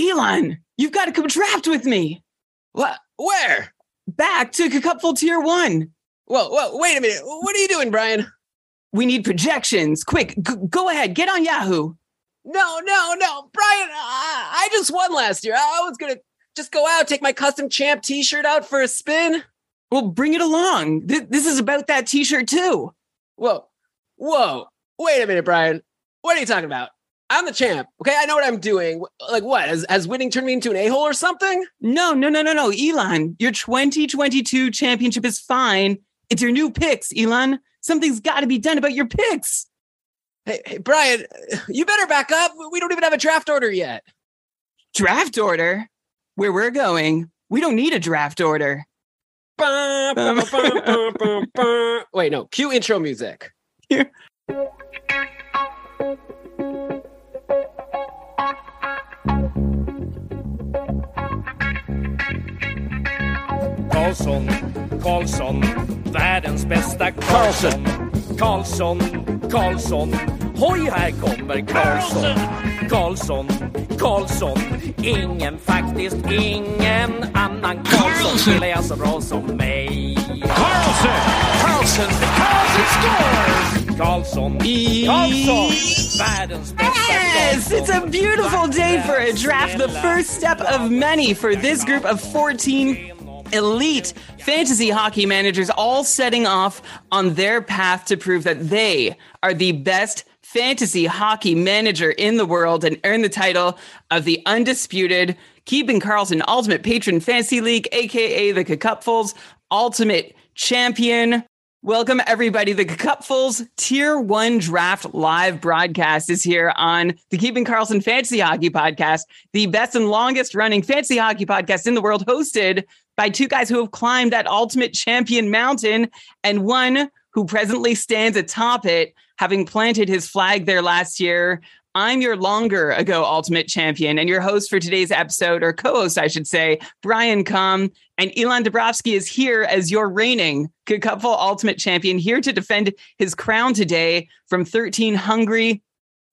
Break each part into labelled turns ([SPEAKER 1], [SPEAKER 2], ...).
[SPEAKER 1] Elon, you've got to come draft with me.
[SPEAKER 2] What? Where?
[SPEAKER 1] Back to a Cupful Tier 1.
[SPEAKER 2] Whoa, whoa, wait a minute. What are you doing, Brian?
[SPEAKER 1] We need projections. Quick, g- go ahead. Get on Yahoo.
[SPEAKER 2] No, no, no. Brian, I, I just won last year. I was going to just go out, take my custom champ t shirt out for a spin.
[SPEAKER 1] Well, bring it along. Th- this is about that t shirt, too.
[SPEAKER 2] Whoa, whoa. Wait a minute, Brian. What are you talking about? I'm the champ. Okay, I know what I'm doing. Like what? Has, has winning turned me into an a hole or something?
[SPEAKER 1] No, no, no, no, no. Elon, your 2022 championship is fine. It's your new picks, Elon. Something's got to be done about your picks.
[SPEAKER 2] Hey, hey, Brian, you better back up. We don't even have a draft order yet.
[SPEAKER 1] Draft order? Where we're going, we don't need a draft order.
[SPEAKER 2] Wait, no. Cue intro music.
[SPEAKER 3] Karlsson, Karlsson, världens bästa Karlsson. Karlsson, Karlsson, hoj här kommer Karlsson. Karlsson, Karlsson, ingen faktiskt ingen annan Karlsson spelar jag så bra som mig.
[SPEAKER 4] Carlson! Carlson! Carlson scores!
[SPEAKER 3] Karlsson, Karlsson,
[SPEAKER 1] Yes, it's a beautiful day for a draft, the first step of many for this group of 14 elite fantasy hockey managers, all setting off on their path to prove that they are the best fantasy hockey manager in the world and earn the title of the undisputed Keeping Karlsson Ultimate Patron Fantasy League, aka the Cupfuls Ultimate Champion. Welcome, everybody. The Cupfuls Tier 1 Draft live broadcast is here on the Keeping Karlsson Fantasy Hockey Podcast, the best and longest running fantasy hockey podcast in the world, hosted by two guys who have climbed that ultimate champion mountain and one who presently stands atop it, having planted his flag there last year. I'm your longer ago ultimate champion and your host for today's episode, or co host, I should say, Brian Com. And Elon Dabrowski is here as your reigning Cupful Ultimate Champion, here to defend his crown today from 13 hungry,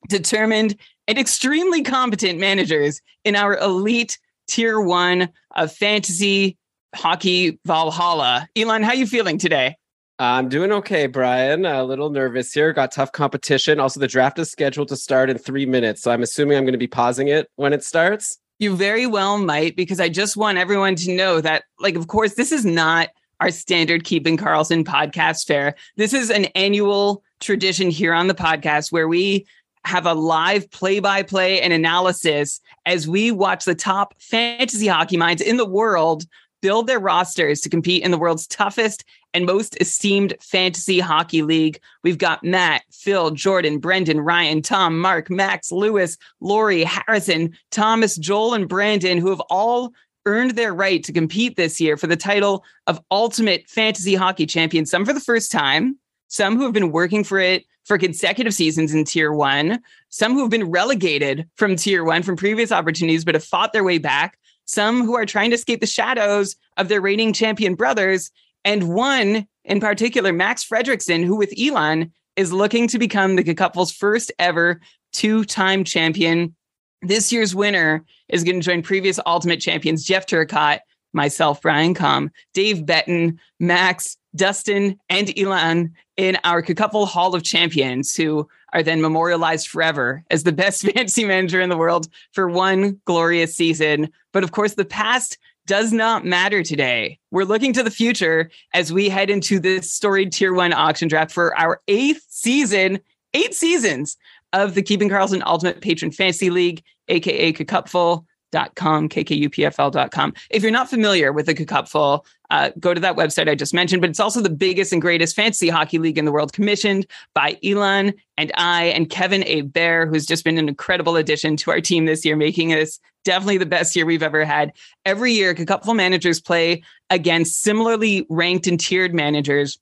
[SPEAKER 1] determined, and extremely competent managers in our elite tier one of fantasy hockey Valhalla. Elon, how you feeling today?
[SPEAKER 2] I'm doing okay, Brian. A little nervous here. Got tough competition. Also, the draft is scheduled to start in three minutes. So I'm assuming I'm going to be pausing it when it starts.
[SPEAKER 1] You very well might, because I just want everyone to know that, like, of course, this is not our standard Keeping Karlsson podcast fair. This is an annual tradition here on the podcast where we have a live play by play and analysis as we watch the top fantasy hockey minds in the world build their rosters to compete in the world's toughest and most esteemed fantasy hockey league. We've got Matt, Phil, Jordan, Brendan, Ryan, Tom, Mark, Max, Lewis, Lori, Harrison, Thomas, Joel, and Brandon, who have all earned their right to compete this year for the title of Ultimate Fantasy Hockey Champion, some for the first time, some who have been working for it for consecutive seasons in tier one, some who have been relegated from tier one from previous opportunities, but have fought their way back, some who are trying to escape the shadows of their reigning champion brothers, and one in particular, Max Fredrickson, who with Elon is looking to become the Cupful's first ever two time champion. This year's winner is going to join previous Ultimate champions Jeff Turcotte, myself, Brian Com, Dave Betton, Max, Dustin, and Elon in our Cupful Hall of Champions, who are then memorialized forever as the best fantasy manager in the world for one glorious season. But of course, the past does not matter today. We're looking to the future as we head into this storied tier one auction draft for our eighth season, eight seasons of the Keeping Karlsson Ultimate Patron Fantasy League, aka Cupful.com, kkupfl.com. If you're not familiar with the Cupful, uh, go to that website I just mentioned, but it's also the biggest and greatest fantasy hockey league in the world, commissioned by Elon and I and Kevin A. Bear, who's just been an incredible addition to our team this year, making this definitely the best year we've ever had. Every year, Cupful managers play against similarly ranked and tiered managers.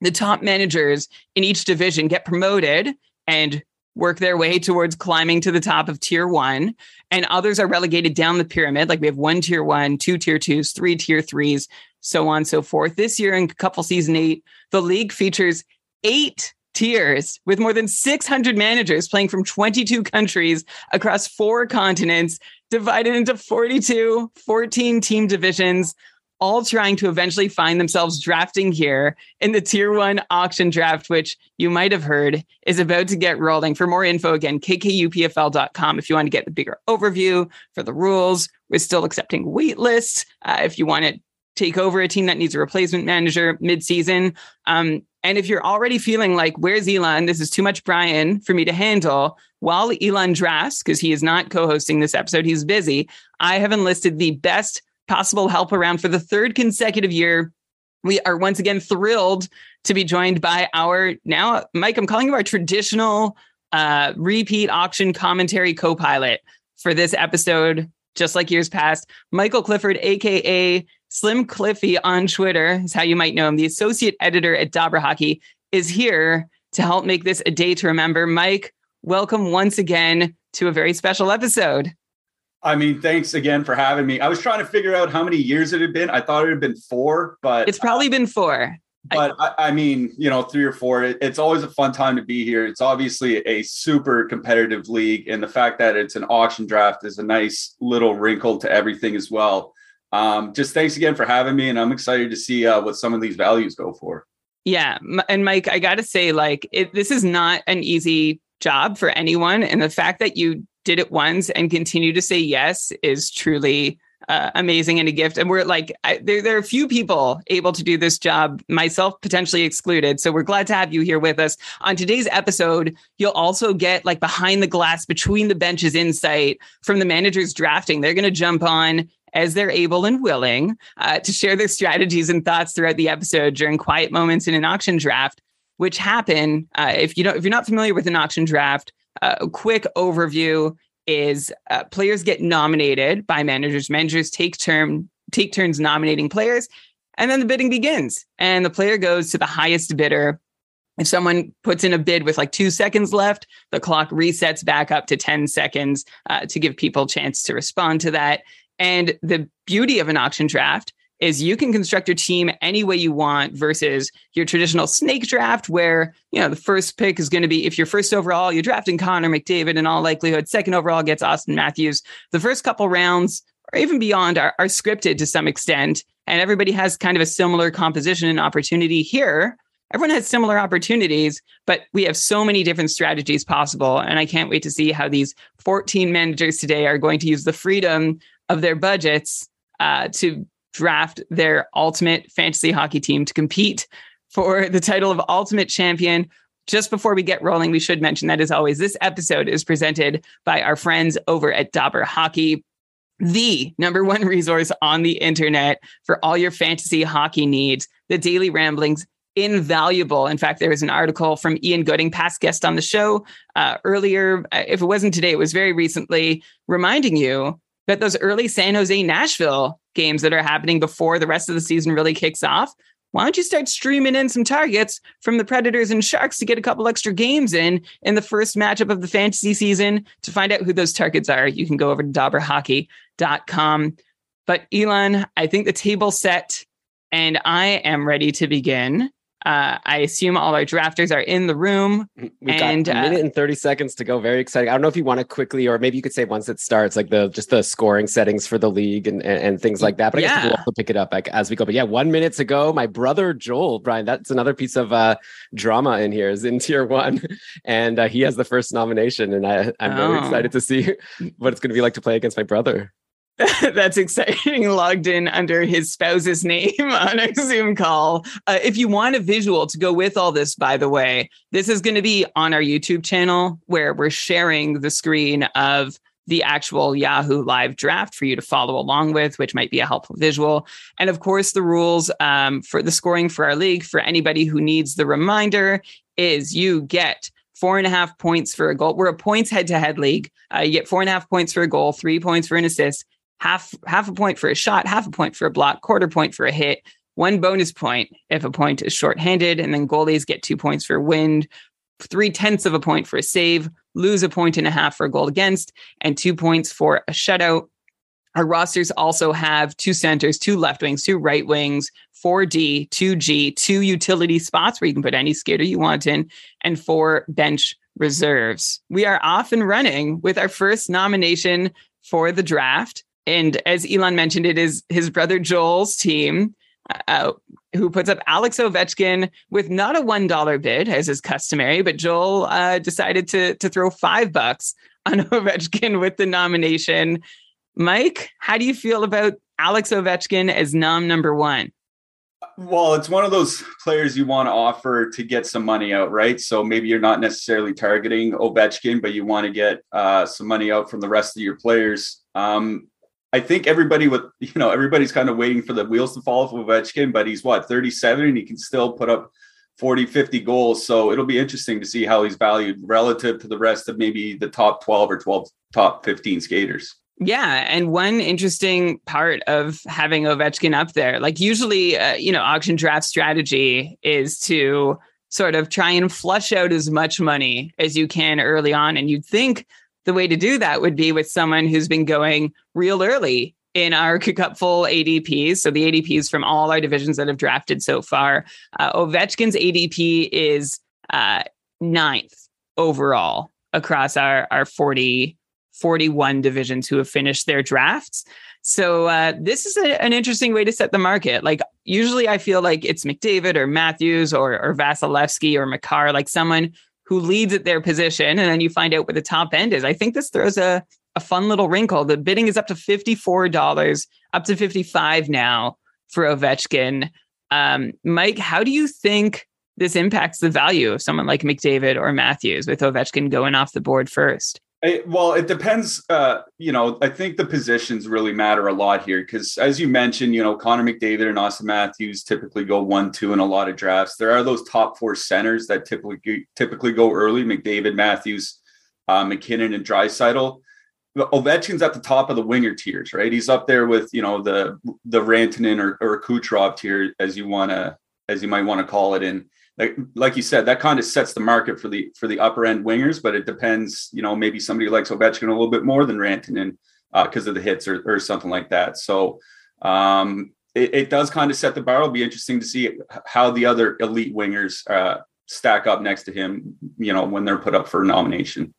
[SPEAKER 1] The top managers in each division get promoted and work their way towards climbing to the top of tier one, and others are relegated down the pyramid. Like we have one tier one, two tier twos, three tier threes, so on and so forth. This year in Cupful season eight, the league features eight tiers with more than 600 managers playing from 22 countries across four continents. divided into 42, 14 team divisions, all trying to eventually find themselves drafting here in the tier one auction draft, which you might have heard is about to get rolling. For more info, again, kkupfl.com. If you want to get the bigger overview for the rules, we're still accepting wait lists. Uh, if you want to take over a team that needs a replacement manager mid-season. Um, and if you're already feeling like, where's Elon? This is too much Brian for me to handle. While Elon drafts, because he is not co hosting this episode, he's busy. I have enlisted the best possible help around for the third consecutive year. We are once again thrilled to be joined by our now, Mike, I'm calling you our traditional uh, repeat auction commentary co pilot for this episode, just like years past. Michael Clifford, AKA Slim Cliffy on Twitter, is how you might know him, the associate editor at Dobber Hockey, is here to help make this a day to remember. Mike, welcome once again to a very special episode.
[SPEAKER 5] I mean, thanks again for having me. I was trying to figure out how many years it had been. I thought it had been four, but
[SPEAKER 1] it's probably been four.
[SPEAKER 5] But I, I mean, you know, three or four. It, it's always a fun time to be here. It's obviously a super competitive league, and the fact that it's an auction draft is a nice little wrinkle to everything as well. Um, just thanks again for having me, and I'm excited to see uh, what some of these values go for.
[SPEAKER 1] Yeah, and Mike, I got to say, like, it, this is not an easy job for anyone, and the fact that you did it once and continue to say yes is truly uh, amazing and a gift. And we're like, I, there, there are few people able to do this job, myself potentially excluded. So we're glad to have you here with us. On today's episode, you'll also get like behind the glass, between the benches insight from the managers drafting. They're going to jump on as they're able and willing uh, to share their strategies and thoughts throughout the episode during quiet moments in an auction draft, which happen. Uh, if you don't, if you're not familiar with an auction draft, a quick overview is uh, players get nominated by managers. Managers take turn take turns nominating players, and then the bidding begins. And the player goes to the highest bidder. If someone puts in a bid with like two seconds left, the clock resets back up to 10 seconds uh, to give people a chance to respond to that. And the beauty of an auction draft is you can construct your team any way you want versus your traditional snake draft where you know the first pick is going to be if you're first overall you're drafting connor mcdavid in all likelihood. Second overall gets auston matthews. The first couple rounds or even beyond are, are scripted to some extent and everybody has kind of a similar composition and opportunity here. Everyone has similar opportunities but we have so many different strategies possible and i can't wait to see how these 14 managers today are going to use the freedom of their budgets uh, to draft their ultimate fantasy hockey team to compete for the title of ultimate champion. Just before we get rolling, we should mention that as always, this episode is presented by our friends over at Dobber Hockey, the number one resource on the internet for all your fantasy hockey needs. The Daily Ramblings invaluable. In fact, there was an article from Ian Gooding, past guest on the show uh, earlier. If it wasn't today, it was very recently, reminding you that those early San Jose Nashville games that are happening before the rest of the season really kicks off, why don't you start streaming in some targets from the Predators and Sharks to get a couple extra games in in the first matchup of the fantasy season? To find out who those targets are, you can go over to dobberhockey.com. But Elon, I think the table's set and I am ready to begin. Uh, I assume all our drafters are in the room.
[SPEAKER 2] We've and, got a minute uh, and 30 seconds to go. Very exciting. I don't know if you want to quickly, or maybe you could say once it starts, like the just the scoring settings for the league and, and, and things like that. But I yeah. guess we'll also pick it up like, as we go. But yeah, one minute to go. My brother Joel, Brian, that's another piece of uh, drama in here is in tier one. And uh, he has the first nomination. And I, I'm oh. very excited to see what it's going to be like to play against my brother.
[SPEAKER 1] That's exciting. Logged in under his spouse's name on a Zoom call. Uh, if you want a visual to go with all this, by the way, this is going to be on our YouTube channel where we're sharing the screen of the actual Yahoo live draft for you to follow along with, which might be a helpful visual. And of course, the rules um, for the scoring for our league for anybody who needs the reminder is you get four and a half points for a goal. We're a points head to head league. Uh, you get four and a half points for a goal, three points for an assist, half half a point for a shot, half a point for a block, quarter point for a hit, one bonus point if a point is shorthanded, and then goalies get two points for a wind, three tenths of a point for a save, lose a point and a half for a goal against, and two points for a shutout. Our rosters also have two centers, two left wings, two right wings, 4D, 2G, two utility spots where you can put any skater you want in, and four bench reserves. We are off and running with our first nomination for the draft. And as Elon mentioned, it is his brother Joel's team uh, who puts up Alex Ovechkin with not a one dollar bid as is customary, but Joel uh, decided to to throw five bucks on Ovechkin with the nomination. Mike, how do you feel about Alex Ovechkin as nom number one?
[SPEAKER 5] Well, it's one of those players you want to offer to get some money out, right? So maybe you're not necessarily targeting Ovechkin, but you want to get uh, some money out from the rest of your players. Um, I think everybody with you know everybody's kind of waiting for the wheels to fall off of Ovechkin, but he's what 37 and he can still put up 40, 50 goals. So it'll be interesting to see how he's valued relative to the rest of maybe the top 12 or 12 top 15 skaters.
[SPEAKER 1] Yeah, and one interesting part of having Ovechkin up there, like usually, uh, you know, auction draft strategy is to sort of try and flush out as much money as you can early on, and you'd think the way to do that would be with someone who's been going real early in our Cupful ADPs. So the ADPs from all our divisions that have drafted so far. Uh, Ovechkin's ADP is uh, ninth overall across our our 40 41 divisions who have finished their drafts. So uh, this is a, an interesting way to set the market. Like usually, I feel like it's McDavid or Matthews or or Vasilevskiy or Makar, like someone who leads at their position, and then you find out what the top end is. I think this throws a a fun little wrinkle. The bidding is up to fifty four dollars, up to fifty five now for Ovechkin. Um, Mike, how do you think this impacts the value of someone like McDavid or Matthews with Ovechkin going off the board first?
[SPEAKER 5] It, well, it depends. Uh, you know, I think the positions really matter a lot here because, as you mentioned, you know, Connor McDavid and Auston Matthews typically go one, two in a lot of drafts. There are those top four centers that typically typically go early: McDavid, Matthews, uh, MacKinnon, and Draisaitl. Ovechkin's at the top of the winger tiers, right? He's up there with you know the the Rantanen or, or Kucherov tier, as you want to as you might want to call it. in like like you said, that kind of sets the market for the for the upper end wingers. But it depends, you know, maybe somebody likes Ovechkin a little bit more than Rantanen because uh, of the hits or, or something like that. So um, it, it, does kind of set the bar. It'll be interesting to see how the other elite wingers uh, stack up next to him. You know, when they're put up for nomination.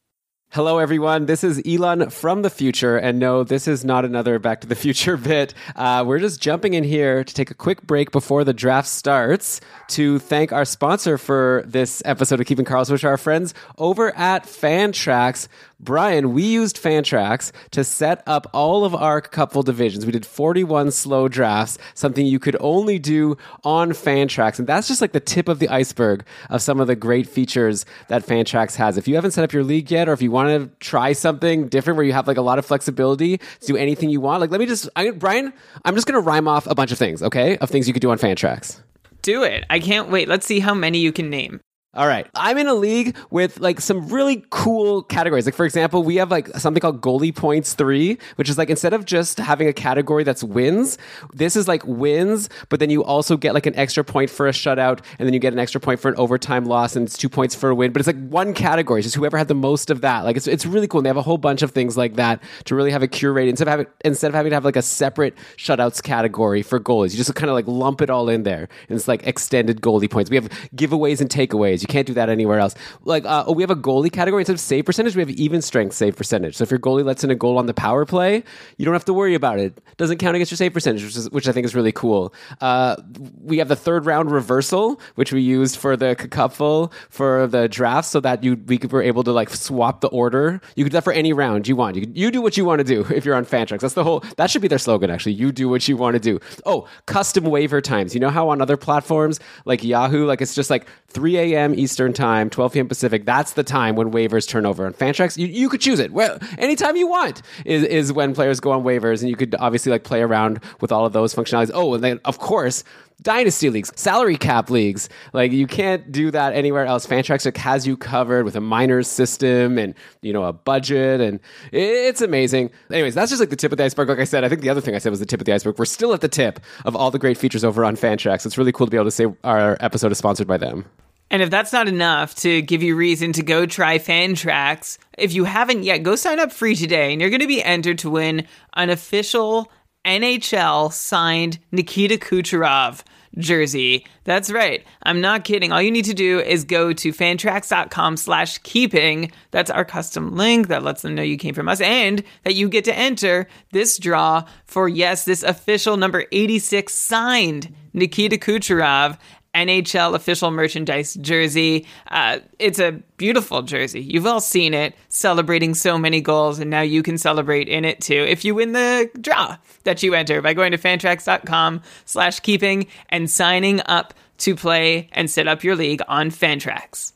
[SPEAKER 2] Hello, everyone. This is Elon from the future. And no, this is not another Back to the Future bit. Uh, we're just jumping in here to take a quick break before the draft starts to thank our sponsor for this episode of Keeping Karlsson, which are our friends over at Fantrax. Brian, we used Fantrax to set up all of our Cupful divisions. We did 41 slow drafts, something you could only do on Fantrax. And that's just like the tip of the iceberg of some of the great features that Fantrax has. If you haven't set up your league yet, or if you want to try something different where you have like a lot of flexibility to do anything you want, like let me just, I, Brian, I'm just going to rhyme off a bunch of things, okay? Of things you could do on Fantrax.
[SPEAKER 1] Do it. I can't wait. Let's see how many you can name.
[SPEAKER 2] All right. I'm in a league with like some really cool categories. Like, for example, we have like something called goalie points three, which is like instead of just having a category that's wins, this is like wins, but then you also get like an extra point for a shutout, and then you get an extra point for an overtime loss, and it's two points for a win. But it's like one category, just whoever had the most of that. Like, it's, it's really cool. And they have a whole bunch of things like that to really have a curated instead of having, instead of having to have like a separate shutouts category for goalies. You just kind of like lump it all in there. And it's like extended goalie points. We have giveaways and takeaways. You can't do that anywhere else. Like uh, we have a goalie category instead of save percentage. We have even strength save percentage. So if your goalie lets in a goal on the power play, you don't have to worry about it. doesn't count against your save percentage, which, is, which I think is really cool. Uh, we have the third round reversal, which we used for the cupful for the draft, so that you we were able to like swap the order. You could do that for any round you want. You you do what you want to do if you're on Fantrax. That's the whole. That should be their slogan. Actually, you do what you want to do. Oh, custom waiver times. You know how on other platforms like Yahoo, like it's just like 3 a.m. Eastern time, 12 p.m. Pacific. That's the time when waivers turn over. On Fantrax, you, you could choose it. Well, anytime you want is, is when players go on waivers, and you could obviously like play around with all of those functionalities. Oh, and then of course dynasty leagues, salary cap leagues. Like you can't do that anywhere else. Fantrax has you covered with a minors system and you know a budget, and it's amazing. Anyways, that's just like the tip of the iceberg. Like I said, I think the other thing I said was the tip of the iceberg. We're still at the tip of all the great features over on Fantrax. It's really cool to be able to say our episode is sponsored by them.
[SPEAKER 1] And if that's not enough to give you reason to go try Fantrax, if you haven't yet, go sign up free today, and you're going to be entered to win an official NHL signed Nikita Kucherov jersey. That's right. I'm not kidding. All you need to do is go to fantrax.com slash keeping. That's our custom link that lets them know you came from us and that you get to enter this draw for, yes, this official number 86 signed Nikita Kucherov NHL official merchandise jersey. Uh, it's a beautiful jersey. You've all seen it, celebrating so many goals, and now you can celebrate in it too if you win the draw that you enter by going to fantrax.com slash keeping and signing up to play and set up your league on Fantrax.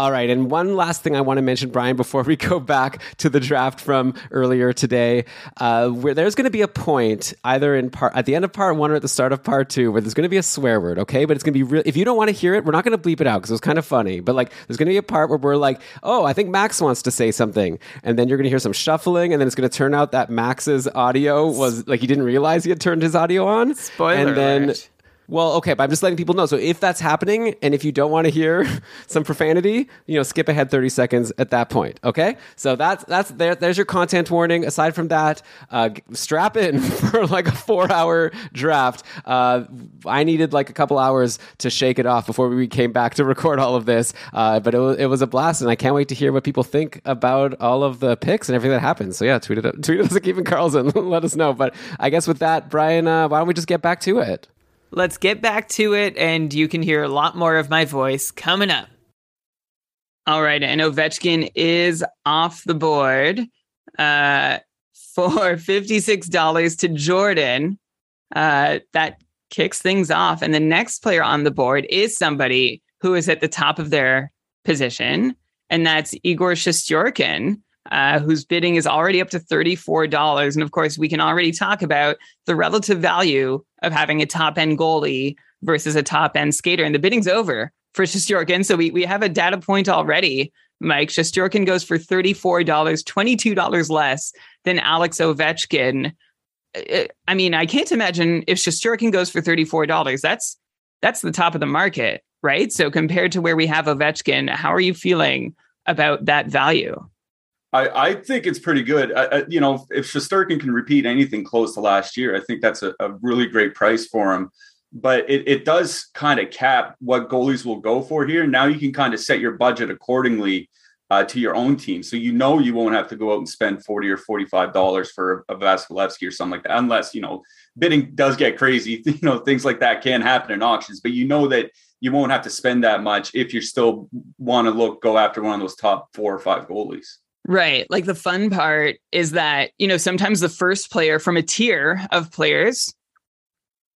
[SPEAKER 2] All right. And one last thing I want to mention, Brian, before we go back to the draft from earlier today, uh, where there's going to be a point either in part at the end of part one or at the start of part two where there's going to be a swear word, okay? But it's going to be real. If you don't want to hear it, we're not going to bleep it out because it was kind of funny. But like, there's going to be a part where we're like, oh, I think Max wants to say something. And then you're going to hear some shuffling. And then it's going to turn out that Max's audio was like, he didn't realize he had turned his audio on.
[SPEAKER 1] Spoiler.
[SPEAKER 2] And then.
[SPEAKER 1] alert.
[SPEAKER 2] Well, okay, but I'm just letting people know. So if that's happening, and if you don't want to hear some profanity, you know, skip ahead 30 seconds at that point. Okay, so that's that's there. There's your content warning. Aside from that, uh, strap in for like a four-hour draft. Uh, I needed like a couple hours to shake it off before we came back to record all of this. Uh, but it was, it was a blast, and I can't wait to hear what people think about all of the picks and everything that happens. So yeah, tweet it, tweet us at Keeping Karlsson. Let us know. But I guess with that, Brian, uh, why don't we just get back to it?
[SPEAKER 1] Let's get back to it, and you can hear a lot more of my voice coming up. All right, and Ovechkin is off the board uh, for $56 to Jordan. Uh, that kicks things off. And the next player on the board is somebody who is at the top of their position, and that's Igor Shestyorkin. Uh, whose bidding is already up to $34. And of course, we can already talk about the relative value of having a top end goalie versus a top end skater. And the bidding's over for Shestyorkin. So we, we have a data point already. Mike Shestyorkin goes for $34, $22 less than Alex Ovechkin. Uh, I mean, I can't imagine if Shestyorkin goes for $34, that's that's the top of the market, right? So compared to where we have Ovechkin, how are you feeling about that value?
[SPEAKER 5] I, I think it's pretty good. I, you know, if Shestyorkin can repeat anything close to last year, I think that's a, a really great price for him. But it, it does kind of cap what goalies will go for here. Now you can kind of set your budget accordingly uh, to your own team, so you know you won't have to go out and spend forty or forty-five dollars for a Vasilevskiy or something like that, unless you know bidding does get crazy. You know, things like that can happen in auctions, but you know that you won't have to spend that much if you still want to look go after one of those top four or five goalies.
[SPEAKER 1] Right. Like the fun part is that, you know, sometimes the first player from a tier of players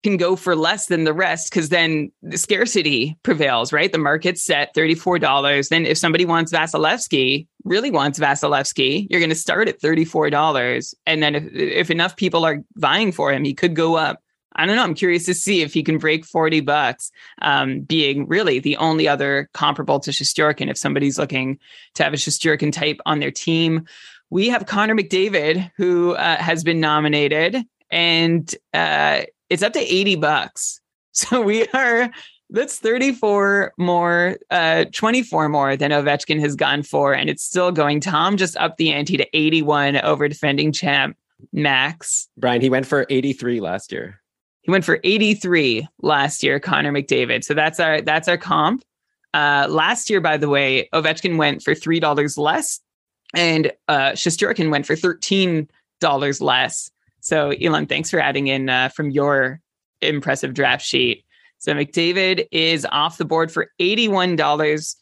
[SPEAKER 1] can go for less than the rest because then the scarcity prevails, right? The market's set $34. Then if somebody wants Vasilevskiy, really wants Vasilevskiy, you're going to start at $34. And then if, if enough people are vying for him, he could go up I don't know. I'm curious to see if he can break 40 bucks, um, being really the only other comparable to Shestyorkin if somebody's looking to have a Shestyorkin type on their team. We have Connor McDavid, who uh, has been nominated, and uh, it's up to 80 bucks. So we are, that's 34 more, uh, 24 more than Ovechkin has gone for, and it's still going. Tom just upped the ante to 81 over defending champ Max.
[SPEAKER 2] Brian, he went for 83 last year.
[SPEAKER 1] He went for 83 last year, Connor McDavid. So that's our that's our comp. Uh, last year, by the way, Ovechkin went for three dollars less, and uh, Shestyorkin went for thirteen dollars less. So, Elon, thanks for adding in uh, from your impressive draft sheet. So, McDavid is off the board for eighty-one dollars,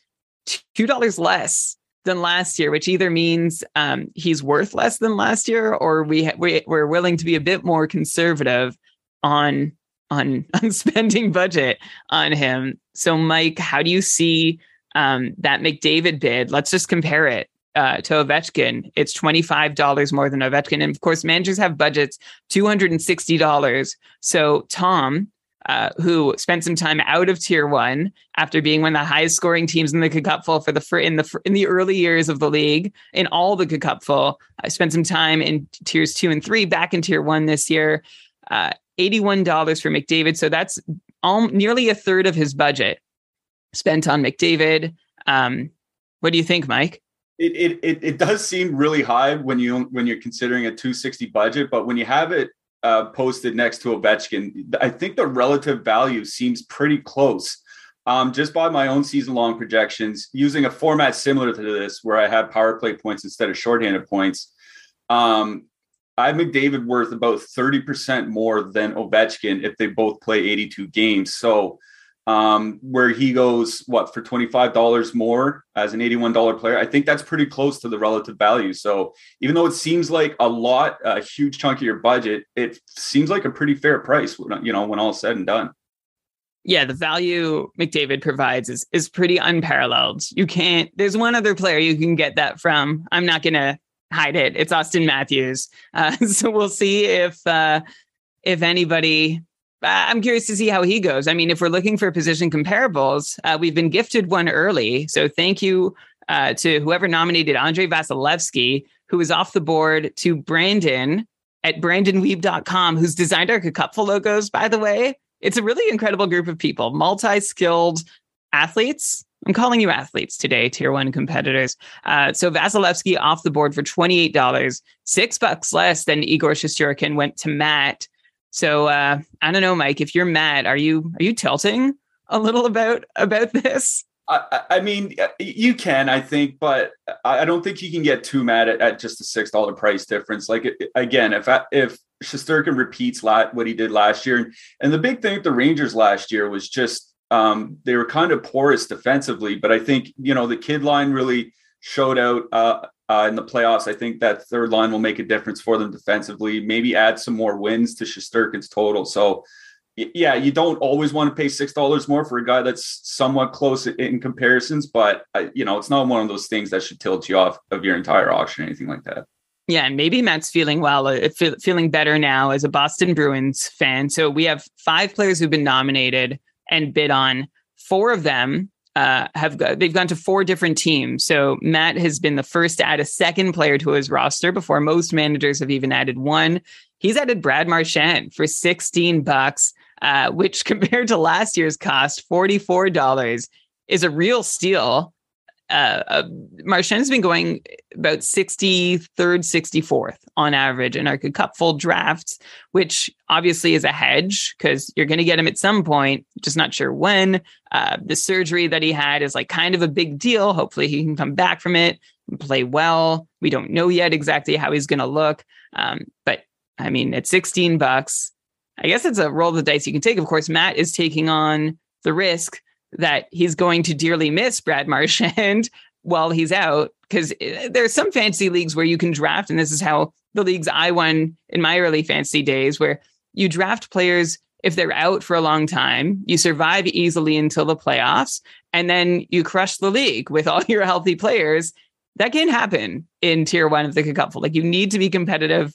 [SPEAKER 1] two dollars less than last year, which either means um, he's worth less than last year, or we, ha- we we're willing to be a bit more conservative on on on spending budget on him. So, Mike, how do you see um, that McDavid bid? Let's just compare it uh, to Ovechkin. It's twenty five dollars more than Ovechkin, and of course, managers have budgets two hundred and sixty dollars. So, Tom. Uh, who spent some time out of tier one after being one of the highest scoring teams in the Cupful for the for in the in the early years of the league in all the Cupful. I spent some time in tiers two and three, back in tier one this year. Uh, $81 for McDavid. So that's all, nearly a third of his budget spent on McDavid. Um, what do you think, Mike?
[SPEAKER 5] It, it, it, does seem really high when you when you're considering a 260 budget, but when you have it uh, posted next to Ovechkin, I think the relative value seems pretty close. Um, just by my own season long projections, using a format similar to this, where I have power play points instead of shorthanded points, um, I McDavid worth about 30% more than Ovechkin if they both play 82 games. So um, where he goes what for $25 more as an $81 player. I think that's pretty close to the relative value. So even though it seems like a lot, a huge chunk of your budget, it seems like a pretty fair price, you know, when all said and done.
[SPEAKER 1] Yeah, the value McDavid provides is is pretty unparalleled. You can't. There's one other player you can get that from. I'm not gonna hide it. It's Auston Matthews. Uh, so we'll see if uh, if anybody I'm curious to see how he goes. I mean, if we're looking for position comparables, uh, we've been gifted one early. So thank you uh, to whoever nominated Andrei Vasilevskiy, who is off the board, to Brandon at brandonweeb.com, who's designed our Cupful logos, by the way. It's a really incredible group of people, multi skilled athletes. I'm calling you athletes today, tier one competitors. Uh, so Vasilevskiy off the board for $28, six bucks less than Igor Shesterkin went to Matt so uh, I don't know, Mike. If you're Matt, are you are you tilting a little about about this?
[SPEAKER 5] I, I mean, you can, I think, but I don't think you can get too mad at, at just a six dollar price difference. Like again, if I, if Shesterkin repeats what he did last year, and, and the big thing with the Rangers last year was just um, they were kind of porous defensively, but I think you know the kid line really showed out uh, uh, in the playoffs. I think that third line will make a difference for them defensively. Maybe add some more wins to Shesterkin's total. So, yeah, you don't always want to pay six dollars more for a guy that's somewhat close in comparisons, but uh, you know it's not one of those things that should tilt you off of your entire auction or anything like that.
[SPEAKER 1] Yeah, and maybe Matt's feeling well, uh, feel, feeling better now as a Boston Bruins fan. So we have five players who've been nominated and bid on. Four of them uh, have they've gone to four different teams. So Matt has been the first to add a second player to his roster before most managers have even added one. He's added Brad Marchand for 16 bucks, uh, which compared to last year's cost, $44, is a real steal uh, uh, Marchand's been going about 63rd, 64th on average in our cupful drafts, which obviously is a hedge because you're going to get him at some point, just not sure when. Uh, the surgery that he had is like kind of a big deal. Hopefully, he can come back from it and play well. We don't know yet exactly how he's going to look. Um, but I mean, at 16 bucks, I guess it's a roll of the dice you can take. Of course, Matt is taking on the risk that he's going to dearly miss Brad Marchand while he's out because eh, there's some fantasy leagues where you can draft, and this is how the leagues I won in my early fantasy days, where you draft players if they're out for a long time, you survive easily until the playoffs, and then you crush the league with all your healthy players. That can happen in tier one of the cupful. Like you need to be competitive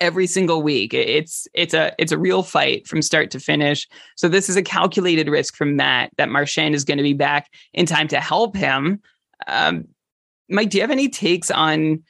[SPEAKER 1] every single week. It's it's a it's a real fight from start to finish. So this is a calculated risk from Matt that Marchand is going to be back in time to help him. Um, Mike, do you have any takes on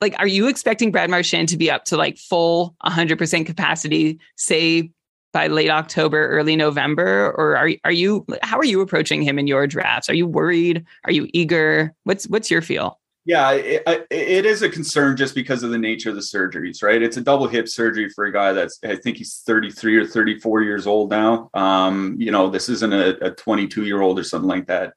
[SPEAKER 1] like are you expecting Brad Marchand to be up to like full 100% capacity say by late October, early November or are are you how are you approaching him in your drafts? Are you worried? Are you eager? What's what's your feel?
[SPEAKER 5] Yeah, it, it is a concern just because of the nature of the surgeries, right? It's a double hip surgery for a guy that's, I think he's 33 or 34 years old now. Um, you know, this isn't a, a 22 year old or something like that.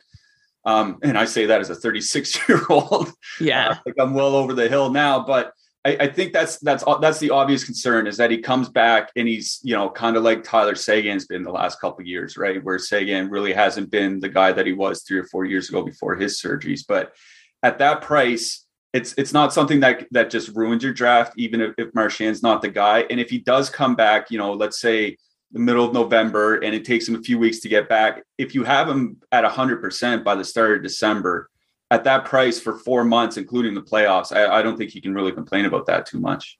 [SPEAKER 5] Um, and I say that as a 36 year old.
[SPEAKER 1] Yeah.
[SPEAKER 5] Uh, like I'm well over the hill now, but I, I, think that's, that's, that's the obvious concern is that he comes back and he's, you know, kind of like Tyler Seguin's been the last couple years, right? Where Seguin really hasn't been the guy that he was three or four years ago before his surgeries, but at that price, it's it's not something that that just ruins your draft, even if, if Marchand's not the guy. And if he does come back, you know, let's say the middle of November, and it takes him a few weeks to get back. If you have him at hundred percent by the start of December, at that price for four months, including the playoffs, I, I don't think he can really complain about that too much.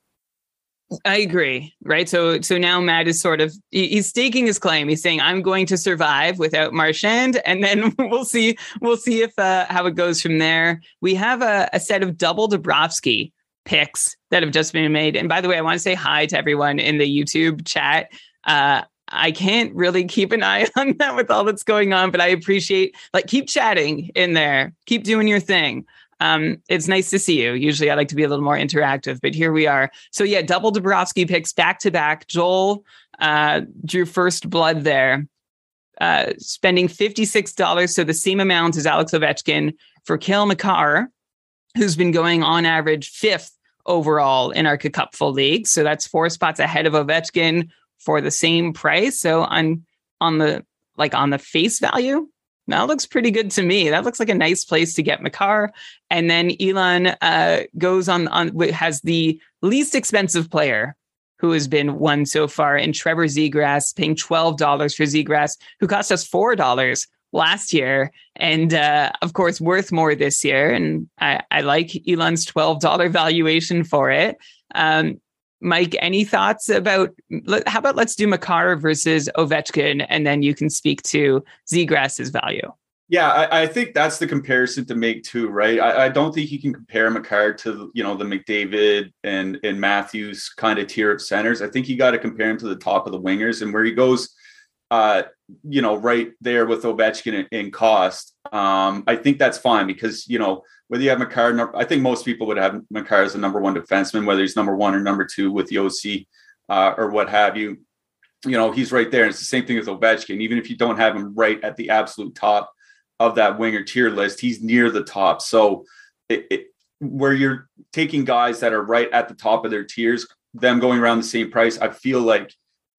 [SPEAKER 1] I agree. Right. So so now Matt is sort of he's staking his claim. He's saying I'm going to survive without Marchand, and then we'll see we'll see if uh, how it goes from there. We have a, a set of double Bobrovsky picks that have just been made. And by the way, I want to say hi to everyone in the YouTube chat. Uh, I can't really keep an eye on that with all that's going on, but I appreciate like keep chatting in there, keep doing your thing. Um, it's nice to see you. Usually I like to be a little more interactive, but here we are. So yeah, double Bobrovsky picks back to back. Joel uh, drew first blood there, uh, spending $56. So the same amount as Alex Ovechkin for Cale Makar, who's been going on average fifth overall in our Cupful League. So that's four spots ahead of Ovechkin for the same price. So on on the like on the face value, that looks pretty good to me. That looks like a nice place to get Makar. And then Elon uh, goes on on has the least expensive player who has been won so far in Trevor Zegras, paying twelve dollars for Zegras, who cost us four dollars last year, and uh, of course worth more this year. And I, I like Elon's twelve dollar valuation for it. Um, Mike, any thoughts about how about let's do Makar versus Ovechkin, and then you can speak to Zegras's value.
[SPEAKER 5] Yeah, I, I, think that's the comparison to make too, right? I, I, don't think you can compare Makar to you know the McDavid and and Matthews kind of tier of centers. I think you got to compare him to the top of the wingers, and where he goes, uh, you know, right there with Ovechkin in, in cost. Um, I think that's fine because you know whether you have Makar, I think most people would have Makar as a number one defenseman, whether he's number one or number two with Josi uh, or what have you. You know, he's right there. And it's the same thing with Ovechkin. Even if you don't have him right at the absolute top of that winger tier list, he's near the top. So it, it, where you're taking guys that are right at the top of their tiers, them going around the same price, I feel like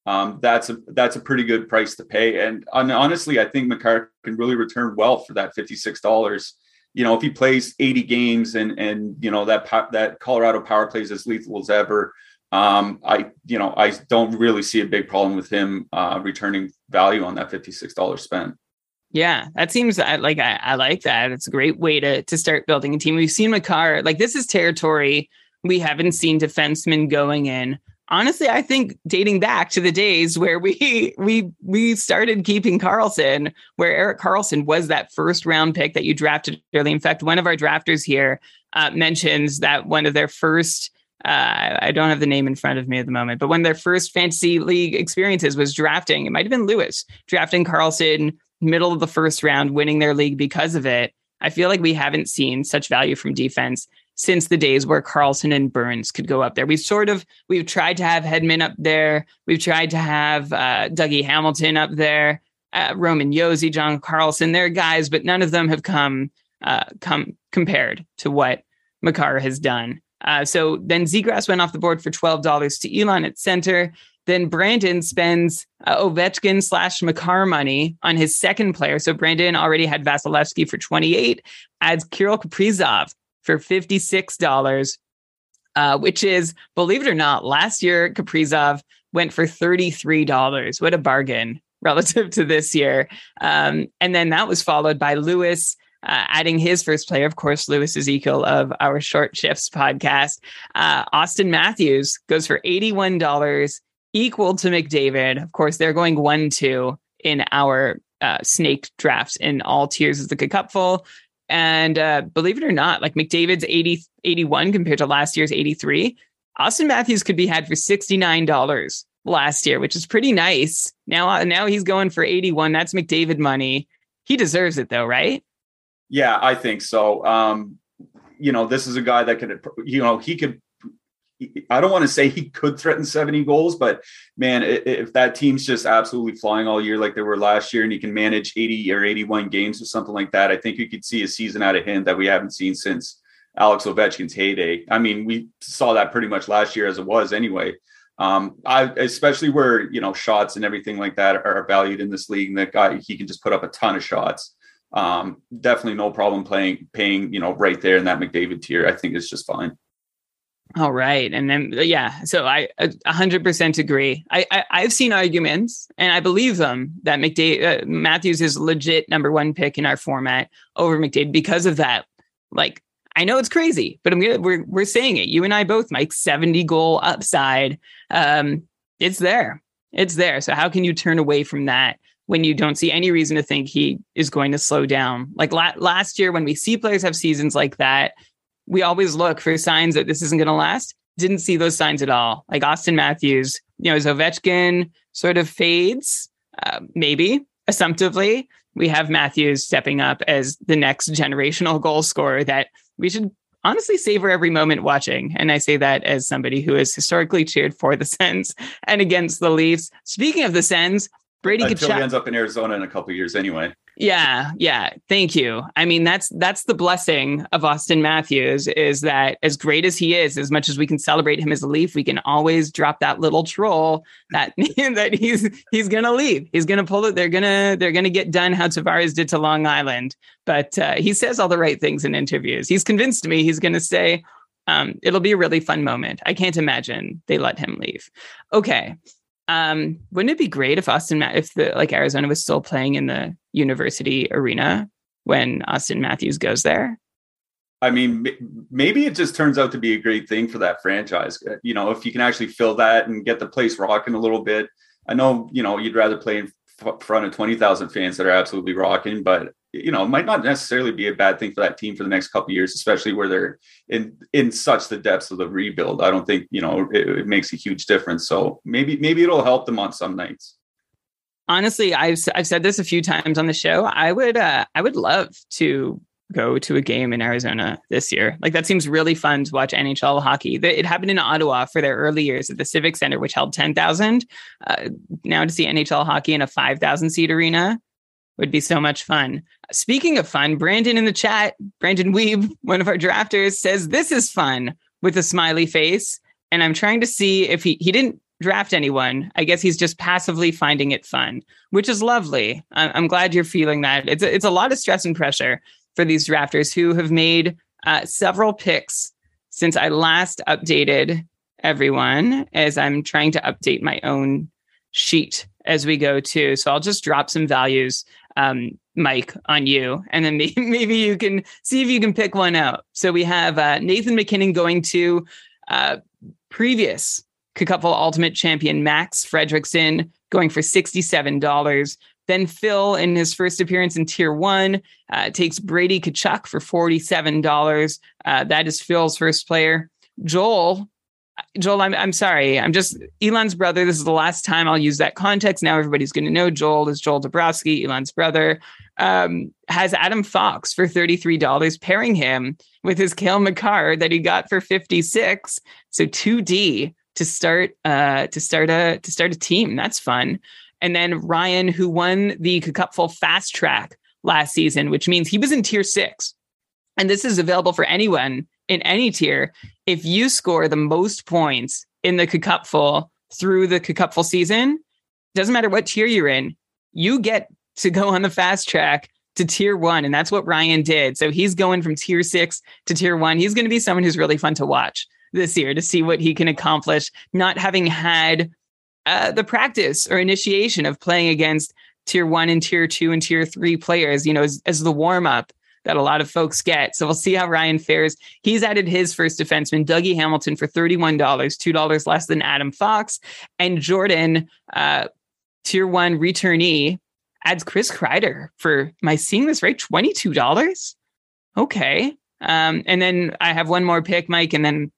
[SPEAKER 5] um, that's a that's a pretty good price to pay. And, and honestly, I think Makar can really return well for that fifty six dollars you know, if he plays 80 games and and you know that that Colorado power plays as lethal as ever, um, I you know I don't really see a big problem with him uh, returning value on that $56 spent.
[SPEAKER 1] Yeah, that seems like I, I like that. It's a great way to to start building a team. We've seen Makar like this is territory we haven't seen defensemen going in honestly, I think dating back to the days where we we we started keeping karlsson where Erik Karlsson was that first round pick that you drafted early. In fact, one of our drafters here uh, mentions that one of their first uh, I don't have the name in front of me at the moment, but one of their first fantasy league experiences was drafting. It might have been Lewis drafting Karlsson middle of the first round, winning their league because of it. I feel like we haven't seen such value from defense since the days where Karlsson and Burns could go up there. We've sort of we've tried to have Hedman up there. We've tried to have uh, Dougie Hamilton up there, uh, Roman Josi, John Carlson. They're guys, but none of them have come uh, come compared to what Makar has done. Uh, so then Zegras went off the board for twelve dollars to Elon at center. Then Brandon spends uh, Ovechkin slash Makar money on his second player. So Brandon already had Vasilevskiy for 28, adds Kirill Kaprizov for $56, uh, which is, believe it or not, last year Kaprizov went for $33. What a bargain relative to this year. Um, and then that was followed by Lewis. Uh, adding his first player, of course, Lewis Ezekiel of our Short Shifts podcast. Uh, Auston Matthews goes for $81, equal to McDavid. Of course, they're going 1 2 in our uh, snake drafts in all tiers of the cupful. And uh, believe it or not, like McDavid's 80, 81 compared to last year's 83, Auston Matthews could be had for $69 last year, which is pretty nice. Now, uh, now he's going for 81. That's McDavid money. He deserves it though, right?
[SPEAKER 5] Yeah, I think so. Um, you know, this is a guy that could, you know, he could I don't want to say he could threaten 70 goals, but man, if that team's just absolutely flying all year like they were last year and he can manage 80 or 81 games or something like that, I think you could see a season out of him that we haven't seen since Alex Ovechkin's heyday. I mean, we saw that pretty much last year as it was anyway. Um, I especially where you know shots and everything like that are valued in this league, and that guy he can just put up a ton of shots. Um, definitely no problem playing paying you know right there in that McDavid tier. I think it's just fine.
[SPEAKER 1] All right. And then, yeah, so I 100% agree. I, I, have seen arguments and I believe them that McDavid, uh, Matthews is legit number one pick in our format over McDavid because of that. Like, I know it's crazy, but I'm gonna, we're, we're saying it. You and I both, Mike, 70 goal upside. Um, it's there. It's there. So how can you turn away from that when you don't see any reason to think he is going to slow down? Like la- last year, when we see players have seasons like that, we always look for signs that this isn't going to last. Didn't see those signs at all. Like Auston Matthews, you know, as Ovechkin sort of fades, uh, maybe assumptively, we have Matthews stepping up as the next generational goal scorer that we should honestly savor every moment watching. And I say that as somebody who has historically cheered for the Sens and against the Leafs. Speaking of the Sens, Brady
[SPEAKER 5] Until he ends up in Arizona in a couple years anyway.
[SPEAKER 1] Yeah, yeah. Thank you. I mean, that's that's the blessing of Auston Matthews is that as great as he is, as much as we can celebrate him as a Leaf, we can always drop that little troll that that he's he's gonna leave. He's gonna pull it. They're gonna they're gonna get done how Tavares did to Long Island. But uh, he says all the right things in interviews. He's convinced me he's gonna say um, it'll be a really fun moment. I can't imagine they let him leave. Okay. Um, wouldn't it be great if Auston, if the like Arizona was still playing in the university arena when Auston Matthews goes there?
[SPEAKER 5] I mean, maybe it just turns out to be a great thing for that franchise. Uh, you know, if you can actually fill that and get the place rocking a little bit. I know, you know, you'd rather play in front of 20,000 fans that are absolutely rocking, but you know, might not necessarily be a bad thing for that team for the next couple years, especially where they're in in such the depths of the rebuild. I don't think you know it, it makes a huge difference. So maybe maybe it'll help them on some nights.
[SPEAKER 1] Honestly, I've I've said this a few times on the show. I would uh, I would love to go to a game in Arizona this year. Like that seems really fun to watch NHL hockey. It happened in Ottawa for their early years at the Civic Center, which held 10,000. Uh, now to see NHL hockey in a 5,000 seat arena would be so much fun. Speaking of fun, Brandon in the chat, Brandon Weeb, one of our drafters, says this is fun with a smiley face. And I'm trying to see if he he didn't draft anyone. I guess he's just passively finding it fun, which is lovely. I'm glad you're feeling that. It's a, it's a lot of stress and pressure for these drafters who have made uh, several picks since I last updated everyone as I'm trying to update my own sheet as we go too. So I'll just drop some values um, Mike, on you, and then maybe, you can see if you can pick one out. So we have uh, Nathan MacKinnon going to uh, previous Cupful Ultimate Champion Max Fredrickson going for sixty-seven dollars. Then Phil, in his first appearance in Tier One, uh, takes Brady Tkachuk for forty-seven dollars. Uh, that is Phil's first player. Joel Joel, I'm I'm sorry. I'm just Elon's brother. This is the last time I'll use that context. Now everybody's going to know Joel is Joel Dabrowski, Elon's brother. Um, has Adam Fox for $33, pairing him with his Cale Makar that he got for 56. So 2D to start uh to start a to start a team. That's fun. And then Ryan, who won the Cupful Fast Track last season, which means he was in tier six. And this is available for anyone in any tier, if you score the most points in the Cupful through the Cupful season, doesn't matter what tier you're in, you get to go on the fast track to tier one. And that's what Ryan did. So he's going from tier six to tier one. He's going to be someone who's really fun to watch this year to see what he can accomplish, not having had uh, the practice or initiation of playing against tier one and tier two and tier three players, you know, as, as the warm up that a lot of folks get. So we'll see how Ryan fares. He's added his first defenseman, Dougie Hamilton, for $31, $2 less than Adam Fox. And Jordan, uh, tier one returnee, adds Chris Kreider for, am I seeing this right? $22? Okay. Um, and then I have one more pick, Mike, and then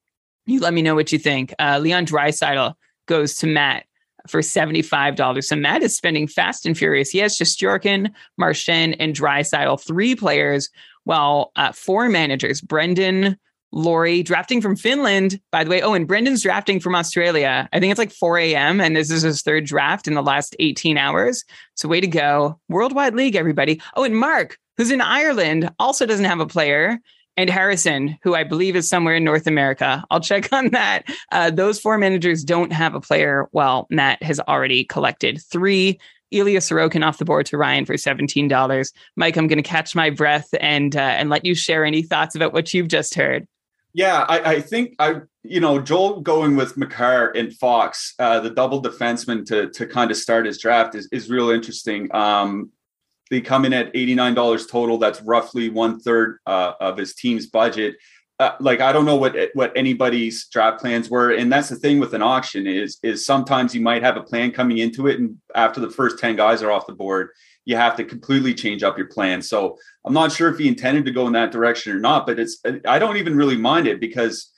[SPEAKER 1] you let me know what you think. Uh, Leon Draisaitl goes to Matt for $75. So Matt is spending fast and furious. He has Shesterkin, Marchand, and Draisaitl, three players, while uh, four managers, Brendan, Laurie, drafting from Finland, by the way. Oh, and Brendan's drafting from Australia. I think it's like 4 a.m. and this is his third draft in the last 18 hours. So way to go. Worldwide League, everybody. Oh, and Mark, who's in Ireland, also doesn't have a player and Harrison, who I believe is somewhere in North America. I'll check on that. Uh, those four managers don't have a player. Well, Matt has already collected three. Ilya Sorokin off the board to Ryan for seventeen dollars. Mike, I'm going to catch my breath and uh, and let you share any thoughts about what you've just heard.
[SPEAKER 5] Yeah, I, I think I you know Joel going with Makar and Fox, uh, the double defenseman to to kind of start his draft is is real interesting. Um, they come in at $89 total. That's roughly one third uh, of his team's budget. Uh, like I don't know what what anybody's draft plans were, and that's the thing with an auction is is sometimes you might have a plan coming into it, and after the first ten guys are off the board, you have to completely change up your plan. So I'm not sure if he intended to go in that direction or not, but it's I don't even really mind it because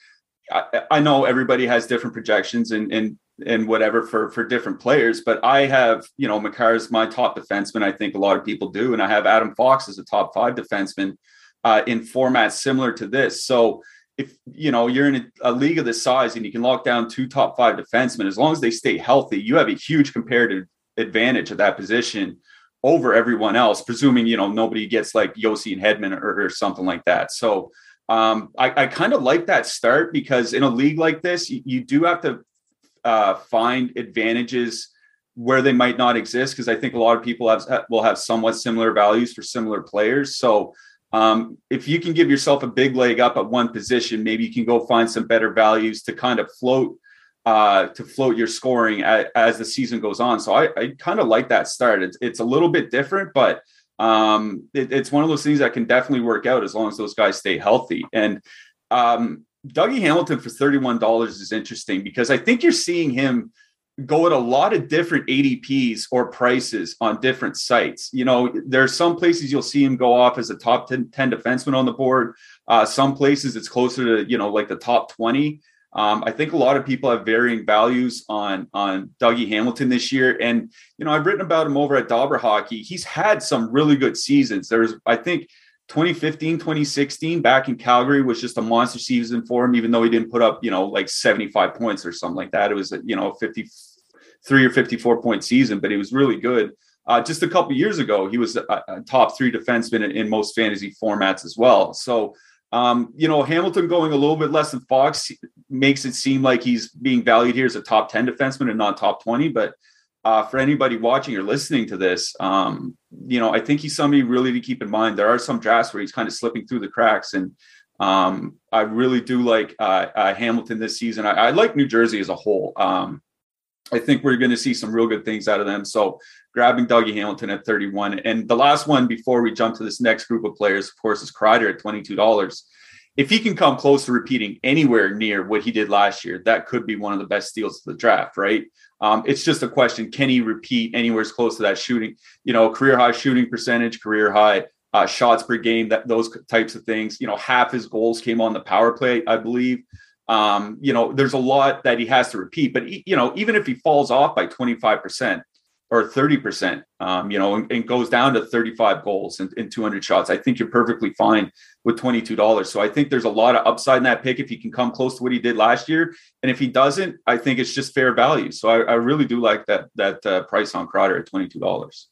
[SPEAKER 5] I, I know everybody has different projections, and and and whatever for for different players. But I have, you know, Makar is my top defenseman. I think a lot of people do, and I have Adam Fox as a top five defenseman. uh, in formats similar to this. So if you know you're in a, a, league of this size and you can lock down two top five defensemen, as long as they stay healthy, you have a huge comparative advantage at that position over everyone else, presuming you know nobody gets like Josi and Hedman or, or something like that. So um, I, I kind of like that start because in a league like this, you, you do have to uh, find advantages where they might not exist because I think a lot of people have will have somewhat similar values for similar players. So um, if you can give yourself a big leg up at one position, maybe you can go find some better values to kind of float uh, to float your scoring at, as the season goes on. So I, I kind of like that start. It's, it's a little bit different, but um, it, it's one of those things that can definitely work out as long as those guys stay healthy. And um, Dougie Hamilton for $31 is interesting because I think you're seeing him go at a lot of different ADPs or prices on different sites. You know, there are some places you'll see him go off as a top 10, 10 defenseman on the board. Uh, some places it's closer to, you know, like the top 20. Um, I think a lot of people have varying values on on Dougie Hamilton this year, and you know I've written about him over at Dobber Hockey. He's had some really good seasons. There's I think 2015, 2016 back in Calgary was just a monster season for him, even though he didn't put up you know like 75 points or something like that. It was you know 53 or 54 point season, but he was really good. Uh, just a couple years ago, he was a, a top three defenseman in, in most fantasy formats as well. So um, you know, Hamilton going a little bit less than Fox makes it seem like he's being valued here as a top 10 defenseman and not top 20. But uh, for anybody watching or listening to this, um, you know, I think he's somebody really to keep in mind. There are some drafts where he's kind of slipping through the cracks. And um, I really do like uh, uh, Hamilton this season. I, I, like New Jersey as a whole. Um, I think we're going to see some real good things out of them. So grabbing Dougie Hamilton at 31. And the last one before we jump to this next group of players, of course, is Kreider at $22. If he can come close to repeating anywhere near what he did last year, that could be one of the best steals of the draft, right? Um, it's just a question: Can he repeat anywhere as close to that shooting? You know, career high shooting percentage, career high uh, shots per game, that those types of things. You know, half his goals came on the power play, I believe. Um, you know, there's a lot that he has to repeat, but you know, even if he falls off by 25 percent, or 30%, um, you know, and, and, goes down to 35 goals and, and 200 shots. I think you're perfectly fine with $22. So I think there's a lot of upside in that pick if he can come close to what he did last year. And if he doesn't, I think it's just fair value. So I, I really do like that, that uh, price on Kreider at $22.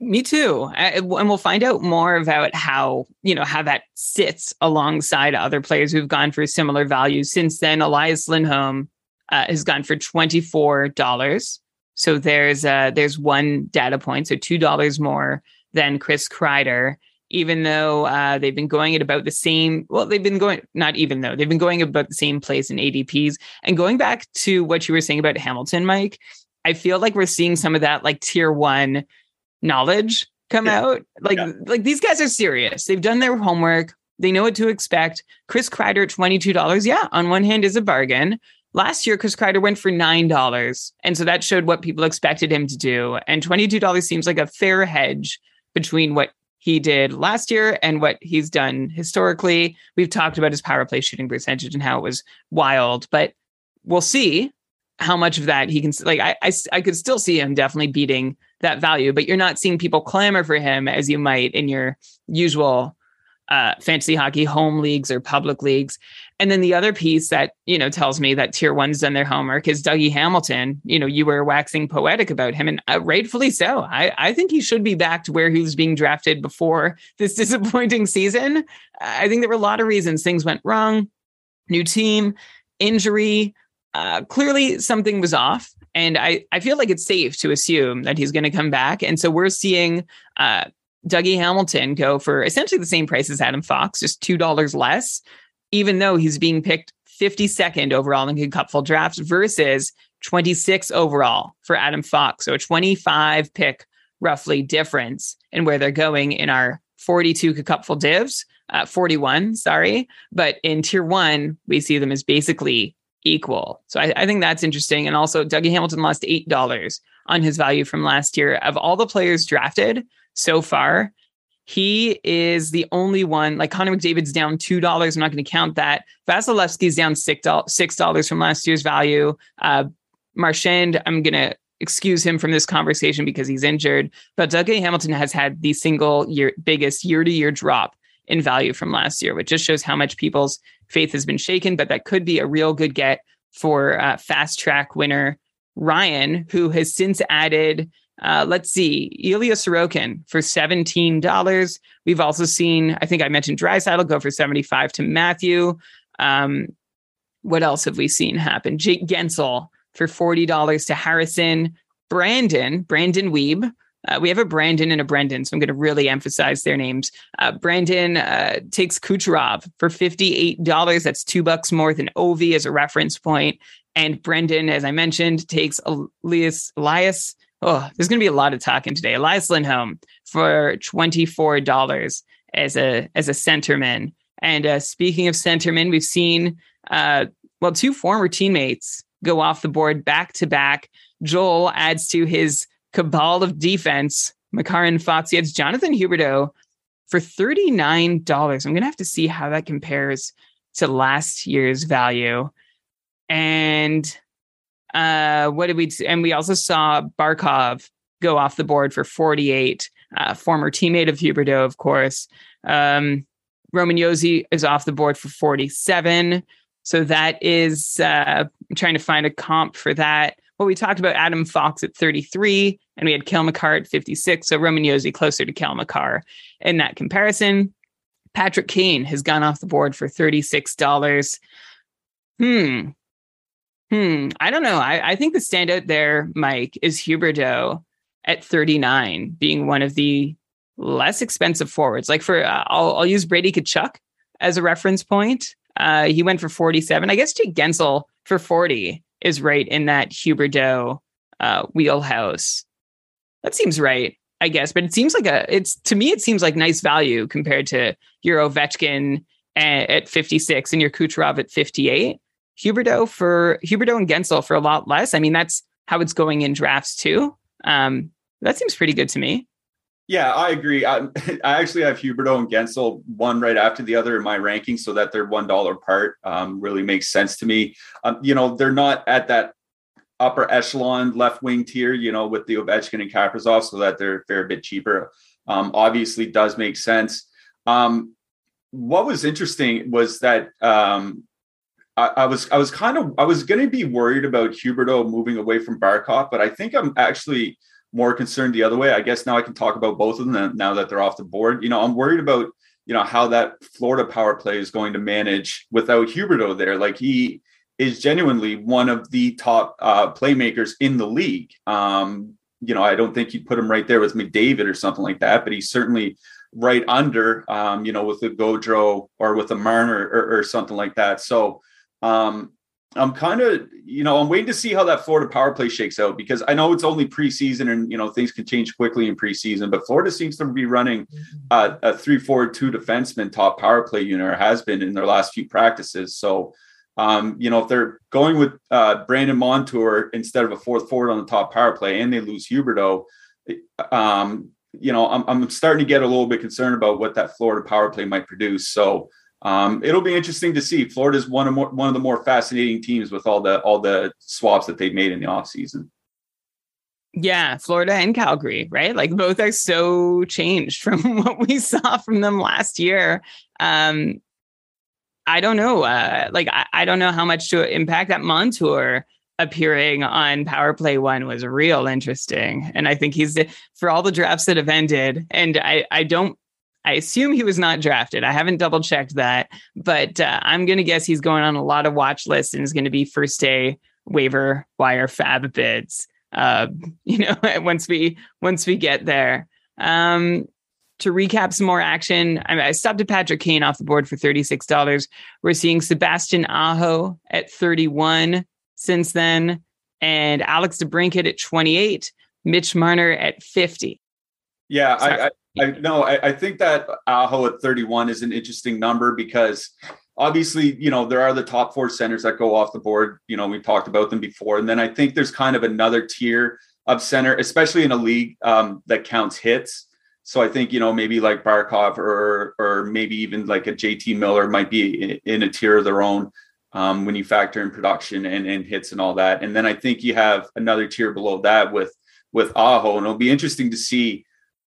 [SPEAKER 1] Me too. and we'll find out more about how, you know, how that sits alongside other players who've gone for similar values. Since then, Elias Lindholm uh, has gone for $24. So there's uh there's one data point, so two dollars more than Chris Kreider, even though uh, they've been going at about the same. Well, they've been going not even though they've been going about the same place in ADPs. And going back to what you were saying about Hamilton, Mike, I feel like we're seeing some of that like tier one knowledge come yeah. out. Like yeah. like these guys are serious. They've done their homework. They know what to expect. Chris Kreider, $22. Yeah, on one hand is a bargain. Last year, Chris Kreider went for $9. And so that showed what people expected him to do. And $22 seems like a fair hedge between what he did last year and what he's done historically. We've talked about his power play shooting percentage and how it was wild, but we'll see how much of that he can like I, I i could still see him definitely beating that value but you're not seeing people clamor for him as you might in your usual uh, fantasy hockey home leagues or public leagues. And then the other piece that, you know, tells me that tier one's done their homework is Dougie Hamilton. You know, you were waxing poetic about him and uh, rightfully so. I, I think he should be back to where he was being drafted before this disappointing season. I think there were a lot of reasons things went wrong. New team, injury, uh, clearly something was off. And I, I feel like it's safe to assume that he's going to come back. And so we're seeing uh, Dougie Hamilton go for essentially the same price as Adam Fox, just $2 less, even though he's being picked 52nd overall in the Cupful drafts versus 26 overall for Adam Fox. So a 25 pick roughly difference in where they're going in our 42 Cupful divs, uh, 41, sorry. But in tier one, we see them as basically equal. So I, I think that's interesting. And also, Dougie Hamilton lost $8 on his value from last year. Of all the players drafted, so far. He is the only one, like Connor McDavid's down $2. I'm not going to count that. Vasilevskiy's down $6 from last year's value. Uh, Marchand, I'm going to excuse him from this conversation because he's injured. But Dougie Hamilton has had the single year biggest year to year drop in value from last year, which just shows how much people's faith has been shaken. But that could be a real good get for uh, fast track winner Ryan, who has since added. Uh, let's see, Ilya Sorokin for $17. We've also seen, I think I mentioned Draisaitl go for 75 to Matthew. Um, what else have we seen happen? Jake Guentzel for $40 to Harrison. Brandon, Brandon Weeb. Uh, we have a Brandon and a Brendan, so I'm going to really emphasize their names. Uh, Brandon uh, takes Kucherov for $58. That's two bucks more than Ovi as a reference point. And Brendan, as I mentioned, takes Elias, Elias. Oh, there's going to be a lot of talking today. Elias Lindholm for $24 as a as a centerman. And uh, speaking of centermen, we've seen uh, well two former teammates go off the board back to back. Joel adds to his cabal of defense. Makar and Fox. He adds Jonathan Huberdeau for $39. I'm going to have to see how that compares to last year's value. And uh, what did we? And we also saw Barkov go off the board for 48. Uh, former teammate of Huberdeau, of course. Um, Roman Josi is off the board for 47. So that is, uh, I'm trying to find a comp for that. Well, we talked about Adam Fox at 33, and we had Cale Makar at 56. So Roman Josi closer to Cale Makar in that comparison. Patrick Kane has gone off the board for $36. Hmm. Hmm. I don't know. I, I think the standout there, Mike, is Huberdeau at 39 being one of the less expensive forwards. Like for, uh, I'll, I'll use Brady Tkachuk as a reference point. Uh, he went for 47. I guess Jake Guentzel for 40 is right in that Huberdeau uh, wheelhouse. That seems right, I guess. But it seems like a, it's to me, it seems like nice value compared to your Ovechkin at, at 56 and your Kucherov at 58. Huberdeau for Huberdeau and Guentzel for a lot less. I mean, that's how it's going in drafts too. Um, that seems pretty good to me.
[SPEAKER 5] Yeah, I agree. I, I, actually have Huberdeau and Guentzel one right after the other in my ranking, so that they're one dollar apart. Um, really makes sense to me. Um, you know, they're not at that upper echelon left wing tier. You know, with the Ovechkin and Kaprizov, so that they're a fair bit cheaper. Um, obviously, does make sense. Um, what was interesting was that um, I, was I was kind of I was going to be worried about Huberdeau moving away from Barkov, but I think I'm actually more concerned the other way. I guess now I can talk about both of them now that they're off the board. You know, I'm worried about you know how that Florida power play is going to manage without Huberdeau there. Like he is genuinely one of the top uh, playmakers in the league. Um, you know, I don't think you'd put him right there with McDavid or something like that, but he's certainly right under, um, you know, with a Gaudreau or with a Marner or, or something like that. So um, I'm kind of, you know, I'm waiting to see how that Florida power play shakes out because I know it's only preseason and you know things can change quickly in preseason. But Florida seems to be running uh, a three forward two defenseman top power play unit or has been in their last few practices. So, um, you know, if they're going with uh, Brandon Montour instead of a fourth forward on the top power play and they lose Huberdeau, um, you know, I'm, I'm starting to get a little bit concerned about what that Florida power play might produce. So um, it'll be interesting to see. Florida's one of more, one of the more fascinating teams with all the all the swaps that they've made in the offseason.
[SPEAKER 1] Yeah, Florida and Calgary, right? Like both are so changed from what we saw from them last year. Um, I don't know. Uh, like I, I don't know how much to impact that Montour appearing on Power Play One was real interesting, and I think he's for all the drafts that have ended. And I I don't I assume he was not drafted. I haven't double checked that, but uh, I'm going to guess he's going on a lot of watch lists and is going to be first day waiver wire FAAB bids. Uh, you know, once we once we get there. Um, to recap some more action, I, stopped at Patrick Kane off the board for $36. We're seeing Sebastian Aho at 31 since then, and Alex DeBrincat at 28, Mitch Marner at 50.
[SPEAKER 5] Yeah, I, I, I no, I, I think that Aho at 31 is an interesting number because obviously, you know, there are the top four centers that go off the board. You know, we've talked about them before. And then I think there's kind of another tier of center, especially in a league um, that counts hits. So I think, you know, maybe like Barkov or or maybe even like a JT Miller might be in, in a tier of their own um, when you factor in production and, and hits and all that. And then I think you have another tier below that with with Aho. And it'll be interesting to see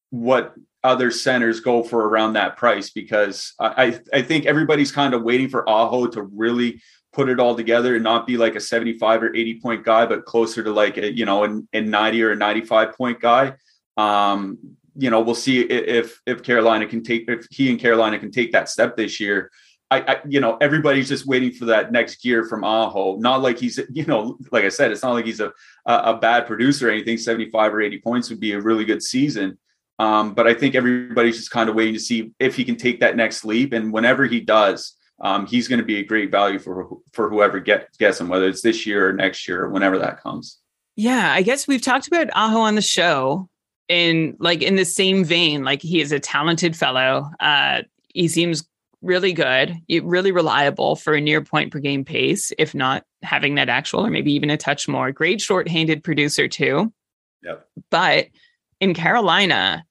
[SPEAKER 5] what other centers go for around that price because I I think everybody's kind of waiting for Aho to really put it all together and not be like a 75 or 80 point guy, but closer to like a, you know, a, a 90 or a 95 point guy. Um, you know, we'll see if if Carolina can take if he and Carolina can take that step this year. I, I, you know, everybody's just waiting for that next gear from Aho. Not like he's, you know, like I said, it's not like he's a a bad producer or anything. Seventy five or eighty points would be a really good season. Um, but I think everybody's just kind of waiting to see if he can take that next leap. And whenever he does, um, he's going to be a great value for for whoever get, gets him, whether it's this year or next year or whenever that comes.
[SPEAKER 1] Yeah, I guess we've talked about Aho on the show in like in the same vein. Like he is a talented fellow. Uh, he seems really good, really reliable for a near point per game pace, if not having that actual or maybe even a touch more. Great short-handed producer too.
[SPEAKER 5] Yep.
[SPEAKER 1] But in Carolina,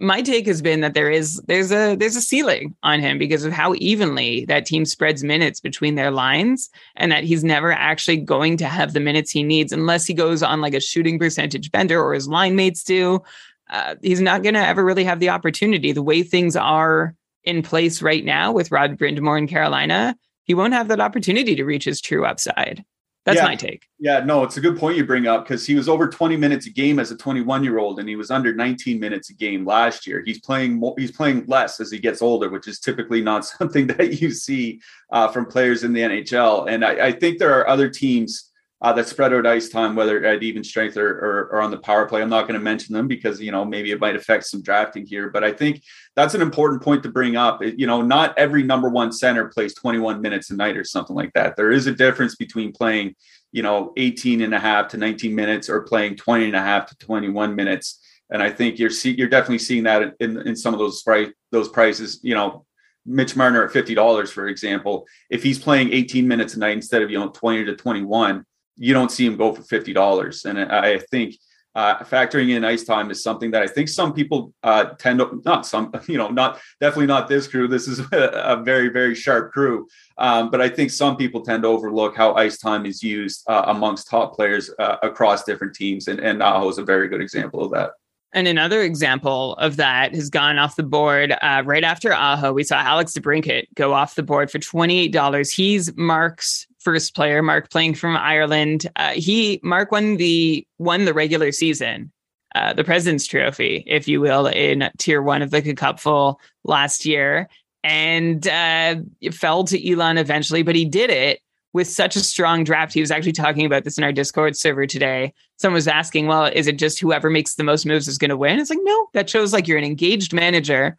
[SPEAKER 1] my take has been that there is there's a there's a ceiling on him because of how evenly that team spreads minutes between their lines and that he's never actually going to have the minutes he needs unless he goes on like a shooting percentage bender or his line mates do. Uh, he's not going to ever really have the opportunity. The way things are in place right now with Rod Brind'Amour in Carolina he won't have that opportunity to reach his true upside that's
[SPEAKER 5] yeah.
[SPEAKER 1] my take.
[SPEAKER 5] Yeah, no, it's a good point you bring up because he was over 20 minutes a game as a 21 year old, and he was under 19 minutes a game last year. He's playing more, he's playing less as he gets older, which is typically not something that you see uh, from players in the NHL. And I, I think there are other teams uh, that spread out ice time, whether at even strength or, or, or on the power play. I'm not going to mention them because you know maybe it might affect some drafting here, but I think that's an important point to bring up. It, you know, not every number one center plays 21 minutes a night or something like that. There is a difference between playing, you know, 18 and a half to 19 minutes or playing 20 and a half to 21 minutes. And I think you're see, you're definitely seeing that in, in some of those price those prices. You know, Mitch Marner at fifty dollars, for example, if he's playing 18 minutes a night instead of you know 20 to 21, you don't see him go for fifty dollars. And I think uh, factoring in ice time is something that I think some people uh, tend to not some you know not definitely not this crew. This is a, very very sharp crew, um, but I think some people tend to overlook how ice time is used uh, amongst top players uh, across different teams, and and Aho is a very good example of that.
[SPEAKER 1] And another example of that has gone off the board uh, right after Aho. We saw Alex DeBrincat go off the board for $28. He's Mark's first player, Mark playing from Ireland. Uh, he Mark won the won the regular season, uh, the President's Trophy, if you will, in Tier One of the Cupful last year, and uh, fell to Elon eventually. But he did it with such a strong draft. He was actually talking about this in our Discord server today. Someone was asking, well, is it just whoever makes the most moves is going to win? It's like, no, that shows like you're an engaged manager.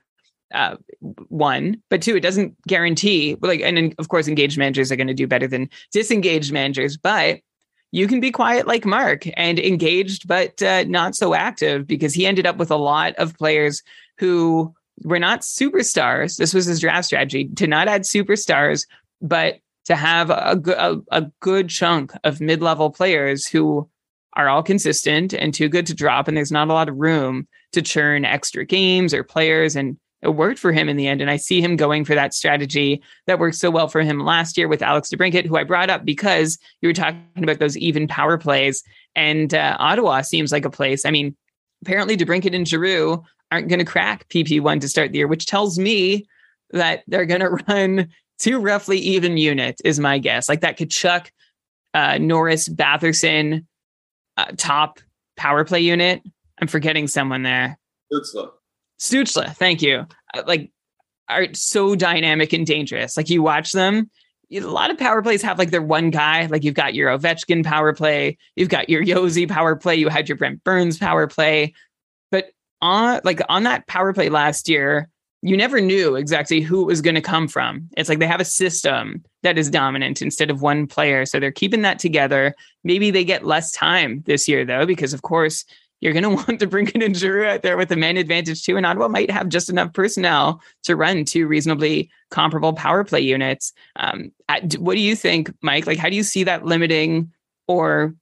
[SPEAKER 1] Uh, one, but two, it doesn't guarantee like, and of course, engaged managers are going to do better than disengaged managers, but you can be quiet like Mark and engaged, but uh, not so active because he ended up with a lot of players who were not superstars. This was his draft strategy to not add superstars, but to have a, a, a good chunk of mid-level players who are all consistent and too good to drop and there's not a lot of room to churn extra games or players and it worked for him in the end and i see him going for that strategy that worked so well for him last year with alex debrincat who i brought up because you were talking about those even power plays and uh, ottawa seems like a place i mean apparently debrincat and giroux aren't going to crack pp1 to start the year which tells me that they're going to run two roughly even units is my guess. Like that Tkachuk, uh, Norris, Batherson, uh, top power play unit. I'm forgetting someone there.
[SPEAKER 5] Stützle.
[SPEAKER 1] Stützle, thank you. Uh, like are so dynamic and dangerous. Like you watch them, a lot of power plays have like their one guy. Like you've got your Ovechkin power play, you've got your Josi power play, you had your Brent Burns power play. But on like on that power play last year, you never knew exactly who it was going to come from. It's like they have a system that is dominant instead of one player. So they're keeping that together. Maybe they get less time this year, though, because of course you're going to want to bring an Giroux out there with a man advantage too. And Ottawa might have just enough personnel to run two reasonably comparable power play units. Um, what do you think, Mike? Like, how do you see that limiting or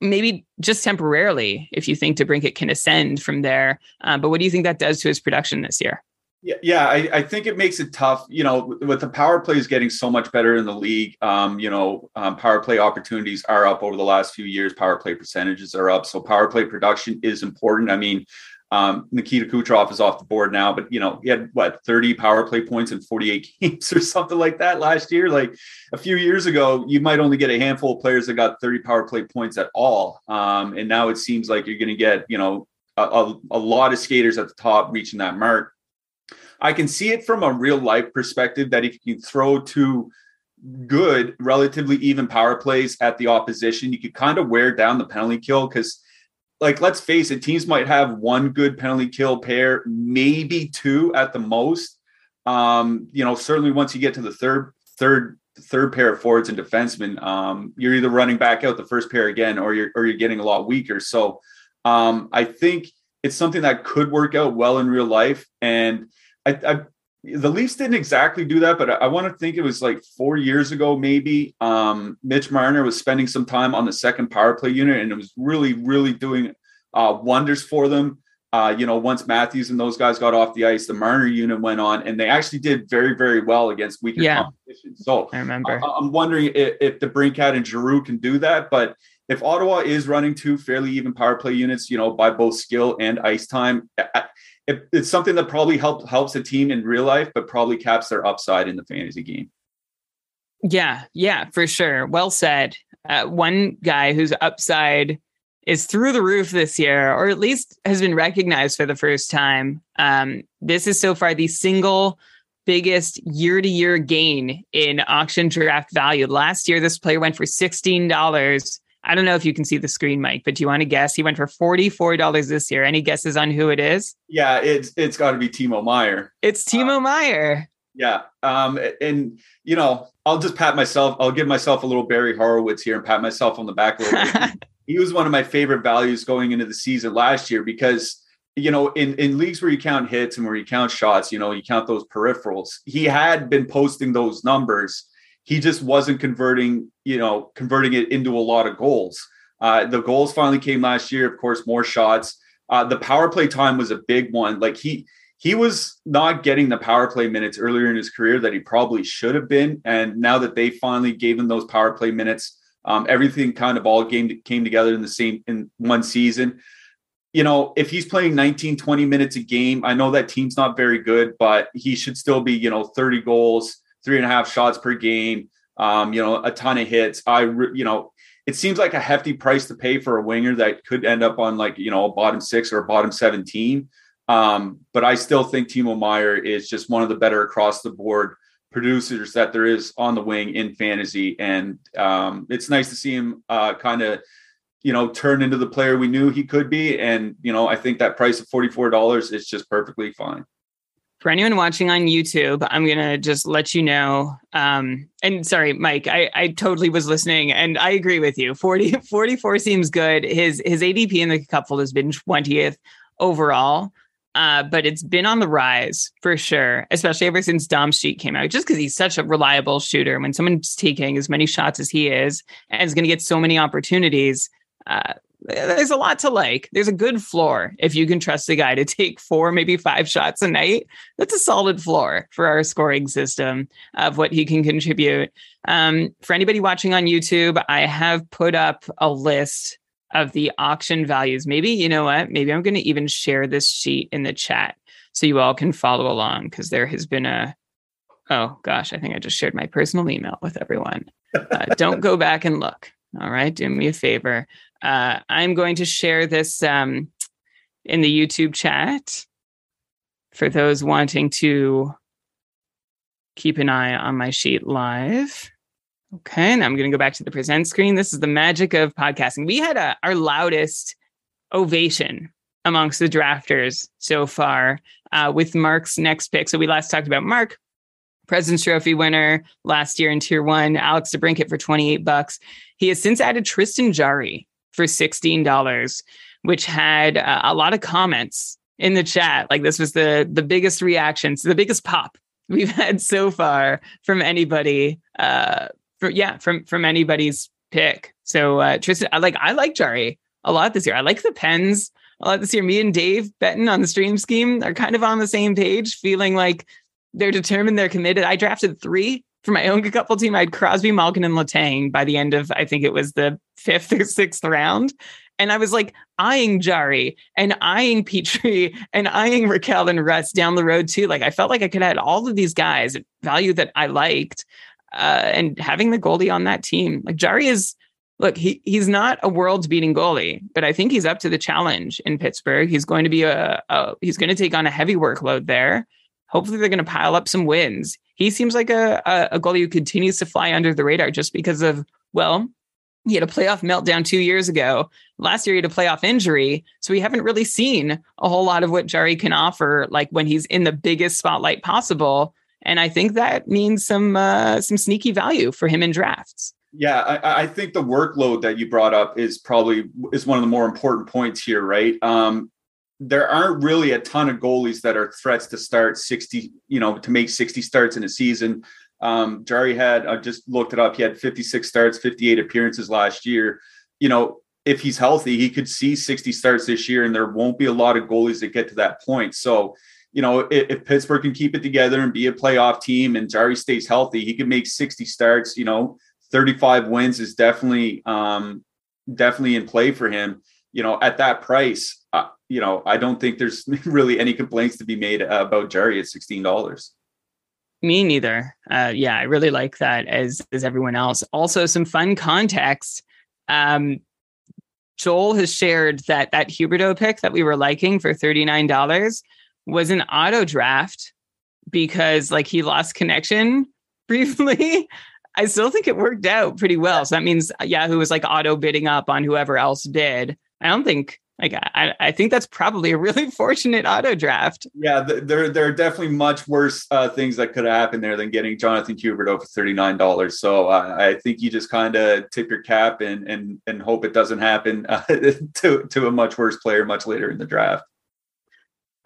[SPEAKER 1] maybe just temporarily if you think DeBrincat can ascend from there? Uh, but what do you think that does to his production this year?
[SPEAKER 5] Yeah, yeah, I, I, think it makes it tough. You know, with the power plays getting so much better in the league, um, you know, um, power play opportunities are up over the last few years. Power play percentages are up, so power play production is important. I mean, Um, Nikita Kucherov is off the board now, but you know he had what 30 power play points in 48 games or something like that last year. Like a few years ago, you might only get a handful of players that got 30 power play points at all, um, and now it seems like you're going to get you know a, a, a lot of skaters at the top reaching that mark. I can see it from a real life perspective that if you throw two good, relatively even power plays at the opposition, you could kind of wear down the penalty kill because like let's face it, teams might have one good penalty kill pair, maybe two at the most. Um, you know, certainly once you get to the third, third, third pair of forwards and defensemen, um, you're either running back out the first pair again, or you're or you're getting a lot weaker. So, um, I think it's something that could work out well in real life, and I, I the Leafs didn't exactly do that, but I, I want to think it was like four years ago, maybe. Um, Mitch Marner was spending some time on the second power play unit, and it was really, really doing uh, wonders for them. Uh, you know, once Matthews and those guys got off the ice, the Marner unit went on, and they actually did very, very well against weaker yeah. competition. So
[SPEAKER 1] I remember.
[SPEAKER 5] I, am wondering if, if DeBrincat and Giroux can do that, but if Ottawa is running two fairly even power play units, you know, by both skill and ice time, it, it's something that probably help, helps a team in real life, but probably caps their upside in the fantasy game.
[SPEAKER 1] Yeah, yeah, for sure. Well said. Uh, one guy whose upside is through the roof this year, or at least has been recognized for the first time. Um, this is so far the single biggest year to year gain in auction draft value. Last year, this player went for $16 I don't know if you can see the screen, Mike, but do you want to guess? He went for $44 this year. Any guesses on who it is?
[SPEAKER 5] Yeah, it's it's got to be Timo Meier.
[SPEAKER 1] It's Timo uh, Meier.
[SPEAKER 5] Yeah. Um, and you know, I'll just pat myself, I'll give myself a little Barry Horowitz here and pat myself on the back a little bit. he was one of my favorite values going into the season last year because you know, in, in leagues where you count hits and where you count shots, you know, you count those peripherals. He had been posting those numbers he just wasn't converting, you know, converting it into a lot of goals. Uh, the goals finally came last year, of course, more shots. Uh, the power play time was a big one. Like he he was not getting the power play minutes earlier in his career that he probably should have been. And now that they finally gave him those power play minutes, um, everything kind of all came came together in the same in one season. You know, if he's playing 19, 20 minutes a game, I know that team's not very good, but he should still be, you know, 30 goals, three and a half shots per game, um, you know, a ton of hits. I, you know, it seems like a hefty price to pay for a winger that could end up on like, you know, a bottom six or a bottom 17. Um, but I still think Timo Meier is just one of the better across the board producers that there is on the wing in fantasy. And um, it's nice to see him uh, kind of, you know, turn into the player we knew he could be. And, you know, I think that price of $44 is just perfectly fine
[SPEAKER 1] for anyone watching on YouTube, I'm gonna just let you know. Um, and sorry, Mike, I, I totally was listening, and I agree with you. 40, 44 seems good. His his ADP in the cupful has been 20th overall, uh, but it's been on the rise for sure, especially ever since Dom Sheet came out. Just because he's such a reliable shooter, when someone's taking as many shots as he is and is to get so many opportunities. Uh, there's a lot to like. There's a good floor if you can trust a guy to take four, maybe five shots a night. That's a solid floor for our scoring system of what he can contribute. Um, for anybody watching on YouTube, I have put up a list of the auction values. Maybe, you know what? Maybe I'm going to even share this sheet in the chat so you all can follow along because there has been a, oh gosh, I think I just shared my personal email with everyone. Uh, don't go back and look. All right, do me a favor. Uh, I'm going to share this um, in the YouTube chat for those wanting to keep an eye on my sheet live. Okay, and I'm going to go back to the present screen. This is the magic of podcasting. We had a, our loudest ovation amongst the drafters so far uh, with Mark's next pick. So we last talked about Mark, President's Trophy winner last year in Tier One, Alex DeBrincat for 28 bucks. He has since added Tristan Jarry for $16, which had uh, a lot of comments in the chat. Like this was the the biggest reactions, the biggest pop we've had so far from anybody. Uh, for, yeah, from from anybody's pick. So uh, Tristan, I like I like Jarry a lot this year. I like the pens a lot this year. Me and Dave Betton on the stream scheme are kind of on the same page, feeling like they're determined, they're committed. I drafted three for my own Cupful team, I had Crosby, Malkin, and Letang by the end of I think it was the fifth or sixth round, And I was like eyeing Jarry and eyeing Petry and eyeing Rakell and Rust down the road too. Like I felt like I could add all of these guys value that I liked. Uh, and having the goalie on that team, like Jarry is look, he he's not a world's beating goalie, but I think he's up to the challenge in Pittsburgh. He's going to be a, a he's going to take on a heavy workload there. Hopefully, they're going to pile up some wins. He seems like a, a, a goalie who continues to fly under the radar just because of well, he had a playoff meltdown two years ago. Last year, he had a playoff injury. So we haven't really seen a whole lot of what Jarry can offer, like when he's in the biggest spotlight possible. And I think that means some uh, some sneaky value for him in drafts.
[SPEAKER 5] Yeah, I, I, think the workload that you brought up is probably is one of the more important points here, right? Um, there aren't really a ton of goalies that are threats to start 60, you know, to make 60 starts in a season. Um, Jarry had, I just looked it up. He had 56 starts, 58 appearances last year. You know, if he's healthy, he could see 60 starts this year, and there won't be a lot of goalies that get to that point. So, you know, if, if Pittsburgh can keep it together and be a playoff team and Jarry stays healthy, he could make 60 starts. You know, 35 wins is definitely, um, definitely in play for him. You know, at that price, you know, I don't think there's really any complaints to be made about Jarry at $16.
[SPEAKER 1] Me neither. Uh, yeah, I really like that as as everyone else. Also, some fun context. Um, Joel has shared that that Huberdeau pick that we were liking for thirty nine dollars was an auto draft because like he lost connection briefly. I still think it worked out pretty well. So that means Yahoo was like auto bidding up on whoever else did. I don't think like I, I think that's probably a really fortunate auto draft.
[SPEAKER 5] Yeah, there there are definitely much worse uh, things that could have happened there than getting Jonathan Huberdeau for thirty nine dollars. So uh, I think you just kind of tip your cap and and and hope it doesn't happen uh, to to a much worse player much later in the draft.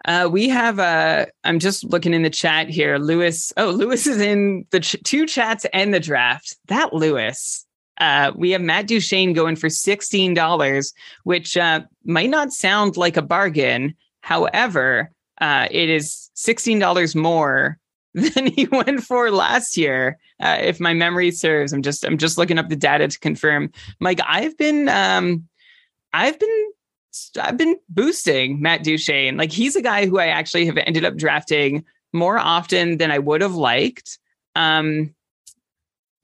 [SPEAKER 1] Uh, we have uh I'm just looking in the chat here. Lewis. Oh, Lewis is in the ch- two chats and the draft. That Lewis. Uh, we have Matt Duchene going for $16, which uh, might not sound like a bargain. However, uh, it is $16 more than he went for last year. Uh, if my memory serves, I'm just I'm just looking up the data to confirm. Mike, I've been um, I've been I've been boosting Matt Duchene. Like he's a guy who I actually have ended up drafting more often than I would have liked. Um,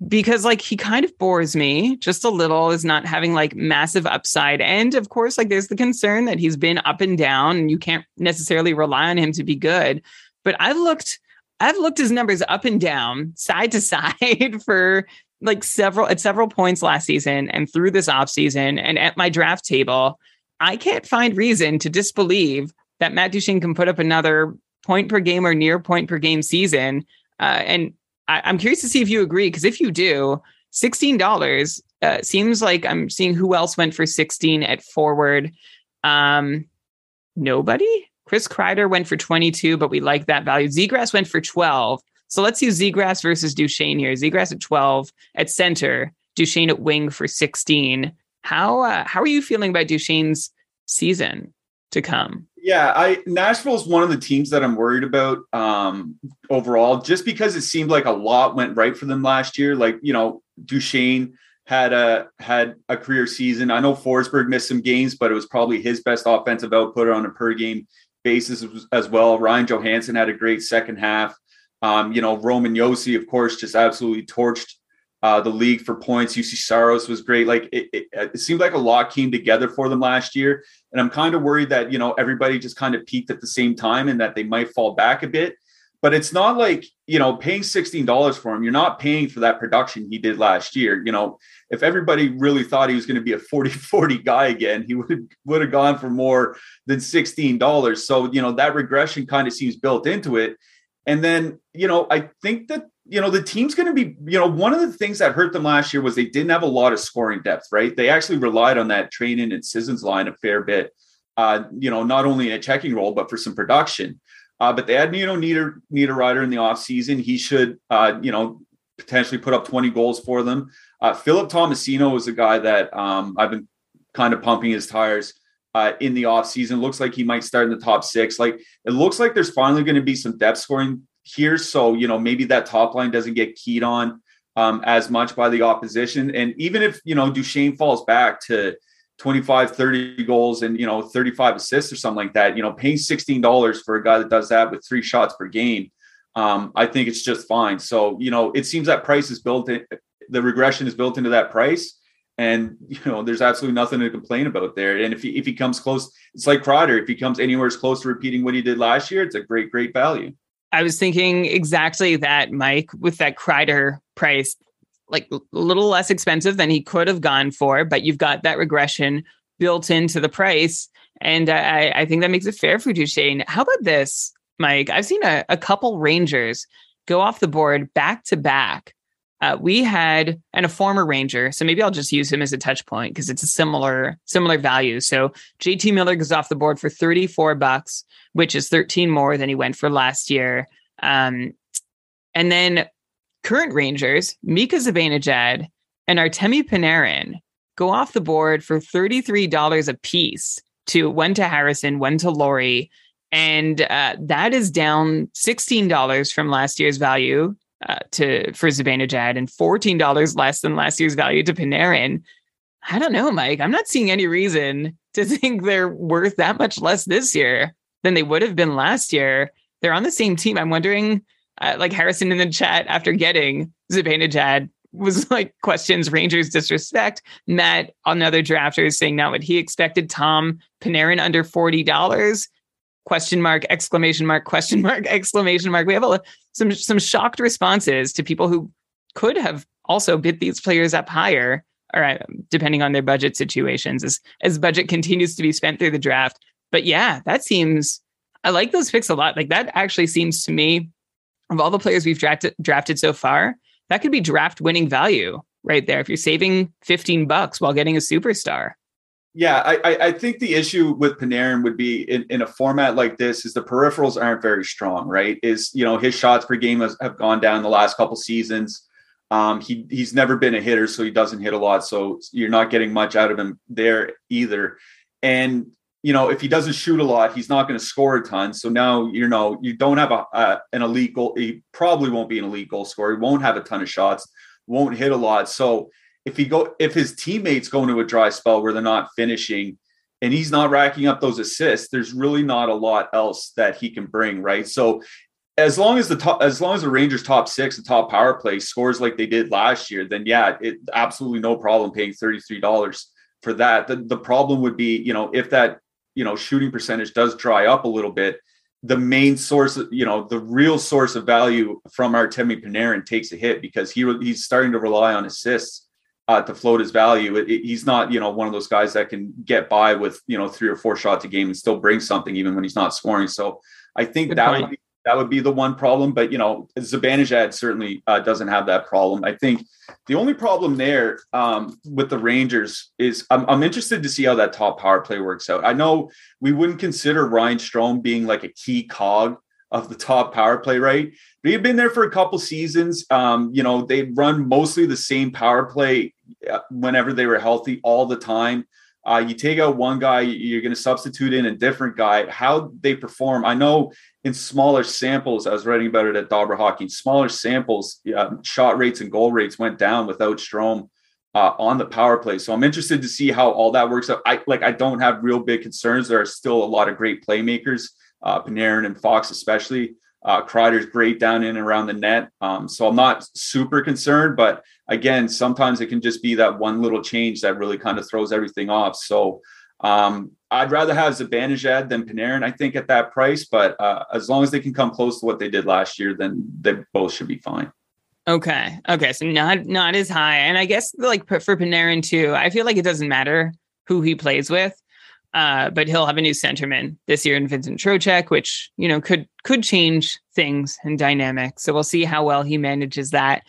[SPEAKER 1] because like he kind of bores me just a little is not having like massive upside. And of course like there's the concern that he's been up and down and you can't necessarily rely on him to be good. But i've looked i've looked his numbers up and down side to side for like several at several points last season and through this off season and at my draft table i can't find reason to disbelieve that matt duchene can put up another point per game or near point per game season uh, and I, am curious to see if you agree, because if you do, $16 uh, seems like I'm seeing who else went for 16 at forward. Um, nobody? Chris Kreider went for 22, but we like that value. Zegras went for 12. So let's use Zegras versus Duchene here. Zegras at 12 at center, Duchene at wing for 16. How uh, how are you feeling about Duchene's season to come?
[SPEAKER 5] Yeah, I Nashville is one of the teams that I'm worried about um, overall, just because it seemed like a lot went right for them last year. Like you know, Duchene had a had a career season. I know Forsberg missed some games, but it was probably his best offensive output on a per game basis as well. Ryan Johansen had a great second half. Um, you know, Roman Josi, of course, just absolutely torched uh, the league for points. Juuse Saros was great. Like it, it, it, seemed like a lot came together for them last year, and I'm kind of worried that you know everybody just kind of peaked at the same time and that they might fall back a bit. But it's not like you know paying sixteen dollars for him. You're not paying for that production he did last year. You know, if everybody really thought he was going to be a 40-40 guy again, he would would have gone for more than sixteen dollars. So you know that regression kind of seems built into it. And then, you know, I think that you know, the team's going to be, you know, one of the things that hurt them last year was they didn't have a lot of scoring depth, right? They actually relied on that Trenin and Sissons line a fair bit, uh, you know, not only in a checking role, but for some production. Uh, but they had, you know, Nieder, Niederreiter in the offseason. He should, uh, you know, potentially put up 20 goals for them. Uh, Philip Tomasino is a guy that um, I've been kind of pumping his tires uh, in the offseason. Looks like he might start in the top six. Like it looks like there's finally going to be some depth scoring here. So, you know, maybe that top line doesn't get keyed on um, as much by the opposition. And even if, you know, Duchene falls back to, 25, 30 goals and, you know, 35 assists or something like that, you know, paying $16 for a guy that does that with three shots per game, um, I think it's just fine. So, you know, it seems that price is built in, the regression is built into that price. And, you know, there's absolutely nothing to complain about there. And if he, if he comes close, it's like Kreider. If he comes anywhere as close to repeating what he did last year, it's a great, great value.
[SPEAKER 1] I was thinking exactly that, Mike, with that Kreider price like a little less expensive than he could have gone for, but you've got that regression built into the price. And I, I think that makes it fair for Duchene. How about this, Mike? I've seen a, a couple Rangers go off the board back to back. Uh, we had and a former Ranger, so maybe I'll just use him as a touch point because it's a similar similar value. So JT Miller goes off the board for 34 bucks, which is 13 more than he went for last year. Um, and then Current Rangers, Mika Zibanejad and Artemi Panarin go off the board for $33 a piece to one to Harrison, one to Laurie. And uh, that is down $16 from last year's value uh, to for Zibanejad and $14 less than last year's value to Panarin. I don't know, Mike. I'm not seeing any reason to think they're worth that much less this year than they would have been last year. They're on the same team. I'm wondering uh, like Harrison in the chat after getting Zibanejad was like questions Rangers disrespect. Matt, another drafter, is saying not what he expected. Tom Panarin under forty dollars? Question mark! Exclamation mark! Question mark! Exclamation mark! We have a, some some shocked responses to people who could have also bid these players up higher, all right, uh, depending on their budget situations as as budget continues to be spent through the draft. But yeah, that seems I like those picks a lot. Like that actually seems to me of all the players we've drafted drafted so far, that could be draft winning value right there. If you're saving 15 bucks while getting a superstar.
[SPEAKER 5] Yeah, I, I think the issue with Panarin would be in, in a format like this is the peripherals aren't very strong, right? Is you know his shots per game has, have gone down the last couple seasons. Um, he he's never been a hitter, so he doesn't hit a lot. So you're not getting much out of him there either. And you know, if he doesn't shoot a lot, he's not going to score a ton. So now, you know, you don't have a uh, an elite goal. He probably won't be an elite goal scorer. He won't have a ton of shots, won't hit a lot. So if he go, if his teammates go into a dry spell where they're not finishing, and he's not racking up those assists, there's really not a lot else that he can bring, right? So as long as the top, as long as the Rangers top six and top power play scores like they did last year, then yeah, it absolutely no problem paying thirty three dollars for that. The, the problem would be, you know, if that you know shooting percentage does dry up a little bit, the main source, you know, the real source of value from Artemi Panarin takes a hit because he he's starting to rely on assists uh, to float his value. It, it, he's not, you know, one of those guys that can get by with you know three or four shots a game and still bring something even when he's not scoring. So I think Good that point. would be that would be the one problem. But you know, Zibanejad certainly uh, doesn't have that problem. I think the only problem there um, with the Rangers is I'm, I'm, interested to see how that top power play works out. I know we wouldn't consider Ryan Strome being like a key cog of the top power play, right? But he'd been there for a couple seasons. Um, you know, they run mostly the same power play whenever they were healthy all the time. Uh, you take out one guy, you're going to substitute in a different guy. How they perform, I know in smaller samples. I was writing about it at Dobber Hockey. Smaller samples, uh, shot rates and goal rates went down without Strome uh, on the power play. So I'm interested to see how all that works out. I like. I don't have real big concerns. There are still a lot of great playmakers, uh, Panarin and Fox especially. Uh, Kreider's great down in and around the net. Um, so I'm not super concerned, but again, sometimes it can just be that one little change that really kind of throws everything off. So um, I'd rather have Zibanejad than Panarin, I think, at that price. But uh, as long as they can come close to what they did last year, then they both should be fine.
[SPEAKER 1] Okay. Okay. So not not as high, and I guess like for Panarin too. I feel like it doesn't matter who he plays with, uh, but he'll have a new centerman this year in Vincent Trocheck, which you know could could change things and dynamics. So we'll see how well he manages that.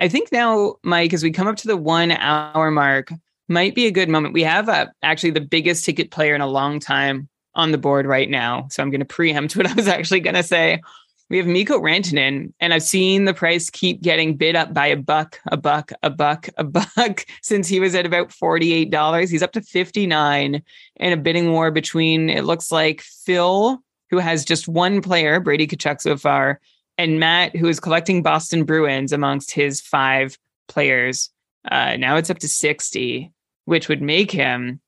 [SPEAKER 1] I think now, Mike, as we come up to the one hour mark, might be a good moment. We have uh, actually the biggest ticket player in a long time on the board right now. So I'm going to preempt what I was actually going to say. We have Mikko Rantanen, and I've seen the price keep getting bid up by a buck, a buck, a buck, a buck since he was at about $48. He's up to 59 in a bidding war between, it looks like Phil, who has just one player, Brady Tkachuk so far, and Matt, who is collecting Boston Bruins amongst his five players. Uh, now it's up to 60, which would make him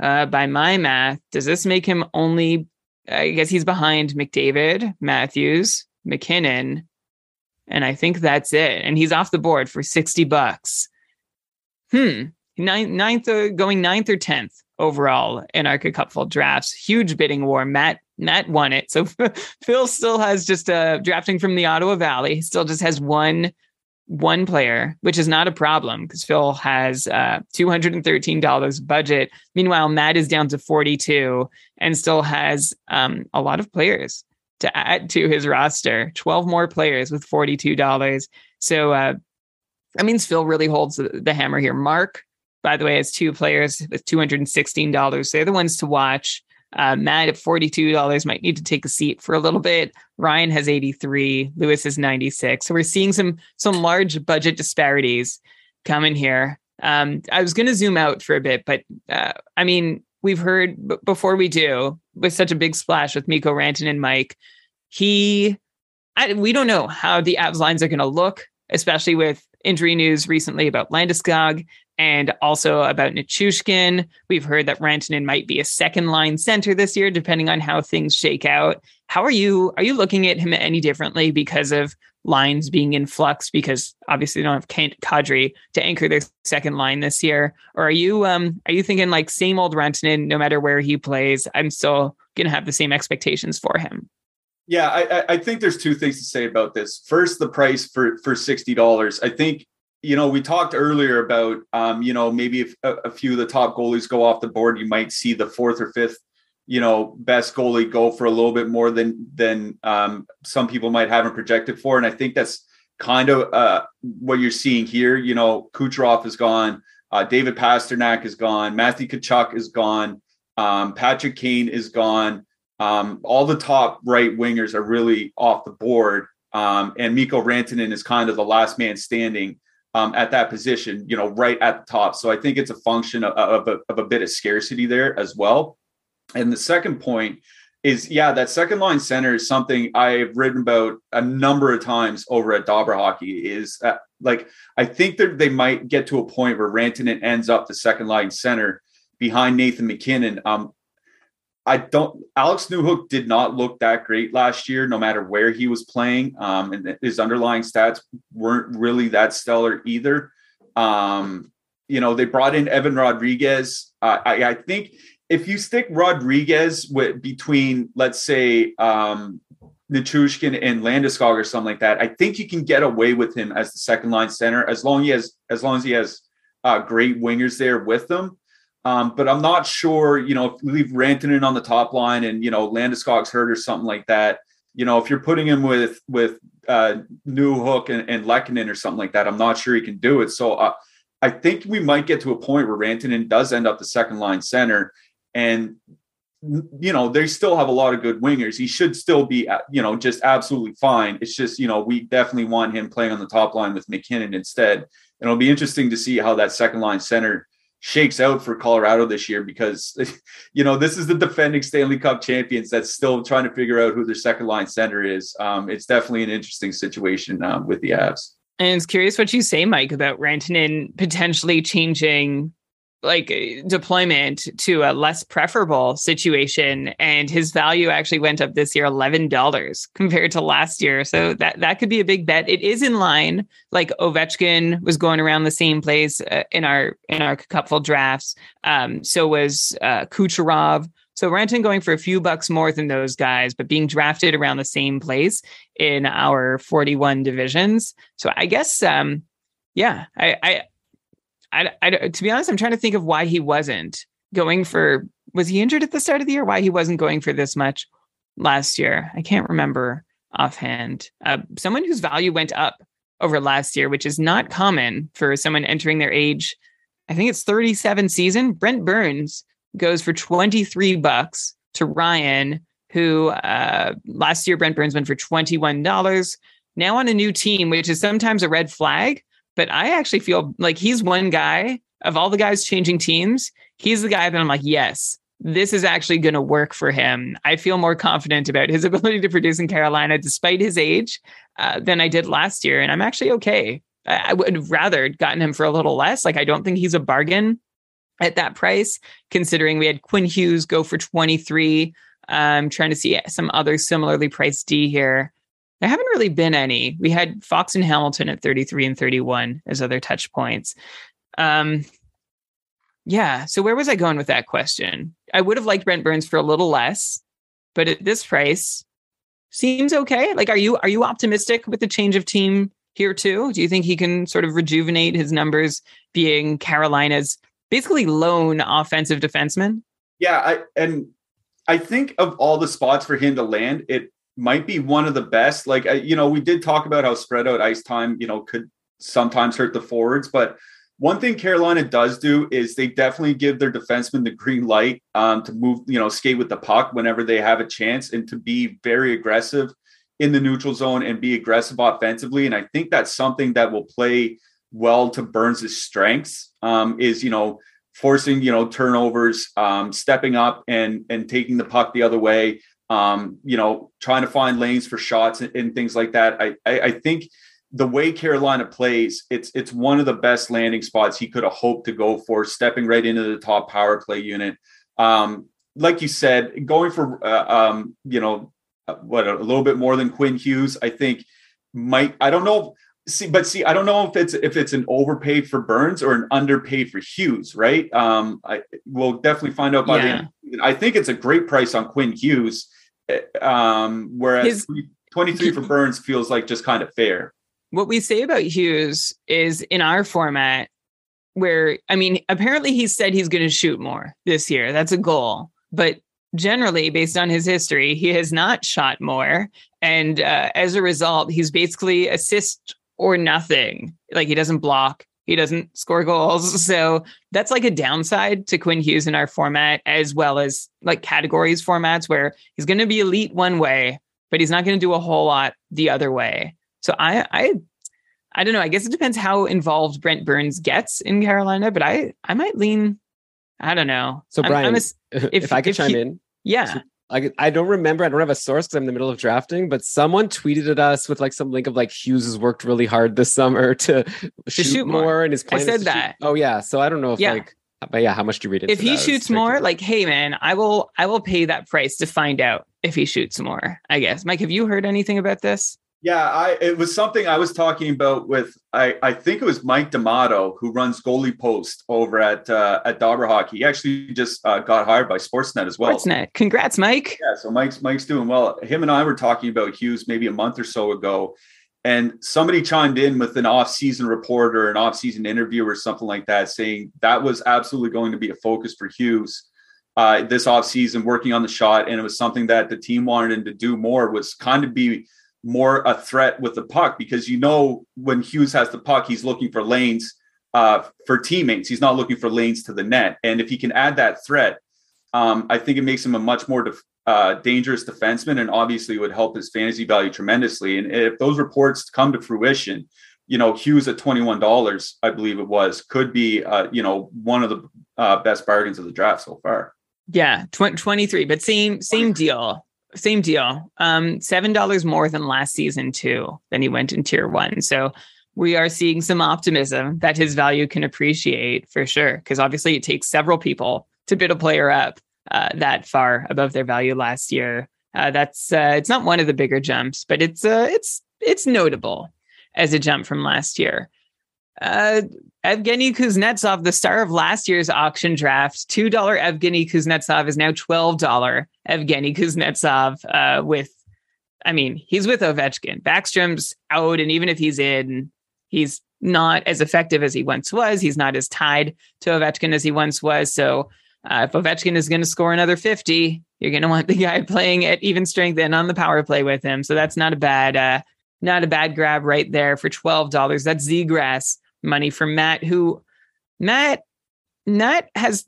[SPEAKER 1] uh, by my math, does this make him only? I guess he's behind McDavid, Matthews, MacKinnon, and I think that's it. And he's off the board for sixty bucks. Hmm, ninth, uh, going ninth or tenth overall in our Cupful drafts. Huge bidding war. Matt Matt won it. So Phil still has just a uh, drafting from the Ottawa Valley. Still just has one one player, which is not a problem because Phil has uh, $213 budget. Meanwhile, Matt is down to 42 and still has um, a lot of players to add to his roster 12 more players with $42. So uh, that means Phil really holds the, hammer here. Mark, by the way, has two players with $216. They're the ones to watch. Uh, Matt at $42 might need to take a seat for a little bit. Ryan has 83, Lewis is 96. So we're seeing some some large budget disparities coming here. Um, I was going to zoom out for a bit, but uh, I mean, we've heard b- before we do with such a big splash with Mikko Rantanen and Mike, he, I, we don't know how the Avs lines are going to look, especially with injury news recently about Landeskog and also about Nichushkin. We've heard that Rantanen might be a second line center this year, depending on how things shake out. How are you? Are you looking at him any differently because of lines being in flux? Because obviously, they don't have Kadri to anchor their second line this year. Or are you? Um, are you thinking like same old Rantanen, no matter where he plays? I'm still to have the same expectations for him.
[SPEAKER 5] Yeah, I, I think there's two things to say about this. First, the price for for sixty dollars. I think you know, we talked earlier about, um, you know, maybe if a, a, few of the top goalies go off the board, you might see the fourth or fifth, you know, best goalie go for a little bit more than than um, some people might have him projected for. And I think that's kind of uh, what you're seeing here. You know, Kucherov is gone, uh, David Pastrnak is gone, Matthew Tkachuk is gone, um, Patrick Kane is gone. Um, all the top right wingers are really off the board. Um, and Mikko Rantanen is kind of the last man standing um, at that position, you know, right at the top. So I think it's a function of, of, a, of a bit of scarcity there as well. And the second point is, yeah, that second line center is something I've written about a number of times over at Dobber Hockey. Is uh, like I think that they might get to a point where Rantanen ends up the second line center behind Nathan MacKinnon. Um, I don't. Alex Newhook did not look that great last year, no matter where he was playing. Um, and his underlying stats weren't really that stellar either. Um, you know, they brought in Evan Rodrigues. Uh, I, I, think if you stick Rodrigues with between, let's say, um, Nichushkin and Landeskog or something like that, I think you can get away with him as the second line center as long as as long as he has uh, great wingers there with them. Um, but I'm not sure, you know, if we leave Rantanen on the top line and, you know, Landeskog's hurt or something like that, you know, if you're putting him with, with uh, Newhook and, and Lehkonen or something like that, I'm not sure he can do it. So uh, I think we might get to a point where Rantanen does end up the second line center and, you know, they still have a lot of good wingers. He should still be, uh, you know, just absolutely fine. It's just, you know, we definitely want him playing on the top line with MacKinnon instead. And it'll be interesting to see how that second line center shakes out for Colorado this year because you know this is the defending Stanley Cup champions that's still trying to figure out who their second line center is. Um, it's definitely an interesting situation um, with the Avs.
[SPEAKER 1] And it's curious what you say, Mike, about Rantanen potentially changing like deployment to a less preferable situation and his value actually went up this year $11 compared to last year. So that that could be a big bet. It is in line. Like ovechkin was going around the same place uh, in our in our cupful drafts. Um, so was uh, kucherov. So Rantanen going for a few bucks more than those guys, but being drafted around the same place in our 41 divisions. So I guess, um, yeah, I, I I, I, to be honest, I'm trying to think of why he wasn't going for. Was he injured at the start of the year? Why he wasn't going for this much last year? I can't remember offhand. Uh, someone whose value went up over last year, which is not common for someone entering their age. I think it's 37 season. Brent Burns goes for 23 bucks to Ryan, who uh, last year Brent Burns went for $21. Now on a new team, which is sometimes a red flag but I actually feel like he's one guy of all the guys changing teams. He's the guy that I'm like, yes, this is actually going to work for him. I feel more confident about his ability to produce in Carolina despite his age uh, than I did last year. And I'm actually okay. I, I would rather gotten him for a little less. Like, I don't think he's a bargain at that price, considering we had Quinn Hughes go for 23. I'm um, trying to see some other similarly priced D here. There haven't really been any. We had Fox and Hamilton at 33 and 31 as other touch points. Um, yeah. So where was I going with that question? I would have liked Brent Burns for a little less, but at this price, seems okay. Like, are you are you optimistic with the change of team here too? Do you think he can sort of rejuvenate his numbers, being Carolina's basically lone offensive defenseman?
[SPEAKER 5] Yeah, I, and I think of all the spots for him to land, it might be one of the best. Like, you know, we did talk about how spread out ice time, you know, could sometimes hurt the forwards, but one thing Carolina does do is they definitely give their defensemen the green light um, to move, you know, skate with the puck whenever they have a chance and to be very aggressive in the neutral zone and be aggressive offensively. And I think that's something that will play well to Burns' strengths um, is, you know, forcing, you know, turnovers, um, stepping up and and taking the puck the other way, um, you know, trying to find lanes for shots and, and things like that. I, I, I think – the way Carolina plays, it's it's one of the best landing spots he could have hoped to go for, stepping right into the top power play unit. Um, like you said, going for uh, um, you know uh, what a little bit more than Quinn Hughes, I think might. I don't know. See, but see, I don't know if it's if it's an overpaid for Burns or an underpaid for Hughes, right? Um, I will definitely find out by yeah. the end. I think it's a great price on Quinn Hughes, um, whereas His, 23 for Burns feels like just kind of fair
[SPEAKER 1] what we say about Hughes is in our format, where I mean, apparently he said he's going to shoot more this year. That's a goal. But generally, based on his history, he has not shot more. And uh, as a result, he's basically assist or nothing. Like he doesn't block, he doesn't score goals. So that's like a downside to Quinn Hughes in our format, as well as like categories formats where he's going to be elite one way, but he's not going to do a whole lot the other way. So I I I don't know. I guess it depends how involved Brent Burns gets in Carolina, but I I might lean. I don't know.
[SPEAKER 2] So Brian, I'm, I'm a, if, if, I could if chime he, in,
[SPEAKER 1] yeah.
[SPEAKER 2] So I, I don't remember. I don't have a source because I'm in the middle of drafting. But someone tweeted at us with like some link of like Hughes has worked really hard this summer to, to shoot, shoot more, more, and his plan.
[SPEAKER 1] I said that.
[SPEAKER 2] Shoot. Oh yeah. So I don't know if yeah. like, but yeah, how much do you read it?
[SPEAKER 1] If he shoots more, like, hey man, I will I will pay that price to find out if he shoots more. I guess. Mike, have you heard anything about this?
[SPEAKER 5] Yeah, I it was something I was talking about with I I think it was Mike D'Amato who runs goalie post over at uh, at Dobber Hockey. He actually just uh, got hired by Sportsnet as well.
[SPEAKER 1] Sportsnet, congrats, Mike.
[SPEAKER 5] Yeah, so Mike's Mike's doing well. Him and I were talking about Hughes maybe a month or so ago, and somebody chimed in with an off-season report or an off-season interview or something like that, saying that was absolutely going to be a focus for Hughes. Uh, this offseason working on the shot and it was something that the team wanted him to do more was kind of be more a threat with the puck because you know when Hughes has the puck, he's looking for lanes uh, for teammates. He's not looking for lanes to the net. And if he can add that threat, um, I think it makes him a much more def- uh, dangerous defenseman, and obviously would help his fantasy value tremendously. And if those reports come to fruition, you know Hughes at twenty one dollars, I believe it was, could be uh, you know one of the uh, best bargains of the draft so far.
[SPEAKER 1] Yeah, tw- twenty three, but same same deal same deal. Um, seven dollars more than last season too. Then he went in tier one. So we are seeing some optimism that his value can appreciate for sure. Because obviously it takes several people to bid a player up uh, that far above their value last year. Uh, that's uh, it's not one of the bigger jumps, but it's uh, it's it's notable as a jump from last year. Evgeny Kuznetsov, the star of last year's auction draft, $2 Evgeny Kuznetsov is now $12 Evgeny Kuznetsov uh, with, I mean, he's with Ovechkin. Backstrom's out, and even if he's in, he's not as effective as he once was. He's not as tied to Ovechkin as he once was. So uh, if Ovechkin is going to score another 50, you're going to want the guy playing at even strength and on the power play with him. So that's not a bad, uh, not a bad grab right there for $12. That's Zegras money from Matt, who Matt Matt has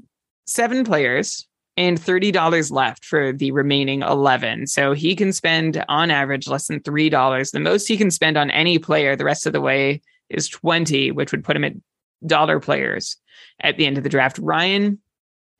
[SPEAKER 1] seven players and $30 left for the remaining 11. So he can spend on average less than $3. The most he can spend on any player the rest of the way is 20, which would put him at dollar players at the end of the draft. Ryan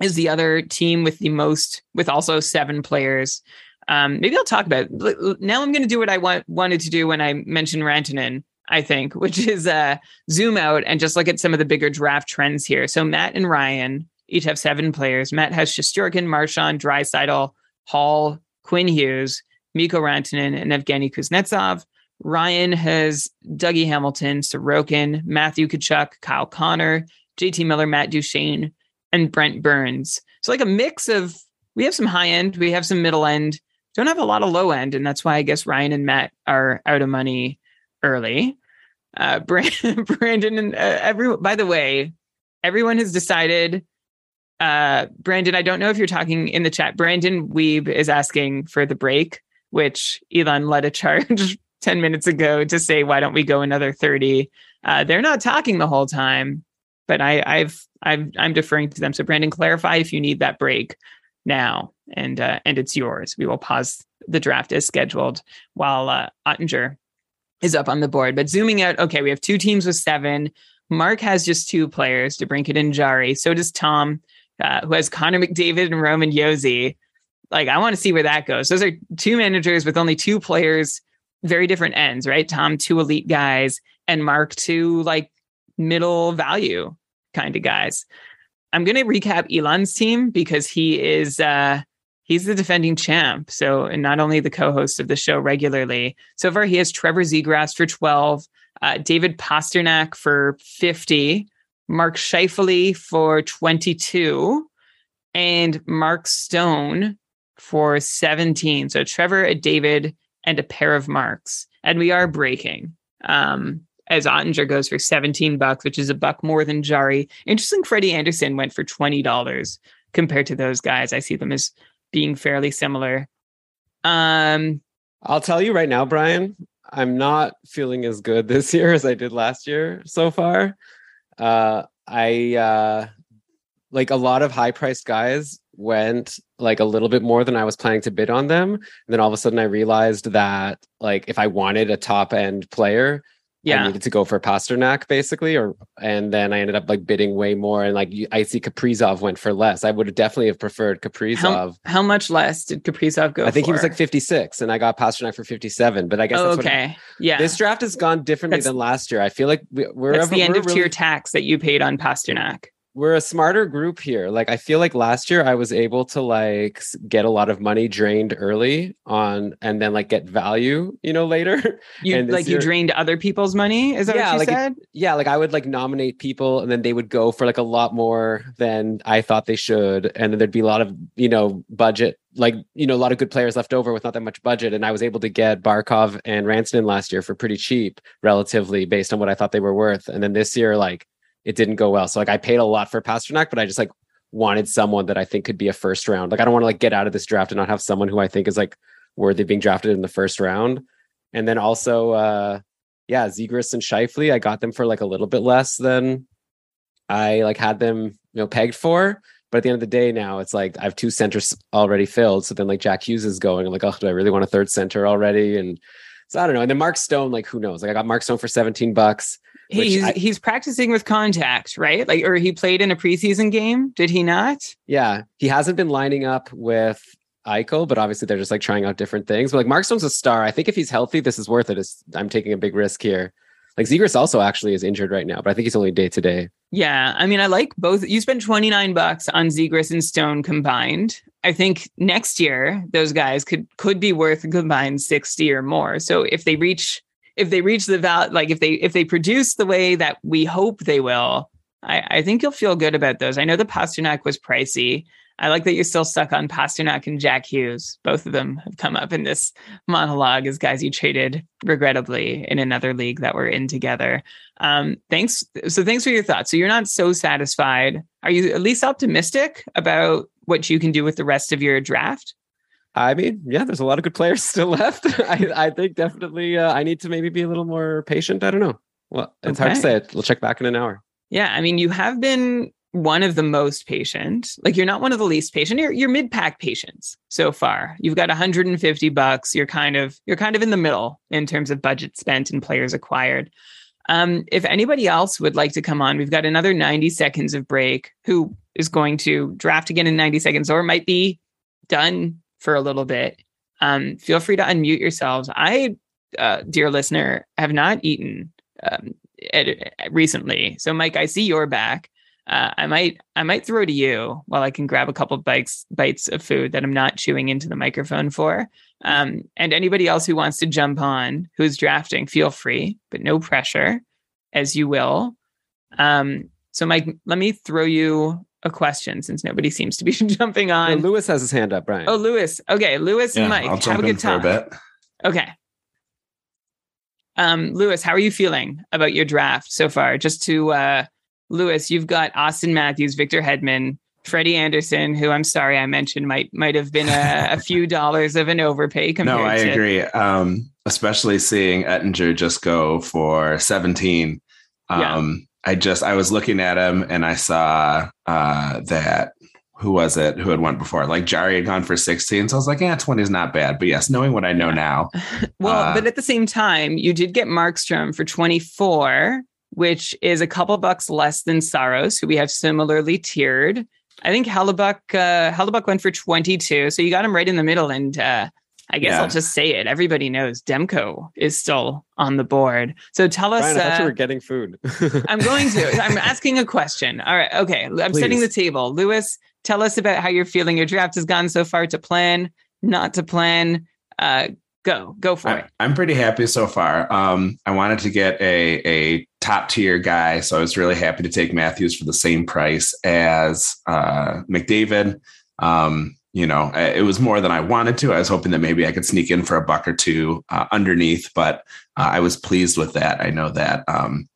[SPEAKER 1] is the other team with the most, with also seven players. Um, maybe I'll talk about it. Now I'm going to do what I want, wanted to do when I mentioned Rantanen. I think, which is uh, zoom out and just look at some of the bigger draft trends here. So Matt and Ryan each have seven players. Matt has Shesterkin, Marchand, Draisaitl, Hall, Quinn Hughes, Mikko Rantanen, and Evgeny Kuznetsov. Ryan has Dougie Hamilton, Sorokin, Matthew Tkachuk, Kyle Connor, JT Miller, Matt Duchene, and Brent Burns. So like a mix of we have some high end, we have some middle end, don't have a lot of low end, and that's why I guess Ryan and Matt are out of money early. Uh, Brandon and uh, everyone. By the way, everyone has decided. Uh, Brandon, I don't know if you're talking in the chat. Brandon Weeb is asking for the break, which Elon led a charge 10 minutes ago to say, why don't we go another 30? Uh, they're not talking the whole time, but I, I've, I've, I'm deferring to them. So Brandon, clarify if you need that break now and, uh, and it's yours. We will pause the draft as scheduled while uh, Oettinger is up on the board. But zooming out, okay, we have two teams with seven. Mark has just two players, DeBrincat and Jarry. So does Tom, uh, who has Connor McDavid and Roman Josi. Like, I want to see where that goes. Those are two managers with only two players very different ends, right? Tom, two elite guys, and Mark, two like middle value kind of guys. I'm going to recap Elon's team because he is uh he's the defending champ. So, and not only the co-host of the show regularly. So far, he has Trevor Zegras for 12, uh, David Pastrnak for 50, Mark Scheifele for 22, and Mark Stone for 17. So Trevor, a David, and a pair of marks. And we are breaking. Um, as Oettinger goes for 17 bucks, which is a buck more than Jarry. Interesting, Freddie Andersen went for $20 compared to those guys. I see them as being fairly similar. Um,
[SPEAKER 2] I'll tell you right now, Brian, I'm not feeling as good this year as I did last year so far. Uh, I uh, like a lot of high priced guys went like a little bit more than I was planning to bid on them. And then all of a sudden I realized that like if I wanted a top end player, yeah. I needed to go for Pastrnak basically, or and then I ended up like bidding way more. And like I see Kaprizov went for less. I would have definitely have preferred Kaprizov.
[SPEAKER 1] How, how much less did Kaprizov go?
[SPEAKER 2] I think
[SPEAKER 1] for?
[SPEAKER 2] he was like 56 and I got Pastrnak for 57. But I guess
[SPEAKER 1] oh, okay. yeah.
[SPEAKER 2] This draft has gone differently that's, than last year. I feel like we, are
[SPEAKER 1] that's the end of really, tier tax that you paid on Pastrnak
[SPEAKER 2] we're a smarter group here. Like I feel like last year I was able to like get a lot of money drained early on and then like get value, you know, later.
[SPEAKER 1] You like year, you drained other people's money? Is that yeah, what you
[SPEAKER 2] like
[SPEAKER 1] said?
[SPEAKER 2] It, yeah, like I would like nominate people and then they would go for like a lot more than I thought they should. And then there'd be a lot of, you know, budget, like, you know, a lot of good players left over with not that much budget. And I was able to get Barkov and Rantanen last year for pretty cheap, relatively based on what I thought they were worth. And then this year, like it didn't go well. So like I paid a lot for Pastrnak, but I just like wanted someone that I think could be a first round. Like I don't want to like get out of this draft and not have someone who I think is like worthy being drafted in the first round. And then also uh yeah, Zegras and Scheifele, I got them for like a little bit less than I like had them, you know, pegged for. But at the end of the day, now it's like I have two centers already filled. So then like Jack Hughes is going. I'm like, oh, do I really want a third center already? And so I don't know. And then Mark Stone, like who knows? Like I got Mark Stone for 17 bucks
[SPEAKER 1] he's I, he's practicing with contact, right? Like, or he played in a preseason game. Did he not?
[SPEAKER 2] Yeah, he hasn't been lining up with Eichel, but obviously they're just like trying out different things. But like Mark Stone's a star. I think if he's healthy, this is worth it. It's, I'm taking a big risk here. Like Zegras also actually is injured right now, but I think he's only day to day.
[SPEAKER 1] Yeah, I mean, I like both. You spent 29 bucks on Zegras and Stone combined. I think next year those guys could could be worth combined 60 or more. So if they reach if they reach the val like if they if they produce the way that we hope they will, I, I think you'll feel good about those. I know the Pastrnak was pricey. I like that you're still stuck on Pastrnak and Jack Hughes. Both of them have come up in this monologue as guys you traded regrettably in another league that we're in together. Um, thanks. So thanks for your thoughts. So you're not so satisfied. Are you at least optimistic about what you can do with the rest of your draft?
[SPEAKER 2] I mean, yeah, there's a lot of good players still left. I, I think definitely uh, I need to maybe be a little more patient. I don't know. Well, it's okay. hard to say. It. We'll check back in an hour.
[SPEAKER 1] Yeah, I mean, you have been one of the most patient. Like you're not one of the least patient. You're you're mid pack patients so far. You've got 150 bucks. You're kind of you're kind of in the middle in terms of budget spent and players acquired. Um, if anybody else would like to come on, we've got another 90 seconds of break. Who is going to draft again in 90 seconds, or might be done for a little bit, um, feel free to unmute yourselves. I, uh, dear listener, have not eaten um, ed- recently. So, Mike, I see your back. uh, I might I might throw to you while I can grab a couple bites bites of food that I'm not chewing into the microphone for. Um, and anybody else who wants to jump on who's drafting, feel free, but no pressure, as you will. Um, so, Mike, let me throw you a question since nobody seems to be jumping on.
[SPEAKER 2] Lewis has his hand up, Brian.
[SPEAKER 1] Oh, Lewis. Okay, Lewis yeah, and Mike, have a good time. A okay. Um, Lewis, how are you feeling about your draft so far? Just to uh, Lewis, you've got Auston Matthews, Victor Hedman, Freddie Andersen, who I'm sorry I mentioned might might have been a, a few dollars of an overpay. Compared
[SPEAKER 6] no, I
[SPEAKER 1] to-
[SPEAKER 6] agree. Um, especially seeing Oettinger just go for 17. Um, yeah. I just I was looking at him and I saw uh, that who was it who had went before? Like Jarry had gone for 16. So I was like, yeah, 20 is not bad. But yes, knowing what I know now.
[SPEAKER 1] well, uh, but at the same time, you did get Markstrom for 24 which is a couple bucks less than Saros, who we have similarly tiered. I think Hellebuyck uh, Hellebuyck went for 22, so you got him right in the middle. And uh, I guess yeah. I'll just say it. Everybody knows Demko is still on the board. So tell us.
[SPEAKER 2] Brian, I thought uh, you were getting food.
[SPEAKER 1] I'm going to. I'm asking a question. All right. Okay. I'm Please. setting the table. Lewis, tell us about how you're feeling. Your draft has gone so far to plan, not to plan. Uh, go go for
[SPEAKER 6] I,
[SPEAKER 1] it
[SPEAKER 6] i'm pretty happy so far um i wanted to get a a top tier guy so i was really happy to take matthews for the same price as uh mcdavid um you know it was more than i wanted to i was hoping that maybe i could sneak in for a buck or two uh, underneath but uh, i was pleased with that i know that um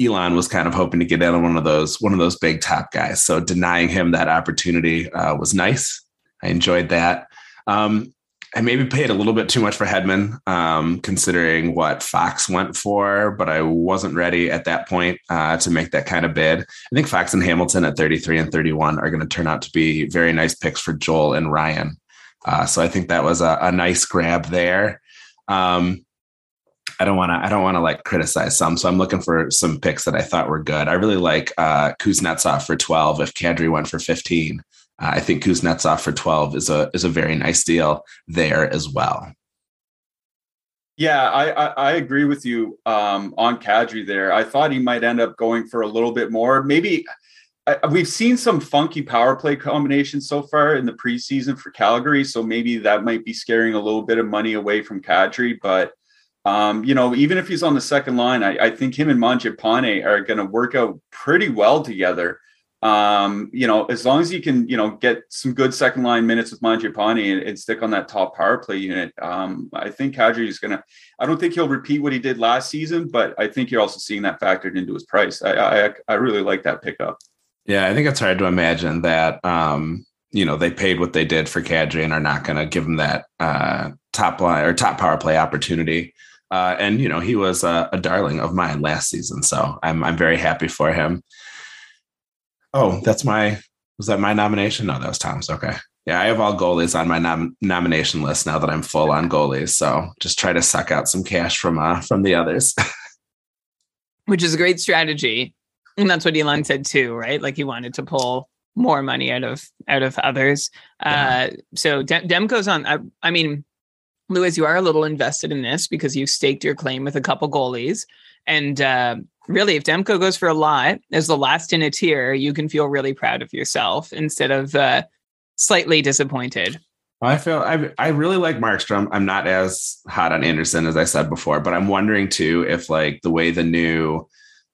[SPEAKER 6] Elon was kind of hoping to get in on one of those one of those big top guys. So denying him that opportunity uh, was nice. I enjoyed that. Um, I maybe paid a little bit too much for Hedman, um, considering what Fox went for, but I wasn't ready at that point uh, to make that kind of bid. I think Fox and Hamilton at 33 and 31 are going to turn out to be very nice picks for Joel and Ryan. Uh, so I think that was a, a nice grab there. Um, I don't want to. I don't want to like criticize some. So I'm looking for some picks that I thought were good. I really like uh, Kuznetsov for 12. If Kadri went for 15, uh, I think Kuznetsov for 12 is a is a very nice deal there as well.
[SPEAKER 5] Yeah, I, I, I agree with you um, on Kadri there. I thought he might end up going for a little bit more. Maybe I, we've seen some funky power play combinations so far in the preseason for Calgary, so maybe that might be scaring a little bit of money away from Kadri. But um, you know, even if he's on the second line, I, I think him and Mangiapane are going to work out pretty well together um, you know, as long as you can, you know, get some good second line minutes with Mangiapane and, and stick on that top power play unit, um, I think Kadri is going to. I don't think he'll repeat what he did last season, but I think you're also seeing that factored into his price. I I, I really like that pickup.
[SPEAKER 6] Yeah, I think it's hard to imagine that. Um, you know, they paid what they did for Kadri and are not going to give him that uh, top line or top power play opportunity. Uh, and you know, he was a, a darling of mine last season, so I'm I'm very happy for him. Oh, that's my was that my nomination? No, that was Tom's. Okay. Yeah, I have all goalies on my nom- nomination list now that I'm full on goalies. So just try to suck out some cash from uh from the others.
[SPEAKER 1] Which is a great strategy. And that's what Elon said too, right? Like he wanted to pull more money out of out of others. Yeah. Uh so Dem- Demko's on I, I mean Lewis, you are a little invested in this because you staked your claim with a couple goalies. And uh, really, if Demko goes for a lot as the last in a tier, you can feel really proud of yourself instead of uh, slightly disappointed.
[SPEAKER 6] I feel I I really like Markstrom. I'm not as hot on Andersen as I said before, but I'm wondering too if like the way the new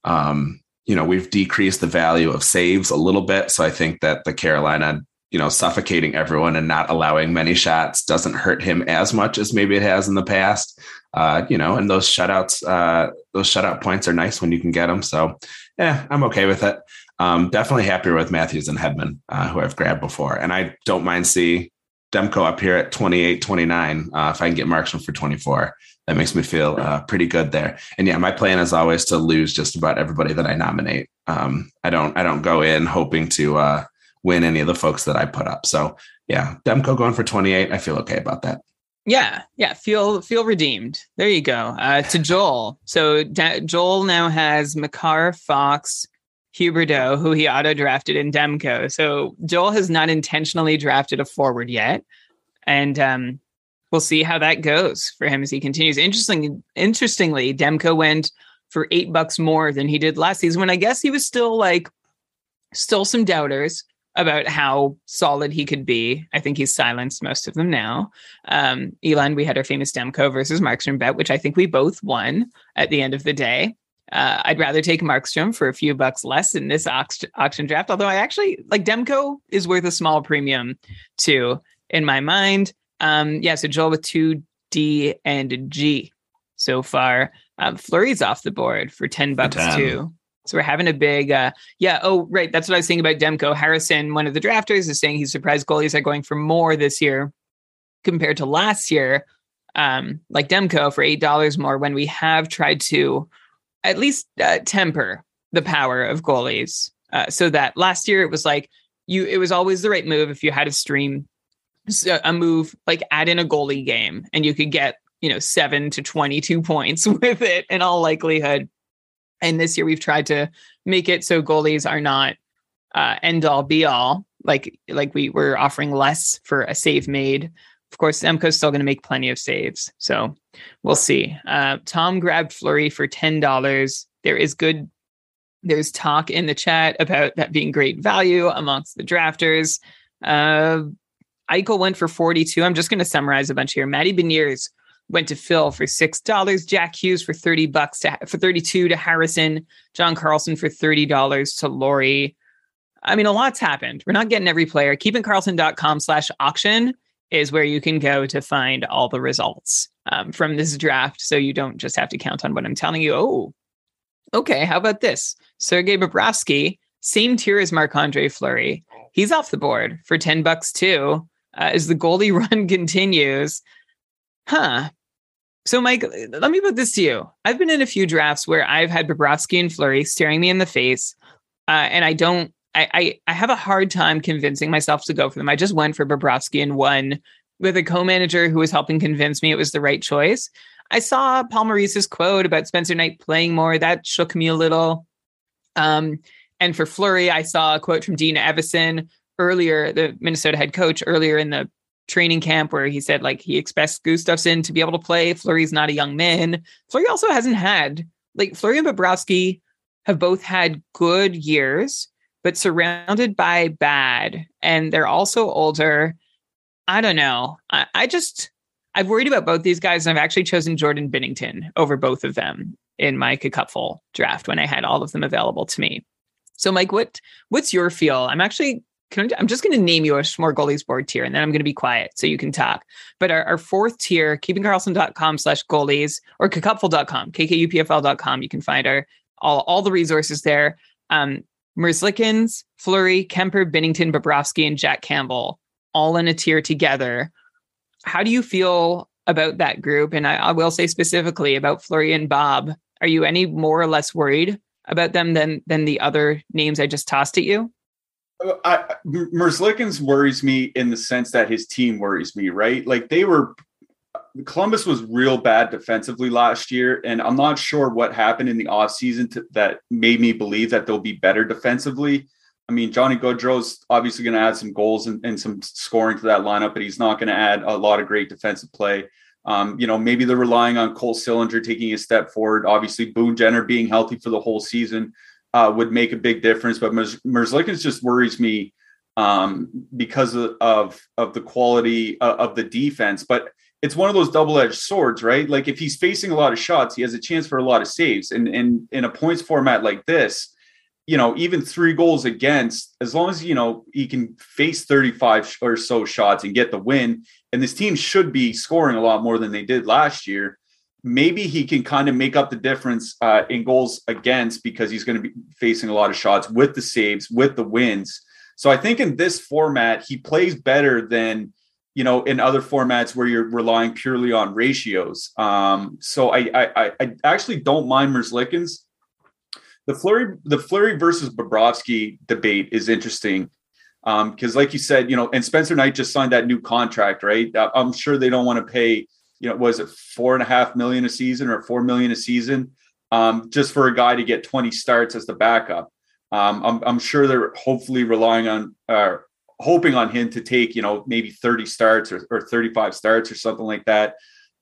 [SPEAKER 6] um you know, we've decreased the value of saves a little bit. So I think that the Carolina you know, suffocating everyone and not allowing many shots doesn't hurt him as much as maybe it has in the past. Uh, you know, and those shutouts, uh, those shutout points are nice when you can get them. So, yeah, I'm okay with it. Um, definitely happier with Matthews and Hedman, uh, who I've grabbed before. And I don't mind see Demko up here at 28, 29. Uh, if I can get Markstrom for 24, that makes me feel uh, pretty good there. And yeah, my plan is always to lose just about everybody that I nominate. Um, I don't, I don't go in hoping to, uh, win any of the folks that I put up. So yeah, Demko going for 28. I feel okay about that.
[SPEAKER 1] Yeah, yeah, feel feel redeemed. There you go. Uh, to Joel. So De- Joel now has Makar, Fox, Huberdeau, who he auto drafted in Demko. So Joel has not intentionally drafted a forward yet, and um, we'll see how that goes for him as he continues. Interesting, interestingly, Demko went for eight bucks more than he did last season when I guess he was still like Still some doubters about how solid he could be. I think he's silenced most of them now. Um, Elon, we had our famous Demko versus Markstrom bet, which I think we both won at the end of the day. Uh, I'd rather take Markstrom for a few bucks less in this auction, auction draft. Although I actually like Demko is worth a small premium too in my mind. Um, yeah, so Joel with two D and G so far. Um, Fleury's off the board for ten bucks too. So we're having a big, uh, yeah. Oh, right. That's what I was saying about Demko. Harrison, one of the drafters, is saying he's surprised goalies are going for more this year compared to last year. Um, like Demko for eight dollars more when we have tried to at least uh, temper the power of goalies. Uh, so that last year it was like you, it was always the right move if you had a stream, a move like add in a goalie game, and you could get you know seven to twenty two points with it in all likelihood. And this year we've tried to make it so goalies are not uh, end all be all. Like like we were offering less for a save made. Of course, Demko's still going to make plenty of saves, so we'll see. Uh, Tom grabbed Fleury for ten dollars. There is good. There's talk in the chat about that being great value amongst the drafters. Uh, Eichel went for 42. I'm just going to summarize a bunch here. Matty Beniers went to Phil for six dollars. Jack Hughes for thirty bucks to for thirty two to Harrison. John Carlson for thirty dollars to Laurie. I mean, a lot's happened. We're not getting every player. KeepingKarlsson.com slash auction is where you can go to find all the results um, from this draft. So you don't just have to count on what I'm telling you. Oh, okay. How about this? Sergei Bobrovsky, same tier as Marc Andre Fleury. He's off the board for 10 bucks too. Uh, as the goalie run continues. Huh. So, Mike, let me put this to you. I've been in a few drafts where I've had Bobrovsky and Fleury staring me in the face, uh, and I don't. I, I, I have a hard time convincing myself to go for them. I just went for Bobrovsky and won with a co-manager who was helping convince me it was the right choice. I saw Paul Maurice's quote about Spencer Knight playing more. That shook me a little. Um, and for Fleury, I saw a quote from Dean Evason earlier, the Minnesota head coach, earlier in the training camp where he said like he expects Gustavsson to be able to play. Fleury's not a young man. Fleury also hasn't had like Fleury and Bobrovsky have both had good years, but surrounded by bad, and they're also older. I don't know. I, I just I've worried about both these guys, and I've actually chosen Jordan Binnington over both of them in my cupful draft when I had all of them available to me. So, Mike, what what's your feel? I'm actually I, I'm just going to name you a Schmore Goalies board tier and then I'm going to be quiet so you can talk. But our, our fourth tier, keepingkarlsson.com slash goalies or kkupful.com, kkupfl.com. You can find our all, all the resources there. Um, Merzlikins, Fleury, Kuemper, Binnington, Bobrovsky, and Jack Campbell all in a tier together. How do you feel about that group? And I, I will say specifically about Fleury and Bob. Are you any more or less worried about them than than the other names I just tossed at you?
[SPEAKER 5] I, Merzlikins worries me in the sense that his team worries me, right? Like they were, Columbus was real bad defensively last year, and I'm not sure what happened in the offseason that made me believe that they'll be better defensively. I mean, Johnny Gaudreau's obviously going to add some goals and, and, some scoring to that lineup, but he's not going to add a lot of great defensive play. Um, you know, maybe they're relying on Cole Sillinger taking a step forward. Obviously, Boone Jenner being healthy for the whole season uh, would make a big difference. But Merzlikins just worries me um, because of, of, of the quality of, of the defense. But it's one of those double-edged swords, right? Like if he's facing a lot of shots, he has a chance for a lot of saves. And, and in a points format like this, you know, even three goals against, as long as you know he can face 35 or so shots and get the win, and this team should be scoring a lot more than they did last year maybe he can kind of make up the difference uh, in goals against because he's going to be facing a lot of shots with the saves, with the wins. So I think in this format, he plays better than you know in other formats where you're relying purely on ratios. Um, so I, I, I actually don't mind Merzlikins. The Fleury the Fleury versus Bobrovsky debate is interesting because, um, like you said, you know, and Spencer Knight just signed that new contract, right? I'm sure they don't want to pay you know, was it four and a half million a season or four million a season um, just for a guy to get 20 starts as the backup? Um, I'm, I'm, sure they're hopefully relying on, uh, hoping on him to take, you know, maybe 30 starts or, or 35 starts or something like that.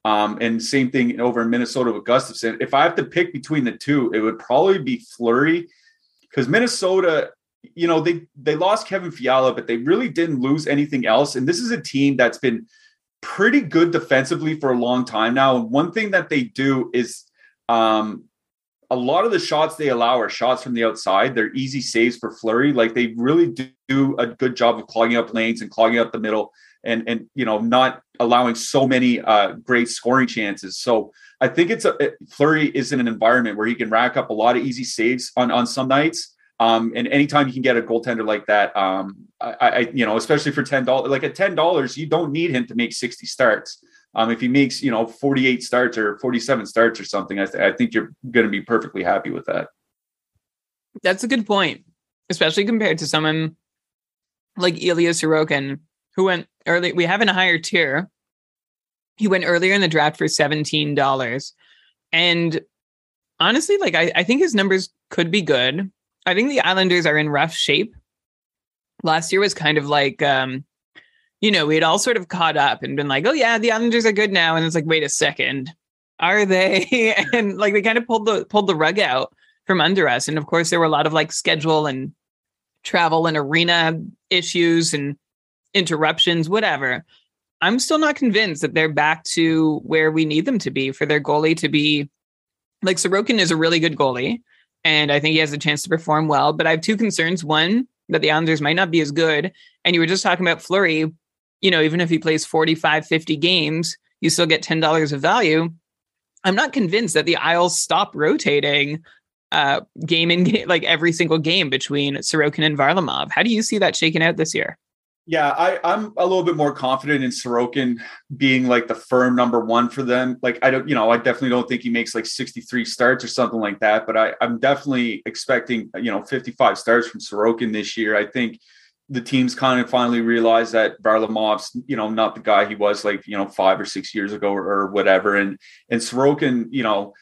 [SPEAKER 5] Um, and same thing over in Minnesota with Gustavsson. If I have to pick between the two, it would probably be Fleury because Minnesota, you know, they they lost Kevin Fiala, but they really didn't lose anything else. And this is a team that's been pretty good defensively for a long time now. And one thing that they do is um, a lot of the shots they allow are shots from the outside. They're easy saves for Fleury. Like they really do a good job of clogging up lanes and clogging up the middle and and you know not allowing so many uh, great scoring chances. So I think it's a Fleury is in an environment where he can rack up a lot of easy saves on on some nights. Um, and anytime you can get a goaltender like that, um, I, I you know especially for ten dollars, like at ten dollars, you don't need him to make sixty starts. Um, if he makes, you know, 48 starts or 47 starts or something, I, th- I think you're going to be perfectly happy with that.
[SPEAKER 1] That's a good point, especially compared to someone like Ilya Sorokin, who went early. We have in a higher tier. He went earlier in the draft for $17. And honestly, like I, I think his numbers could be good. I think the Islanders are in rough shape. Last year was kind of like um, you know, we had all sort of caught up and been like, oh, yeah, the Islanders are good now. And it's like, wait a second, are they? and like they kind of pulled the pulled the rug out from under us. And of course, there were a lot of like schedule and travel and arena issues and interruptions, whatever. I'm still not convinced that they're back to where we need them to be for their goalie to be like Sorokin is a really good goalie. And I think he has a chance to perform well. But I have two concerns. One, that the Islanders might not be as good. And you were just talking about Fleury, you know, even if he plays 45, 50 games, you still get $10 of value. I'm not convinced that the Isles stop rotating uh, game in game, like every single game between Sorokin and Varlamov. How do you see that shaking out this year?
[SPEAKER 5] Yeah, I, I'm a little bit more confident in Sorokin being like the firm number one for them. Like, I don't, you know, I definitely don't think he makes like 63 starts or something like that, but I, I'm definitely expecting, you know, 55 starts from Sorokin this year. I think the teams kind of finally realized that Varlamov's, you know, not the guy he was like, you know, five or six years ago or, or whatever. And and Sorokin, you know,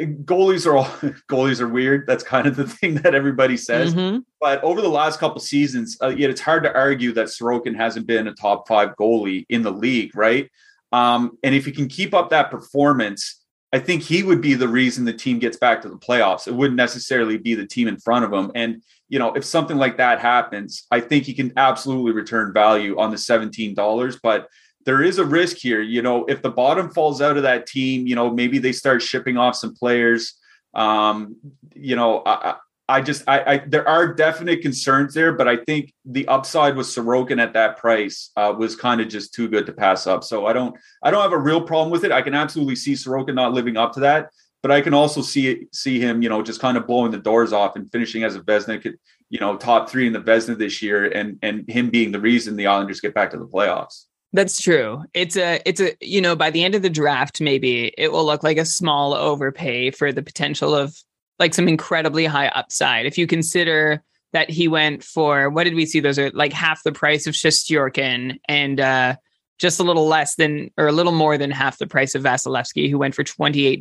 [SPEAKER 5] goalies are all goalies are weird. That's kind of the thing that everybody says. Mm-hmm. But over the last couple seasons, uh, yet it's hard to argue that Sorokin hasn't been a top five goalie in the league, right? Um, and if he can keep up that performance, I think he would be the reason the team gets back to the playoffs. It wouldn't necessarily be the team in front of him. And you know, if something like that happens, I think he can absolutely return value on the $17. But there is a risk here. You know, if the bottom falls out of that team, you know, maybe they start shipping off some players. Um, you know, I, I just, I, I, there are definite concerns there, but I think the upside with Sorokin at that price uh, was kind of just too good to pass up. So I don't, I don't have a real problem with it. I can absolutely see Sorokin not living up to that but I can also see see him, you know, just kind of blowing the doors off and finishing as a Vezina, you know, top three in the Vezina this year, and and him being the reason the Islanders get back to the playoffs.
[SPEAKER 1] That's true. It's a it's a you know by the end of the draft maybe it will look like a small overpay for the potential of like some incredibly high upside. If you consider that he went for what did we see? Those are like half the price of Shesterkin and uh just a little less than or a little more than half the price of Vasilevskiy, who went for $28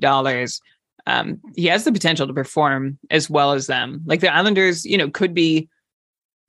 [SPEAKER 1] um, he has the potential to perform as well as them. Like the Islanders, you know, could be,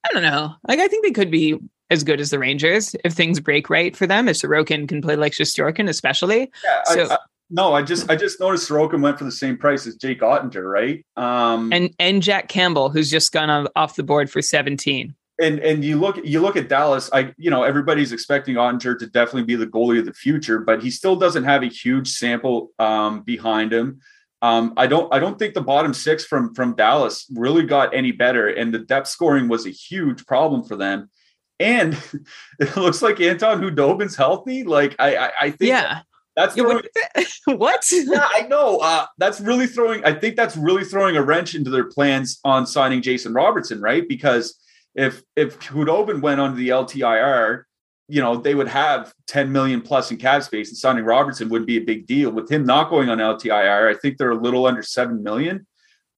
[SPEAKER 1] I don't know, like I think they could be as good as the Rangers if things break right for them. If Sorokin can play like Shesterkin, especially.
[SPEAKER 5] Yeah, so, I, I, no, I just I just noticed Sorokin went for the same price as Jake Oettinger, right?
[SPEAKER 1] Um, and and Jack Campbell, who's just gone off the board for seventeen.
[SPEAKER 5] And and you look you look at Dallas. I you know everybody's expecting Oettinger to definitely be the goalie of the future, but he still doesn't have a huge sample um, behind him. Um, I don't I don't think the bottom six from from Dallas really got any better, and the depth scoring was a huge problem for them. And it looks like Anton Khudobin's healthy. Like I I, I think
[SPEAKER 1] yeah.
[SPEAKER 5] That's throwing,
[SPEAKER 1] what?
[SPEAKER 5] yeah, I know. Uh, that's really throwing. I think that's really throwing a wrench into their plans on signing Jason Robertson, right? Because if if Khudobin went onto the LTIR, you know, they would have 10 million plus in cap space and signing Robertson wouldn't be a big deal. With him not going on LTIR, I think they're a little under 7 million.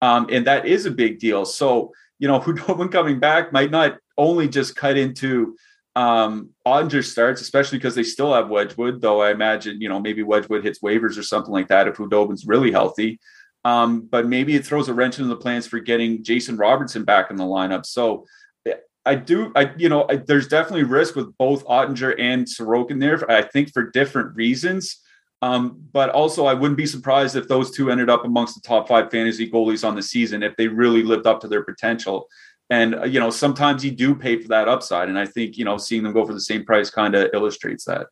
[SPEAKER 5] Um, and that is a big deal. So, you know, Khudobin coming back might not only just cut into um Oettinger starts, especially because they still have Wedgewood, though I imagine, you know, maybe Wedgewood hits waivers or something like that if Khudobin's really healthy. Um, but maybe it throws a wrench into the plans for getting Jason Robertson back in the lineup. So I do, I you know, I, there's definitely risk with both Oettinger and Sorokin there. I think for different reasons. Um, but also, I wouldn't be surprised if those two ended up amongst the top five fantasy goalies on the season if they really lived up to their potential. And uh, you know, sometimes you do pay for that upside, and I think you know seeing them go for the same price kind of illustrates that.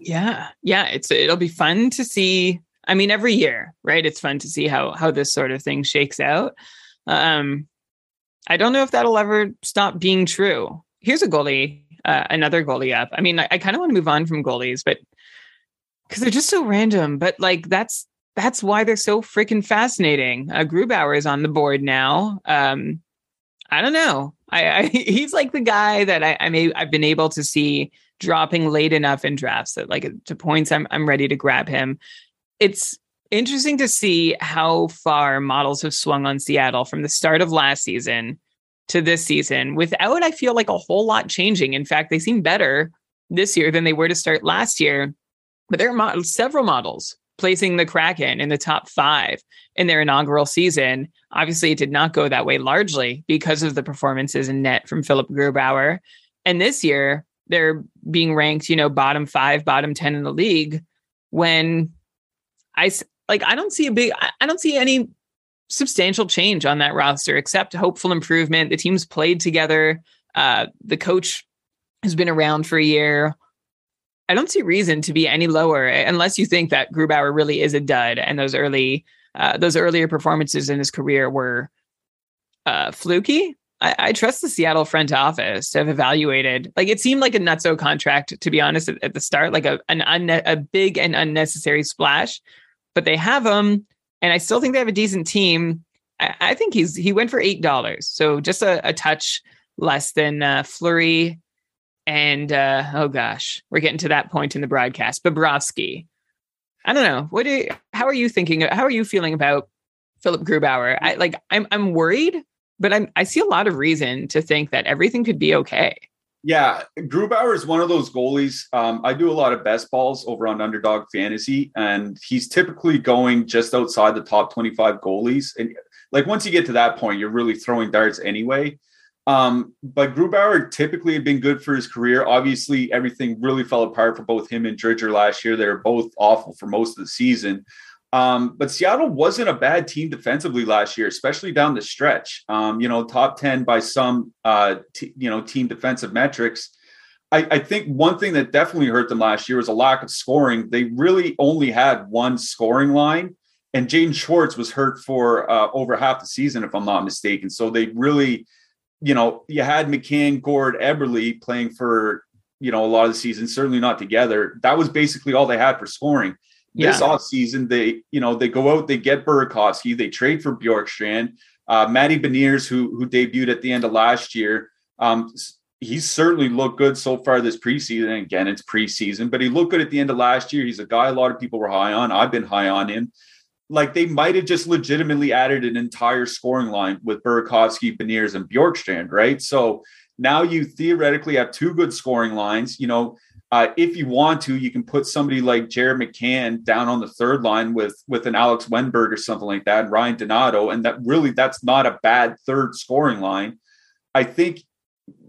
[SPEAKER 1] Yeah, yeah, it's it'll be fun to see. I mean, every year, right? It's fun to see how how this sort of thing shakes out. Um, I don't know if that'll ever stop being true. Here's a goalie, uh, another goalie up. I mean, I, I kind of want to move on from goalies, but because they're just so random. But like that's that's why they're so freaking fascinating. Uh, Grubauer is on the board now. Um, I don't know. I, I he's like the guy that I, I may I've been able to see dropping late enough in drafts that like to points I'm I'm ready to grab him. It's interesting to see how far models have swung on Seattle from the start of last season to this season without I feel like a whole lot changing. In fact, they seem better this year than they were to start last year. But there are several models placing the Kraken in the top five in their inaugural season. Obviously, it did not go that way largely because of the performances in net from Philipp Grubauer. And this year, they're being ranked, you know, bottom five, bottom 10 in the league when I like, I don't see a big, I don't see any substantial change on that roster except hopeful improvement. The team's played together. Uh, the coach has been around for a year. I don't see reason to be any lower unless you think that Grubauer really is a dud and those early uh, those earlier performances in his career were uh, fluky. I, I, trust the Seattle front office to have evaluated. Like it seemed like a nutso contract, to be honest, at, at the start, like a an unne- a big and unnecessary splash. But they have him, and I still think they have a decent team. I, I think he's he went for eight dollars, so just a, a, touch less than uh, Fleury and uh, oh gosh, we're getting to that point in the broadcast. Bobrovsky. I don't know. What do you, how are you thinking? How are you feeling about Philipp Grubauer? I like I'm I'm worried, but I'm I see a lot of reason to think that everything could be okay.
[SPEAKER 5] Yeah, Grubauer is one of those goalies. Um, I do a lot of best balls over on Underdog Fantasy, and he's typically going just outside the top 25 goalies. And like once you get to that point, you're really throwing darts anyway. Um, but Grubauer typically had been good for his career. Obviously, everything really fell apart for both him and Driedger last year. They were both awful for most of the season. Um, but Seattle wasn't a bad team defensively last year, especially down the stretch. Um, you know, top 10 by some, uh, t- you know, team defensive metrics. I, I, think one thing that definitely hurt them last year was a lack of scoring. They really only had one scoring line, and Jaden Schwartz was hurt for uh, over half the season, if I'm not mistaken. So they really you know, you had McCann, Gourde, Eberle playing for, you know, a lot of the season, certainly not together. That was basically all they had for scoring. Yeah. This offseason, they, you know, they go out, they get Burakovsky, they trade for Bjorkstrand, uh, Matty Beniers, who who debuted at the end of last year. Um, he's certainly looked good so far this preseason. Again, it's preseason, but he looked good at the end of last year. He's a guy a lot of people were high on. I've been high on him like they might have just legitimately added an entire scoring line with Burakovsky, Beniers, and Bjorkstrand, right? So now you theoretically have two good scoring lines. You know, uh, if you want to, you can put somebody like Jared McCann down on the third line with with an Alex Wennberg or something like that, and Ryan Donato, and that really that's not a bad third scoring line. I think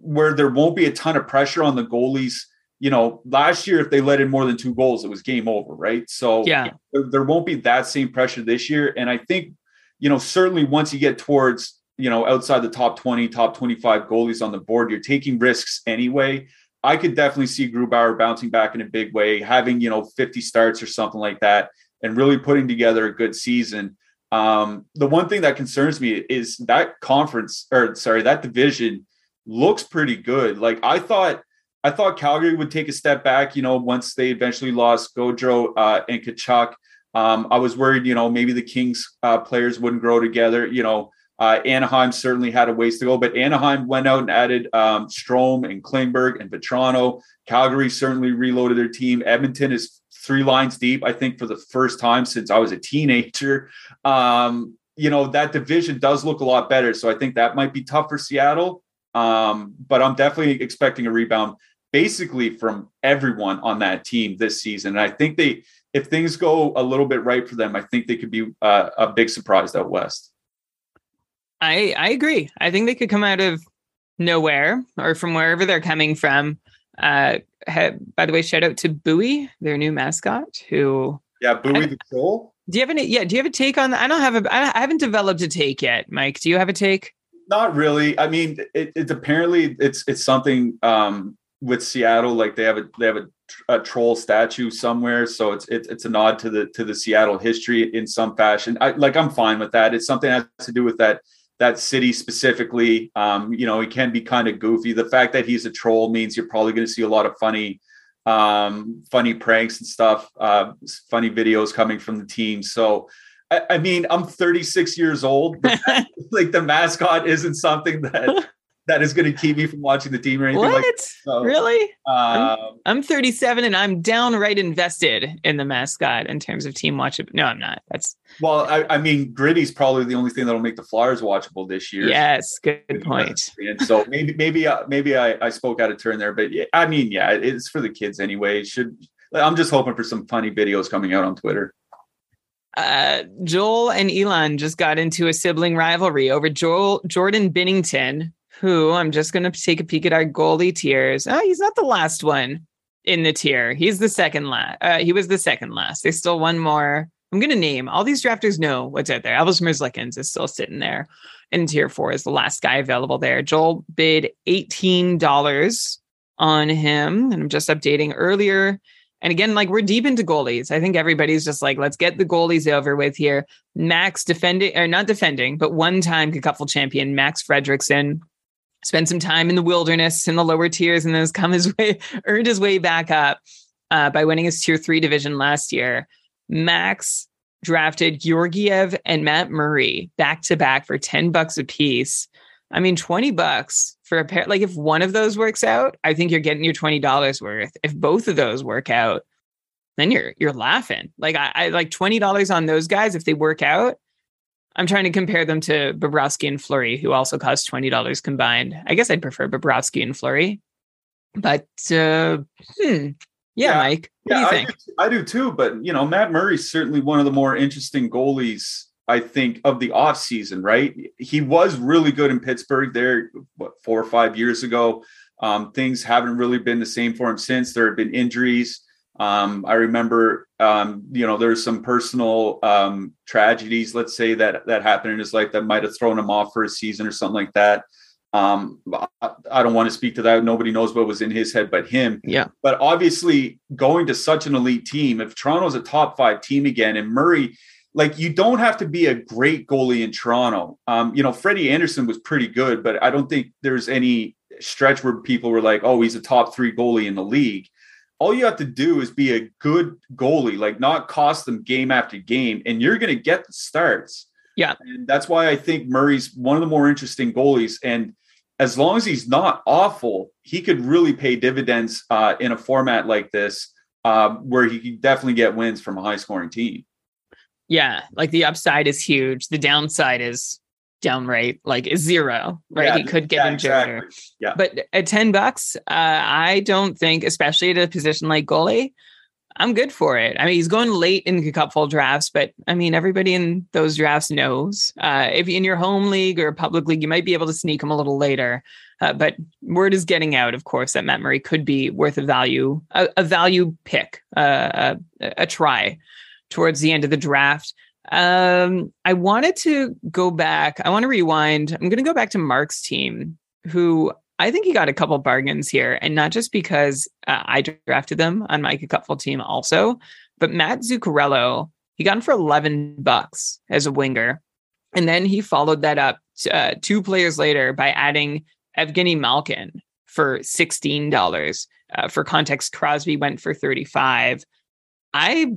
[SPEAKER 5] where there won't be a ton of pressure on the goalies you know, last year, if they let in more than two goals, it was game over, right? So
[SPEAKER 1] yeah,
[SPEAKER 5] there, there won't be that same pressure this year. And I think, you know, certainly once you get towards, you know, outside the top 20, top 25 goalies on the board, you're taking risks anyway. I could definitely see Grubauer bouncing back in a big way, having, you know, 50 starts or something like that, and really putting together a good season. Um, the one thing that concerns me is that conference, or sorry, that division looks pretty good. Like I thought I thought Calgary would take a step back, you know, once they eventually lost Gaudreau uh, and Tkachuk. Um, I was worried, you know, maybe the Kings uh, players wouldn't grow together. You know, uh, Anaheim certainly had a ways to go, but Anaheim went out and added um, Strome and Klingberg and Vatrano. Calgary certainly reloaded their team. Edmonton is three lines deep, I think, for the first time since I was a teenager. Um, you know, that division does look a lot better. So I think that might be tough for Seattle. Um, but I'm definitely expecting a rebound basically from everyone on that team this season. And I think they, if things go a little bit right for them, I think they could be uh, a big surprise out west.
[SPEAKER 1] I I agree. I think they could come out of nowhere or from wherever they're coming from. Uh, by the way, shout out to Buoy, their new mascot, who
[SPEAKER 5] yeah, Buoy the troll.
[SPEAKER 1] Do you have any? Yeah, do you have a take on that? I don't have a. I haven't developed a take yet, Mike. Do you have a take?
[SPEAKER 5] Not really. I mean, it, it's apparently it's it's something um, with Seattle. Like they have a they have a, a troll statue somewhere, so it's it, it's a nod to the to the Seattle history in some fashion. I like I'm fine with that. It's something that has to do with that that city specifically. Um, you know, he can be kind of goofy. The fact that he's a troll means you're probably going to see a lot of funny um, funny pranks and stuff, uh, funny videos coming from the team. So I, I mean, I'm 36 years old. like the mascot isn't something that that is going to keep me from watching the team or anything
[SPEAKER 1] what?
[SPEAKER 5] like
[SPEAKER 1] that. So, really? Um, I'm, I'm, 37 and I'm downright invested in the mascot in terms of team watch. No, I'm not. That's
[SPEAKER 5] well, I, I mean, Gritty's probably the only thing that'll make the Flyers watchable this year.
[SPEAKER 1] Yes, good point.
[SPEAKER 5] And so maybe, maybe, uh, maybe I, I spoke out of turn there, but yeah, I mean, yeah, it's for the kids anyway. Should I'm just hoping for some funny videos coming out on Twitter
[SPEAKER 1] uh, Joel and Elon just got into a sibling rivalry over Joel Jordan Binnington, who I'm just going to take a peek at our goalie tiers. Oh, he's not the last one in the tier. He's the second last. Uh, he was the second last. There's still one more. I'm going to name all these drafters know what's out there. Elvis Merzlikins is still sitting there in tier four is the last guy available there. Joel bid $18 on him. And I'm just updating earlier and again, like we're deep into goalies. I think everybody's just like, let's get the goalies over with here. Max defending or not defending, but one time couple champion, Max Fredrickson, spent some time in the wilderness in the lower tiers and then has come his way, earned his way back up uh, by winning his tier three division last year. Max drafted Georgiev and Matt Murray back to back for 10 bucks a piece. I mean, 20 bucks for a pair. Like if one of those works out, I think you're getting your $20 worth. If both of those work out, then you're you're laughing. Like I, I like $20 on those guys if they work out. I'm trying to compare them to Bobrovsky and Fleury, who also cost $20 combined. I guess I'd prefer Bobrovsky and Fleury. But uh, hmm, yeah, yeah, Mike, what yeah, do you think?
[SPEAKER 5] I do, I do too, but you know, Matt Murray's certainly one of the more interesting goalies I think, of the off season, right? He was really good in Pittsburgh there, what, four or five years ago. Um, things haven't really been the same for him since. There have been injuries. Um, I remember, um, you know, there's some personal um, tragedies, let's say that that happened in his life that might have thrown him off for a season or something like that. Um, I, I don't want to speak to that. Nobody knows what was in his head but him.
[SPEAKER 1] Yeah.
[SPEAKER 5] But obviously, going to such an elite team, if Toronto's a top five team again, and Murray like you don't have to be a great goalie in Toronto. Um, you know, Freddie Andersen was pretty good, but I don't think there's any stretch where people were like, "Oh, he's a top three goalie in the league." All you have to do is be a good goalie, like not cost them game after game, and you're going to get the starts.
[SPEAKER 1] Yeah,
[SPEAKER 5] and that's why I think Murray's one of the more interesting goalies. And as long as he's not awful, he could really pay dividends uh, in a format like this, uh, where he could definitely get wins from a high scoring team.
[SPEAKER 1] Yeah, like the upside is huge. The downside is downright like zero, right? Yeah, he could get yeah, injured. Exactly.
[SPEAKER 5] Yeah.
[SPEAKER 1] But at 10 bucks, uh, I don't think, especially at a position like goalie, I'm good for it. I mean, he's going late in a couple drafts, but I mean, everybody in those drafts knows. Uh, if in your home league or public league, you might be able to sneak him a little later. Uh, but word is getting out, of course, that Matt Murray could be worth a value, a, a value pick, uh, a, a try towards the end of the draft. Um, I wanted to go back. I want to rewind. I'm going to go back to Mark's team, who I think he got a couple bargains here, and not just because uh, I drafted them on my couple team also, but Matt Zuccarello. He got him for 11 bucks as a winger, and then he followed that up uh, two players later by adding Evgeny Malkin for $16. Uh, for context, Crosby went for 35. I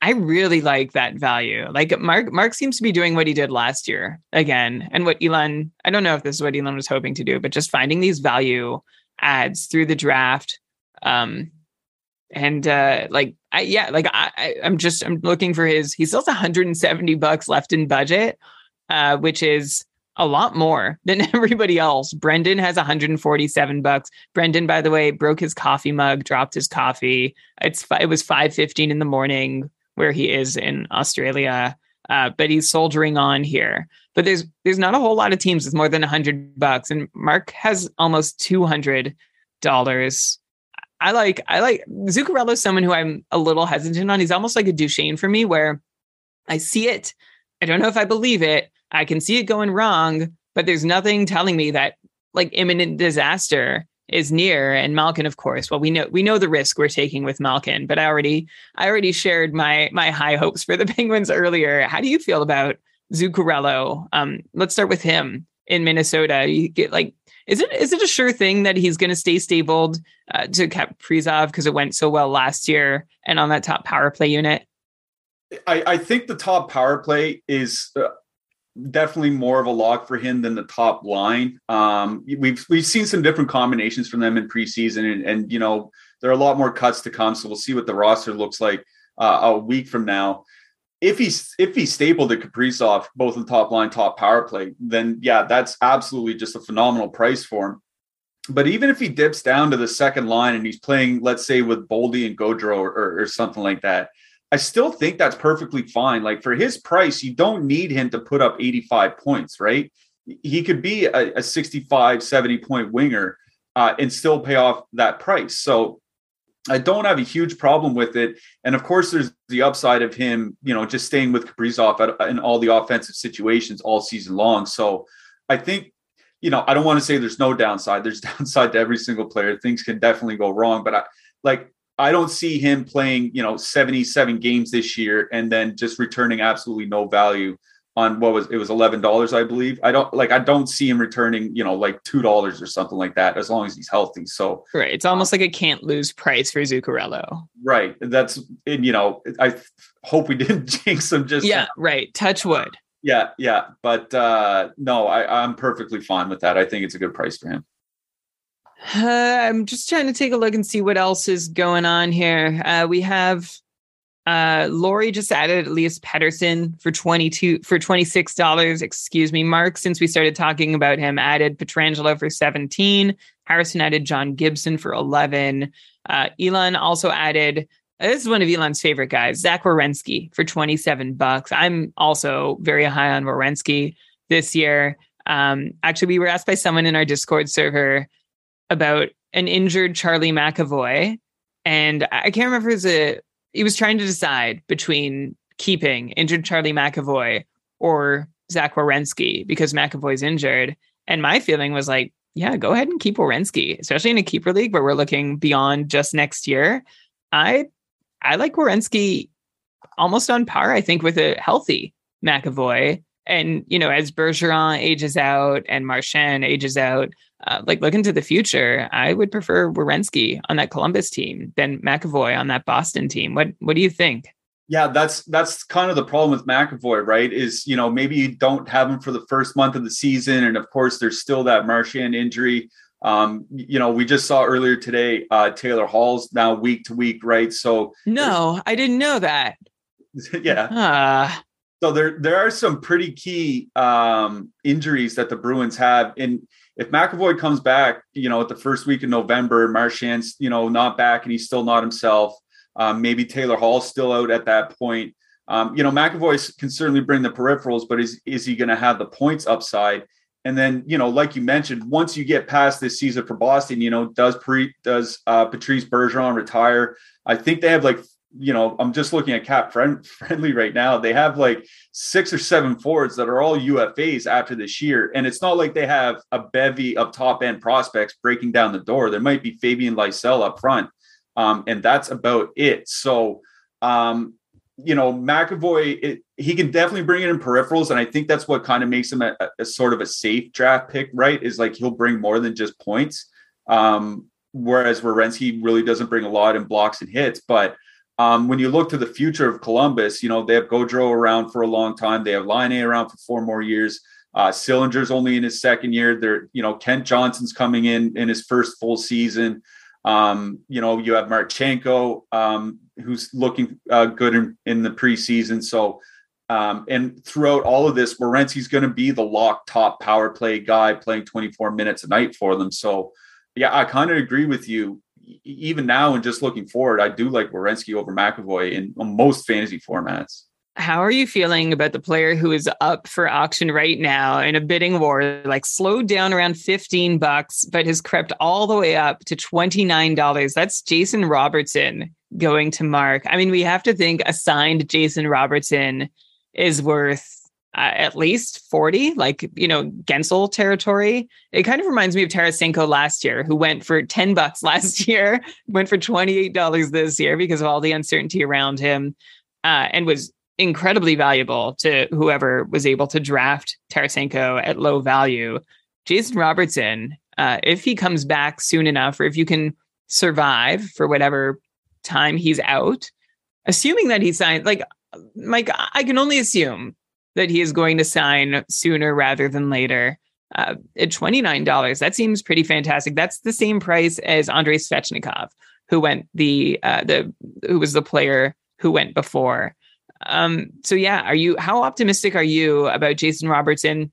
[SPEAKER 1] I really like that value. Like Mark Mark seems to be doing what he did last year again. And what Elon, I don't know if this is what Elon was hoping to do, but just finding these value ads through the draft. Um and uh like I yeah, like I, I I'm just I'm looking for his he still has 170 bucks left in budget, uh, which is a lot more than everybody else. Brendan has 147 bucks. Brendan, by the way, broke his coffee mug, dropped his coffee. It's it was 5:15 in the morning where he is in Australia. Uh, but he's soldiering on here. But there's there's not a whole lot of teams with more than hundred bucks, and Mark has almost two hundred dollars. I like I like Zuccarello is someone who I'm a little hesitant on. He's almost like a Duchene for me, where I see it, I don't know if I believe it. I can see it going wrong, but there's nothing telling me that like imminent disaster is near. And Malkin of course well we know we know the risk we're taking with Malkin but I already I already shared my my high hopes for the Penguins earlier. How do you feel about Zuccarello? Um let's start with him in Minnesota. You get like is it is it a sure thing that he's going to stay stabled uh, to Kaprizov because it went so well last year and on that top power play unit?
[SPEAKER 5] I, I think the top power play is uh, definitely more of a lock for him than the top line. Um, we've we've seen some different combinations from them in preseason, and, and you know there are a lot more cuts to come. So we'll see what the roster looks like uh, a week from now. If he's if he's stapled at Kaprizov, both in top line, top power play, then yeah, that's absolutely just a phenomenal price for him. But even if he dips down to the second line and he's playing, let's say with Boldy and Gaudreau or, or, or something like that, I still think that's perfectly fine. Like for his price, you don't need him to put up 85 points, right? He could be a, a 65, 70 point winger uh, and still pay off that price. So I don't have a huge problem with it. And of course, there's the upside of him, you know, just staying with Kaprizov in all the offensive situations all season long. So I think, you know, I don't want to say there's no downside. There's downside to every single player. Things can definitely go wrong, but I like I don't see him playing, you know, 77 games this year and then just returning absolutely no value on what was it was eleven dollars, I believe. I don't like I don't see him returning, you know, like two dollars or something like that, as long as he's healthy. So
[SPEAKER 1] right, it's almost like a can't lose price for Zuccarello.
[SPEAKER 5] Right. That's and you know, I hope we didn't jinx him just
[SPEAKER 1] Yeah, right. Touch wood.
[SPEAKER 5] Yeah, yeah. But uh no, I, I'm perfectly fine with that. I think it's a good price for him.
[SPEAKER 1] Uh, I'm just trying to take a look and see what else is going on here. Uh, we have uh, Lori just added Elias Pettersson for 22 for $26. Excuse me, Mark, since we started talking about him, added Pietrangelo for 17. Harrison added John Gibson for 11. Uh, Elon also added this is one of Elon's favorite guys, Zach Werenski for 27 bucks. I'm also very high on Werenski this year. Um, actually, we were asked by someone in our Discord server about an injured Charlie McAvoy. And I can't remember if it was a, he was trying to decide between keeping injured Charlie McAvoy or Zach Werenski because McAvoy's injured. And my feeling was like, yeah, go ahead and keep Werenski, especially in a keeper league where we're looking beyond just next year. I I like Werenski almost on par, I think, with a healthy McAvoy. And, you know, as Bergeron ages out and Marchand ages out, uh, like looking to the future, I would prefer Werenski on that Columbus team than McAvoy on that Boston team. What What do you think?
[SPEAKER 5] Yeah, that's that's kind of the problem with McAvoy, right? Is you know maybe you don't have him for the first month of the season, and of course there's still that Marchand injury. Um, you know, we just saw earlier today uh, Taylor Hall's now week to week, right? So
[SPEAKER 1] no, I didn't know that.
[SPEAKER 5] yeah. Uh. So there there are some pretty key um, injuries that the Bruins have, and if McAvoy comes back, you know, at the first week of November, Marchand's, you know, not back and he's still not himself. Um, maybe Taylor Hall's still out at that point. Um, you know, McAvoy can certainly bring the peripherals, but is is he going to have the points upside? And then, you know, like you mentioned, once you get past this season for Boston, you know, does pre does uh, Patrice Bergeron retire? I think they have like you know, I'm just looking at cap friend, friendly right now. They have like six or seven forwards that are all UFAs after this year. And it's not like they have a bevy of top end prospects breaking down the door. There might be Fabian Lysell up front. Um, and that's about it. So, um, you know, McAvoy, it, he can definitely bring it in peripherals. And I think that's what kind of makes him a, a, sort of a safe draft pick, right? Is like he'll bring more than just points. Um, whereas Werenski really doesn't bring a lot in blocks and hits. But um, when you look to the future of Columbus, you know, they have Gaudreau around for a long time. They have Laine around for four more years. Uh, Sillinger's only in his second year. There, you know, Kent Johnson's coming in in his first full season. Um, you know, you have Marchenko, um, who's looking uh, good in, in, the preseason. So, um, and throughout all of this, Werenski's going to be the lock top power play guy playing 24 minutes a night for them. So, yeah, I kind of agree with you even now and just looking forward, I do like Werenski over McAvoy in most fantasy formats.
[SPEAKER 1] How are you feeling about the player who is up for auction right now in a bidding war, like slowed down around 15 bucks, but has crept all the way up to $29? That's Jason Robertson going to Mark. I mean, we have to think a signed Jason Robertson is worth uh, at least 40, like, you know, Guentzel territory. It kind of reminds me of Tarasenko last year, who went for 10 bucks last year, went for $28 this year because of all the uncertainty around him, uh, and was incredibly valuable to whoever was able to draft Tarasenko at low value. Jason Robertson, uh, if he comes back soon enough, or if you can survive for whatever time he's out, assuming that he signed, like, Mike, I can only assume that he is going to sign sooner rather than later. Uh, at $29, that seems pretty fantastic. That's the same price as Andrei Svechnikov, who went the uh, the who was the player who went before. Um, so yeah, are you how optimistic are you about Jason Robertson?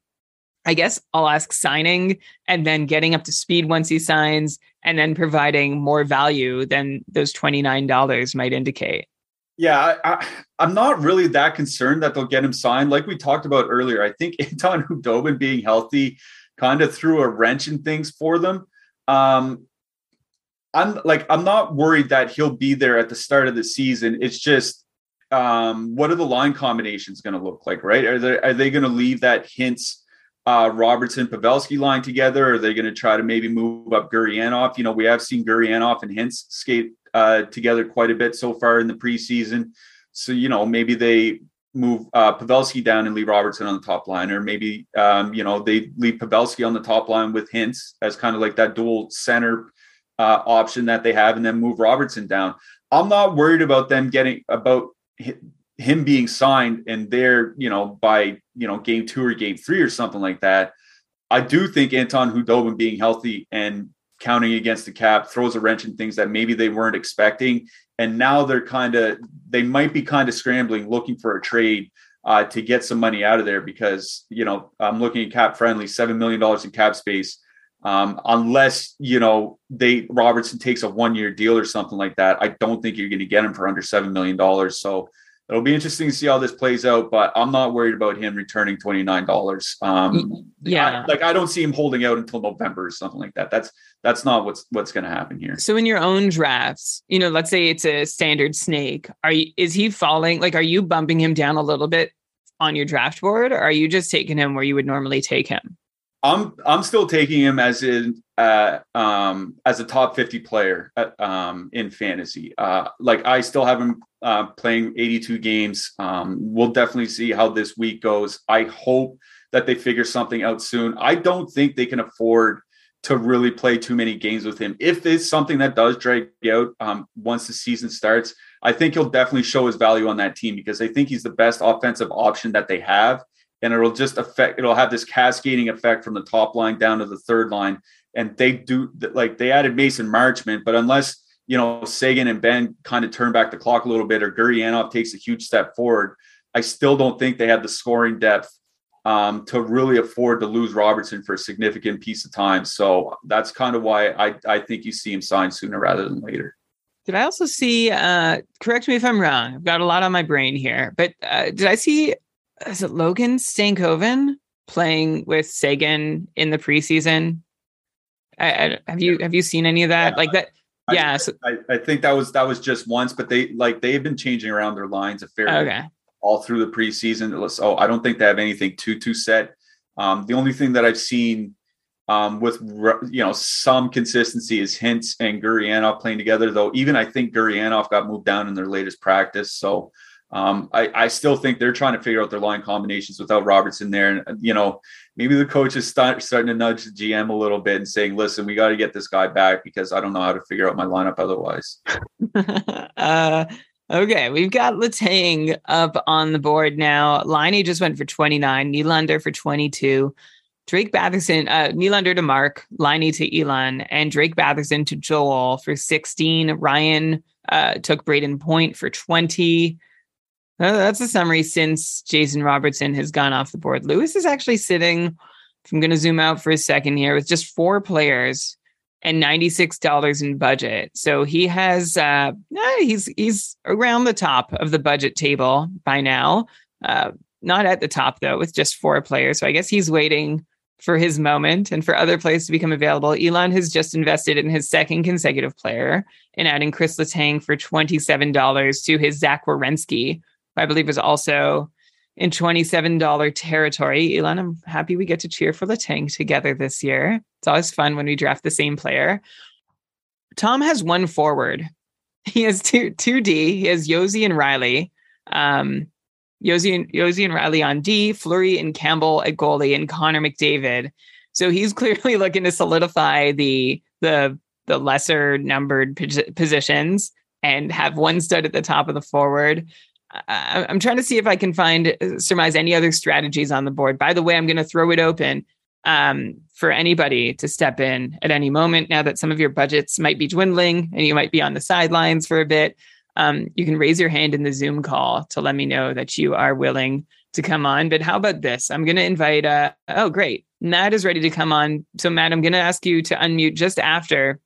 [SPEAKER 1] I guess I'll ask signing and then getting up to speed once he signs and then providing more value than those $29 might indicate.
[SPEAKER 5] Yeah, I, am not really that concerned that they'll get him signed. Like we talked about earlier, I think Anton Khudobin being healthy kind of threw a wrench in things for them. Um, I'm like, I'm not worried that he'll be there at the start of the season. It's just, um, what are the line combinations going to look like, right? Are they are they going to leave that Hintz uh, Robertson, Pavelski line together? Are they going to try to maybe move up Gurianov? You know, we have seen Gurianov and Hintz skate uh, together quite a bit so far in the preseason. So, you know, maybe they move uh, Pavelski down and leave Robertson on the top line, or maybe, um, you know, they leave Pavelski on the top line with Hintz as kind of like that dual center uh, option that they have, and then move Robertson down. I'm not worried about them getting about him being signed and they're, you know, by, you know, game two or game three or something like that. I do think Anton Khudobin being healthy and counting against the cap throws a wrench in things that maybe they weren't expecting. And now they're kind of they might be kind of scrambling looking for a trade uh, to get some money out of there because you know i'm looking at cap friendly seven million dollars in cap space um, unless you know they robertson takes a one year deal or something like that i don't think you're going to get him for under seven million dollars. So it'll be interesting to see how this plays out, but I'm not worried about him returning twenty nine dollars. Um,
[SPEAKER 1] yeah,
[SPEAKER 5] I, like I don't see him holding out until November or something like that. That's that's not what's what's going to happen here.
[SPEAKER 1] So in your own drafts, you know, let's say it's a standard snake. Are you is he falling? Like, are you bumping him down a little bit on your draft board, or are you just taking him where you would normally take him?
[SPEAKER 5] I'm I'm still taking him as in uh, um, as a top 50 player at, um, in fantasy. Uh, like I still have him uh, playing 82 games. Um, we'll definitely see how this week goes. I hope that they figure something out soon. I don't think they can afford to really play too many games with him. If it's something that does drag out um, once the season starts, I think he'll definitely show his value on that team because I think he's the best offensive option that they have and it'll just affect it'll have this cascading effect from the top line down to the third line and they do like they added mason marchment but unless you know seguin and benn kind of turn back the clock a little bit or gurianov takes a huge step forward i still don't think they have the scoring depth um, to really afford to lose robertson for a significant piece of time so that's kind of why i i think you see him sign sooner rather than later
[SPEAKER 1] did I also see? Uh, correct me if I'm wrong. I've got a lot on my brain here, but uh, did I see is it Logan Stankoven playing with Seguin in the preseason? I, I, have you have you seen any of that? Yeah, like that?
[SPEAKER 5] I,
[SPEAKER 1] yeah,
[SPEAKER 5] so, I, I, think that was that was just once, but they like they've been changing around their lines a fair
[SPEAKER 1] okay.
[SPEAKER 5] all through the preseason. So I don't think they have anything too too set. Um, the only thing that I've seen um, with you know some consistency is Hintz and Gurianov playing together. Though even I think Gurianov got moved down in their latest practice, so um, I, I, still think they're trying to figure out their line combinations without Robertson there. And, you know, maybe the coach is start, starting to nudge the GM a little bit and saying, listen, we got to get this guy back because I don't know how to figure out my lineup otherwise.
[SPEAKER 1] uh, okay. We've got Letang up on the board now. Laine just went for 29, Nylander for 22. Drake Batherson, uh, Nylander to Mark, Laine to Elon, and Drake Batherson to Joel for 16. Ryan uh, took Brayden Point for 20. Uh, that's a summary since Jason Robertson has gone off the board. Lewis is actually sitting, if I'm going to zoom out for a second here, with just four players and $96 in budget. So he has, uh, he's, he's around the top of the budget table by now. Uh, not at the top though, with just four players. So I guess he's waiting for his moment and for other players to become available. Elon has just invested in his second consecutive player in adding Chris Letang for $27 to his Zach Werenski I believe was also in $27 territory. Elon, I'm happy we get to cheer for Letang together this year. It's always fun when we draft the same player. Tom has one forward. He has two two D. He has Josi and Rielly. Um, Josi and Josi and Rielly on D, Fleury and Campbell at goalie, and Connor McDavid. So he's clearly looking to solidify the the the lesser numbered positions and have one stud at the top of the forward. I'm trying to see if I can find uh, surmise any other strategies on the board. By the way, I'm going to throw it open um, for anybody to step in at any moment. Now that some of your budgets might be dwindling and you might be on the sidelines for a bit, um, you can raise your hand in the Zoom call to let me know that you are willing to come on. But how about this? I'm going to invite. Uh, oh, great, Matt is ready to come on. So Matt, I'm going to ask you to unmute just after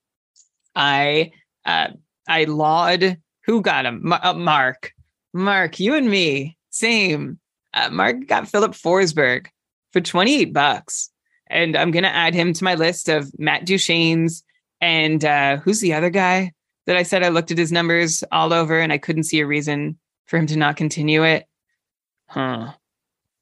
[SPEAKER 1] I uh, I laud who got him, uh, Mark. Mark, you and me, same. Uh, Mark got Filip Forsberg for 28 bucks. And I'm going to add him to my list of Matt Duchene's. And uh, who's the other guy that I said I looked at his numbers all over and I couldn't see a reason for him to not continue it? Huh.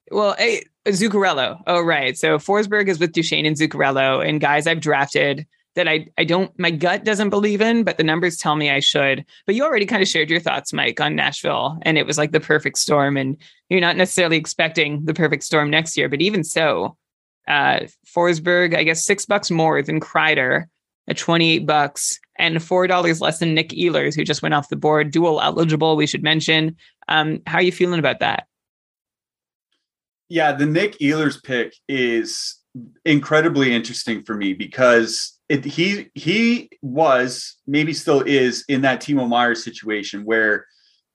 [SPEAKER 1] Well, hey, Zuccarello. Oh, right. So Forsberg is with Duchene and Zuccarello. And guys I've drafted that I, I don't, my gut doesn't believe in, but the numbers tell me I should. But you already kind of shared your thoughts, Mike, on Nashville, and it was like the perfect storm. And you're not necessarily expecting the perfect storm next year, but even so, uh, Forsberg, I guess six bucks more than Kreider at 28 bucks and $4 less than Nick Ehlers, who just went off the board, dual eligible, we should mention. Um, how are you feeling about that?
[SPEAKER 5] Yeah, the Nick Ehlers pick is incredibly interesting for me because it, he he was maybe still is in that Timo Meier situation where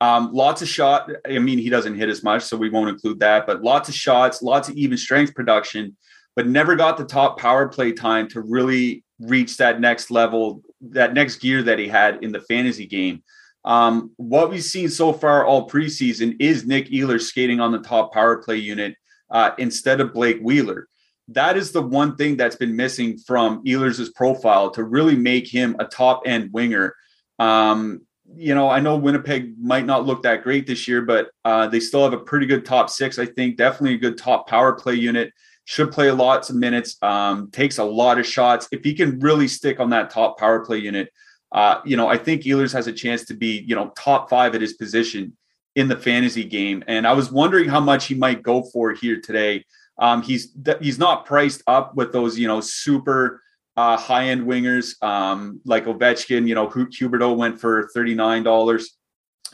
[SPEAKER 5] um, lots of shot. I mean, he doesn't hit as much, so we won't include that. But lots of shots, lots of even strength production, but never got the top power play time to really reach that next level, that next gear that he had in the fantasy game. Um, what we've seen so far all preseason is Nick Ehlers skating on the top power play unit uh, instead of Blake Wheeler that is the one thing that's been missing from Ehlers' profile to really make him a top end winger. Um, you know, I know Winnipeg might not look that great this year, but uh, they still have a pretty good top six. I think definitely a good top power play unit. Should play lots of minutes. Um, takes a lot of shots. If he can really stick on that top power play unit, uh, you know, I think Ehlers has a chance to be, you know, top five at his position in the fantasy game. And I was wondering how much he might go for here today. Um, he's he's not priced up with those you know super uh, high end wingers um, like Ovechkin. You know, Huberdeau went for thirty nine dollars.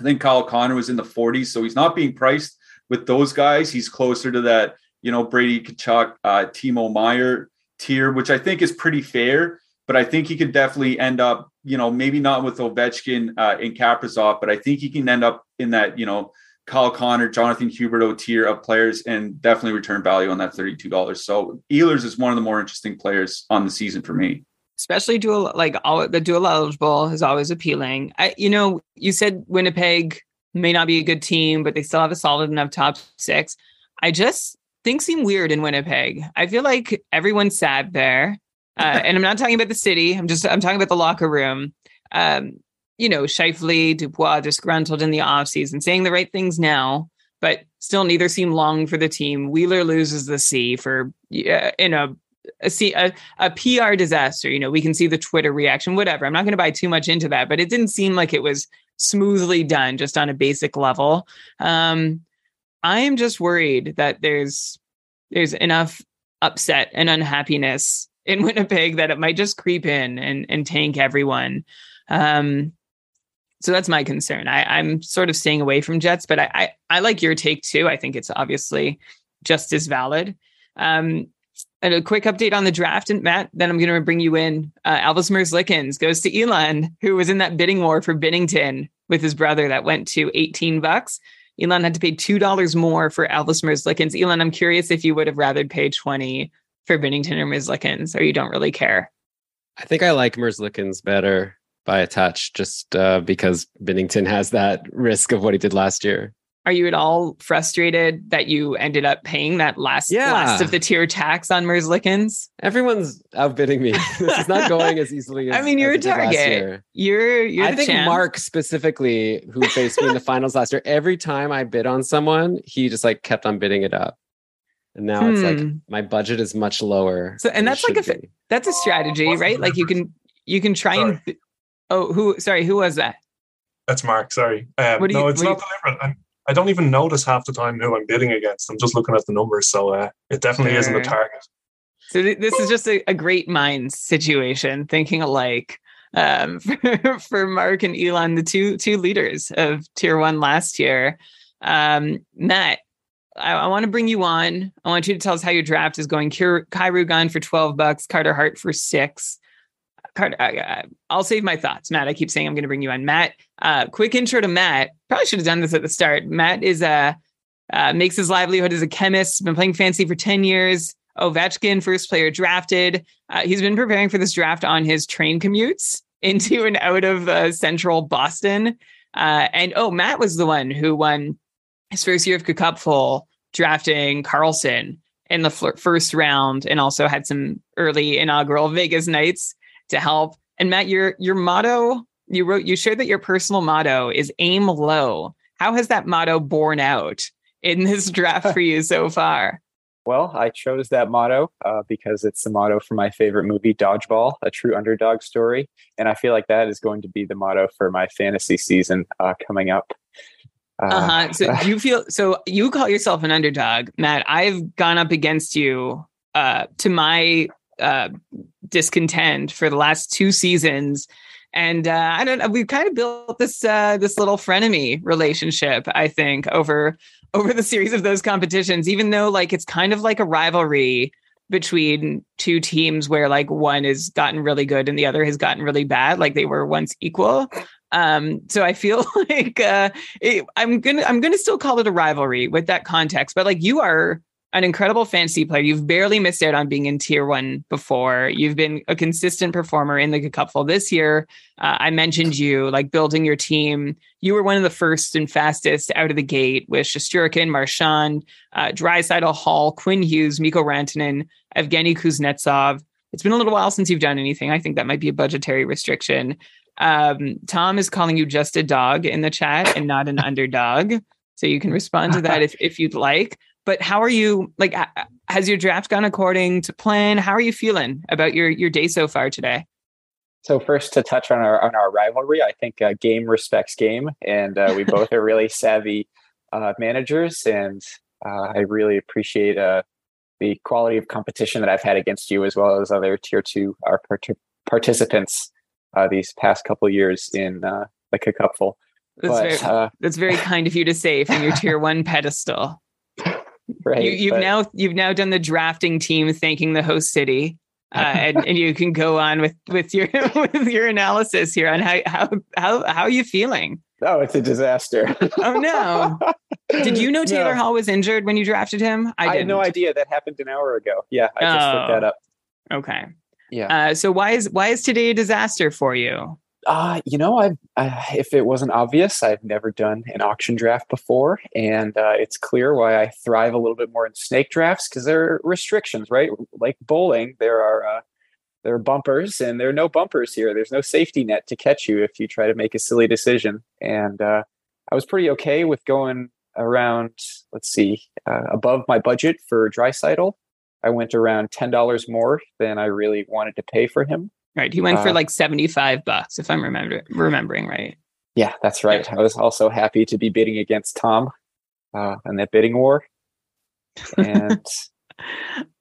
[SPEAKER 5] I think Kyle Connor was in the forties, so he's not being priced with those guys. He's closer to that you know Brady Tkachuk, uh, Timo Meier tier, which I think is pretty fair. But I think he could definitely end up, you know, maybe not with Ovechkin uh, and Kaprizov, but I think he can end up in that, you know, Kyle Connor, Jonathan Huberdeau tier of players, and definitely return value on that $32. So Ehlers is one of the more interesting players on the season for me.
[SPEAKER 1] Especially dual, like all the dual eligible is always appealing. I, you know, you said Winnipeg may not be a good team, but they still have a solid enough top six. I just things seem weird in Winnipeg. I feel like everyone's sad there. Uh, and I'm not talking about the city. I'm just I'm talking about the locker room. Um, you know, Scheifele, Dubois disgruntled in the offseason, saying the right things now, but still neither seem long for the team. Wheeler loses the C for uh, in a a, C, a, a PR disaster. You know, we can see the Twitter reaction, whatever. I'm not going to buy too much into that, but it didn't seem like it was smoothly done just on a basic level. Um, I am just worried that there's there's enough upset and unhappiness in Winnipeg that it might just creep in and and tank everyone. Um, so that's my concern. I, am sort of staying away from Jets, but I, I, I like your take too. I think it's obviously just as valid. Um, and a quick update on the draft, and Matt. Then I'm going to bring you in. Uh, Elvis Merzlikins goes to Elon, who was in that bidding war for Binnington with his brother that went to 18 bucks. Elon had to pay two dollars more for Elvis Merzlikins. Elon, I'm curious if you would have rather paid 20 for Binnington or Merzlikins, or you don't really care.
[SPEAKER 2] I think I like Merzlikins better by a touch just uh, because Binnington has that risk of what he did last year.
[SPEAKER 1] are you at all frustrated that you ended up paying that last
[SPEAKER 2] Yeah.
[SPEAKER 1] last of the tier tax on Merzlikins?
[SPEAKER 2] Everyone's outbidding me. this is not going as easily as
[SPEAKER 1] I mean, you're a
[SPEAKER 2] it did last
[SPEAKER 1] target. You're you're
[SPEAKER 2] I think
[SPEAKER 1] champ.
[SPEAKER 2] Mark specifically, who faced me in the finals last year, every time I bid on someone, he just like kept on bidding it up. And now it's like
[SPEAKER 1] Hmm.
[SPEAKER 2] my budget is much lower.
[SPEAKER 1] So- and that's like a
[SPEAKER 2] be.
[SPEAKER 1] That's a strategy, right? Like you can you can try and oh who sorry who was that?
[SPEAKER 7] That's Mark. Sorry. Um,
[SPEAKER 1] do you-
[SPEAKER 7] no, it's
[SPEAKER 1] do
[SPEAKER 7] not deliberate. I'm, I don't even notice half the time who I'm bidding against. I'm just looking at the numbers, so uh, it definitely isn't
[SPEAKER 1] Sure.
[SPEAKER 7] a target.
[SPEAKER 1] So th- this is just a, a great minds situation, thinking alike. Um, for, for Mark and Elon, the two two leaders of Tier One last year. Um, Matt, I, I want to bring you on. I want you to tell us how your draft is going. Kyru Gun for twelve bucks, Carter Hart for six. Carter, I, I, I'll save my thoughts, Matt. I keep saying I'm going to bring you on, Matt. Uh, quick intro to Matt. Probably should have done this at the start. Matt is a uh, makes his livelihood as a chemist. Been playing fancy for ten years. Ovechkin, first player drafted. Uh, he's been preparing for this draft on his train commutes into and out of uh, central Boston. Uh, and oh, Matt was the one who won his first year of Cupful drafting Carlson in the fl- first round, and also had some early inaugural Vegas nights to help. And Matt, your your motto you wrote you shared that your personal motto is aim low. How has that motto borne out in this draft for you so far?
[SPEAKER 8] Well, I chose that motto uh, because it's the motto for my favorite movie, Dodgeball, a true underdog story. And I feel like that is going to be the motto for my fantasy season uh, coming up. Uh,
[SPEAKER 1] Uh-huh. So you feel so you call yourself an underdog, Matt. I've gone up against you uh to my uh discontent for the last two seasons. And uh I don't know, we've kind of built this uh this little frenemy relationship, I think, over over the series of those competitions, even though like it's kind of like a rivalry between two teams where like one has gotten really good and the other has gotten really bad, like they were once equal. Um, so I feel like uh, it, I'm gonna I'm gonna still call it a rivalry with that context. But like you are an incredible fantasy player. You've barely missed out on being in tier one before. You've been a consistent performer in the cupful this year. Uh, I mentioned you like building your team. You were one of the first and fastest out of the gate with Shesterkin, Marchand, uh, Hall, Quinn Hughes, Mikko Rantanen, Evgeny Kuznetsov. It's been a little while since you've done anything. I think that might be a budgetary restriction. Um, Tom is calling you just a dog in the chat and not an underdog. So you can respond to that if, if you'd like. But how are you? Like, has your draft gone according to plan? How are you feeling about your your day so far today?
[SPEAKER 8] So first, to touch on our on our rivalry, I think uh, game respects game, and uh, we both are really savvy uh, managers, and uh, I really appreciate uh, the quality of competition that I've had against you, as well as other tier two our part- participants uh, these past couple years in uh, the Cupful.
[SPEAKER 1] That's
[SPEAKER 8] But,
[SPEAKER 1] very
[SPEAKER 8] uh,
[SPEAKER 1] that's very kind of you to say from your tier one pedestal.
[SPEAKER 8] Right,
[SPEAKER 1] you, you've
[SPEAKER 8] but-
[SPEAKER 1] now you've now done the drafting team thanking the host city. Uh, and, and you can go on with with your with your analysis here on how how how how are you feeling?
[SPEAKER 8] Oh, it's a disaster.
[SPEAKER 1] Oh no! Did you know Taylor
[SPEAKER 8] No.
[SPEAKER 1] Hall was injured when you drafted him?
[SPEAKER 8] I, had
[SPEAKER 1] didn't.
[SPEAKER 8] no idea that happened an hour ago. Yeah, I just looked that
[SPEAKER 1] Oh.
[SPEAKER 8] up.
[SPEAKER 1] Okay.
[SPEAKER 8] Yeah.
[SPEAKER 1] Uh, so why is why is today a disaster for you?
[SPEAKER 8] Uh, you know, I've, uh, if it wasn't obvious, I've never done an auction draft before, and uh, it's clear why I thrive a little bit more in snake drafts because there are restrictions, right? Like bowling, there are uh, there are bumpers, and there are no bumpers here. There's no safety net to catch you if you try to make a silly decision. And uh, I was pretty okay with going around. Let's see, above my budget for Draisaitl. I went around ten dollars more than I really wanted to pay for him.
[SPEAKER 1] Right. He went for
[SPEAKER 8] Uh,
[SPEAKER 1] like seventy five bucks, if I'm remember remembering right.
[SPEAKER 8] Yeah, that's right. I was also happy to be bidding against Tom uh, in that bidding war. And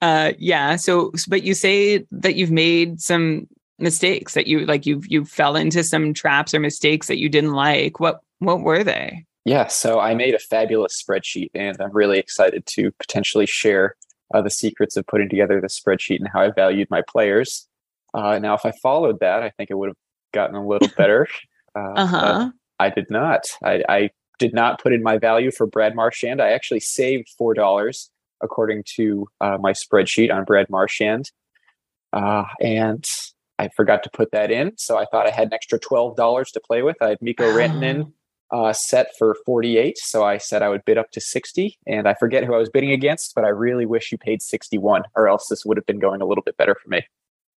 [SPEAKER 1] Uh, yeah. So, but you say that you've made some mistakes that you like you you fell into some traps or mistakes that you didn't like. What what were they?
[SPEAKER 8] yeah, so I made a fabulous spreadsheet, and I'm really excited to potentially share uh, the secrets of putting together the spreadsheet and how I valued my players. Uh, now, if I followed that, I think it would have gotten a little better. Uh,
[SPEAKER 1] Uh huh.
[SPEAKER 8] I did not. I, I did not put in my value for Brad Marchand. I actually saved four dollars according to uh, my spreadsheet on Brad Marchand, uh, and I forgot to put that in. So I thought I had an extra twelve dollars to play with. I had Mikko Rantanen uh, set for 48. So I said I would bid up to 60. And I forget who I was bidding against, but I really wish you paid 61, or else this would have been going a little bit better for me.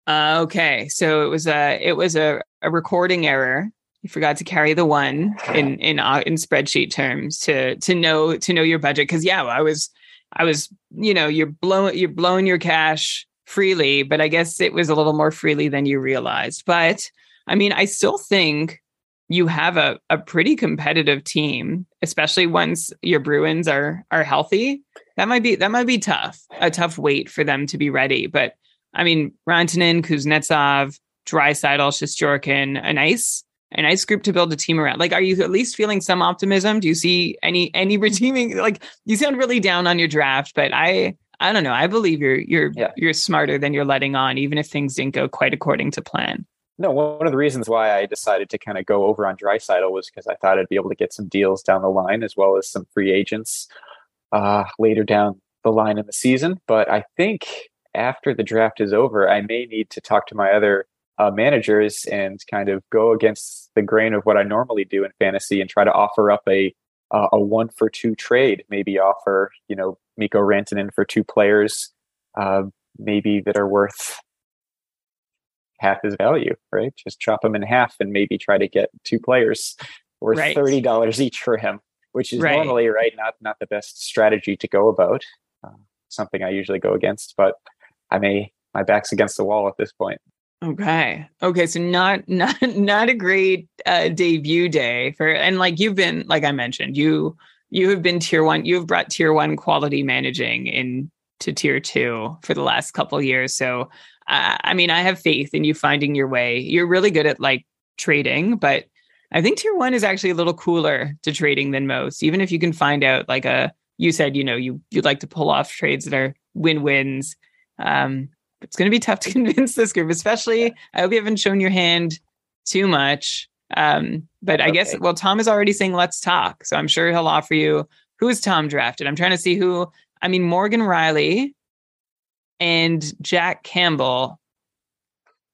[SPEAKER 1] Uh, okay, so it was a it was a, a recording error. You forgot to carry the one in in uh, in spreadsheet terms to to know to know your budget because yeah, I was I was you know you're blowing you're blowing your cash freely, but I guess it was a little more freely than you realized. But I mean, I still think you have a, a pretty competitive team, especially once your Bruins are are healthy. That might be that might be tough, a tough wait for them to be ready. But I mean, Rantanen, Kuznetsov, Draisaitl, Shesterkin, a nice a nice group to build a team around. Like, are you at least feeling some optimism? Do you see any any redeeming? Like, you sound really down on your draft, but I I don't know. I believe you're you're yeah. you're smarter than you're letting on, even if things didn't go quite according to plan.
[SPEAKER 8] No, one of the reasons why I decided to kind of go over on Draisaitl was because I thought I'd be able to get some deals down the line as well as some free agents uh, later down the line in the season. But I think after the draft is over, I may need to talk to my other uh, managers and kind of go against the grain of what I normally do in fantasy and try to offer up a uh, a one for two trade. Maybe offer you know Mikko Rantanen for two players, uh, maybe that are worth half his value, right? Just chop him in half and maybe try to get two players worth right. thirty dollars each for him, which is right. normally right not not the best strategy to go about. Uh, something I usually go against, but I may my back's against the wall at this point.
[SPEAKER 1] Okay. Okay. So not not not a great uh, debut day for and like you've been like I mentioned you you have been tier one you have brought tier one quality managing in to tier two for the last couple years. So I mean, I have faith in you finding your way. You're really good at like trading, but I think tier one is actually a little cooler to trading than most. Even if you can find out like a, you said, you know, you you'd like to pull off trades that are win wins. Um, it's going to be tough to convince this group, especially. I hope you haven't shown your hand too much. Um, but I okay. guess well, Tom is already saying let's talk, so I'm sure he'll offer you. Who is Tom drafted? I'm trying to see who. I mean, Morgan Rielly and Jack Campbell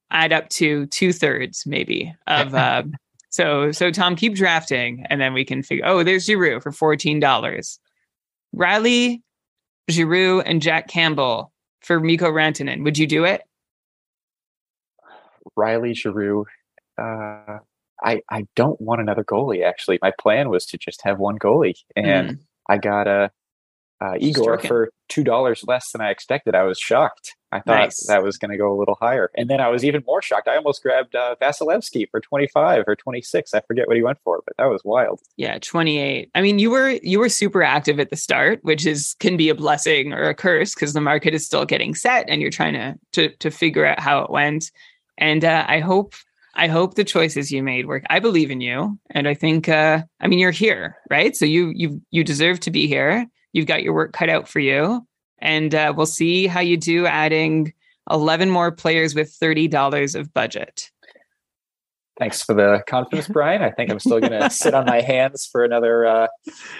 [SPEAKER 1] add up to two thirds maybe of uh, so so Tom keep drafting and then we can figure oh there's Giroux for fourteen dollars. Rielly, Giroux, and Jack Campbell for Mikko Rantanen. Would you do it?
[SPEAKER 8] Rielly Giroux. Uh, I I don't want another goalie. Actually, my plan was to just have one goalie, and mm. I got a uh, Igor for two dollars less than I expected. I was shocked. I thought nice. that was going to go a little higher, and then I was even more shocked. I almost grabbed uh, Vasilevskiy for twenty five or twenty six. I forget what he went for, but that was wild.
[SPEAKER 1] Yeah, twenty eight. I mean, you were you were super active at the start, which is can be a blessing or a curse because the market is still getting set, and you're trying to to to figure out how it went. And uh, I hope I hope the choices you made work. I believe in you, and I think uh, I mean you're here, right? So you you you deserve to be here you've got your work cut out for you. And uh, we'll see how you do adding 11 more players with $30 of budget.
[SPEAKER 8] Thanks for the confidence, Brian. I think I'm still going to sit on my hands for another uh,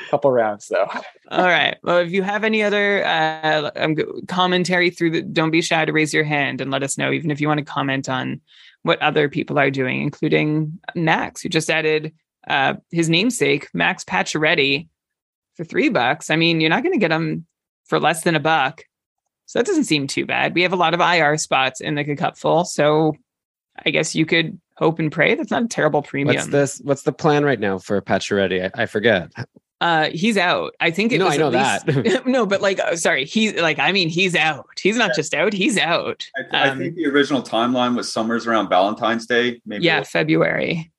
[SPEAKER 8] couple rounds, though.
[SPEAKER 1] All right. Well, if you have any other uh, um, commentary through the, don't be shy to raise your hand and let us know, even if you want to comment on what other people are doing, including Max, who just added uh, his namesake, Max Pacioretty, for three bucks. I mean, you're not going to get them for less than a buck. So that doesn't seem too bad. We have a lot of IR spots in the cupful. So I guess you could hope and pray. That's not a terrible premium.
[SPEAKER 2] What's this? What's the plan right now for Pacioretty? I, I forget.
[SPEAKER 1] Uh, he's out. I think it
[SPEAKER 2] no,
[SPEAKER 1] was
[SPEAKER 2] I know
[SPEAKER 1] least,
[SPEAKER 2] that.
[SPEAKER 1] no, but like, uh, sorry, he's like, I mean, he's out. He's not yeah. just out. He's out.
[SPEAKER 5] I, th- um, I, think the original timeline was summers around Valentine's Day.
[SPEAKER 1] Maybe yeah, February.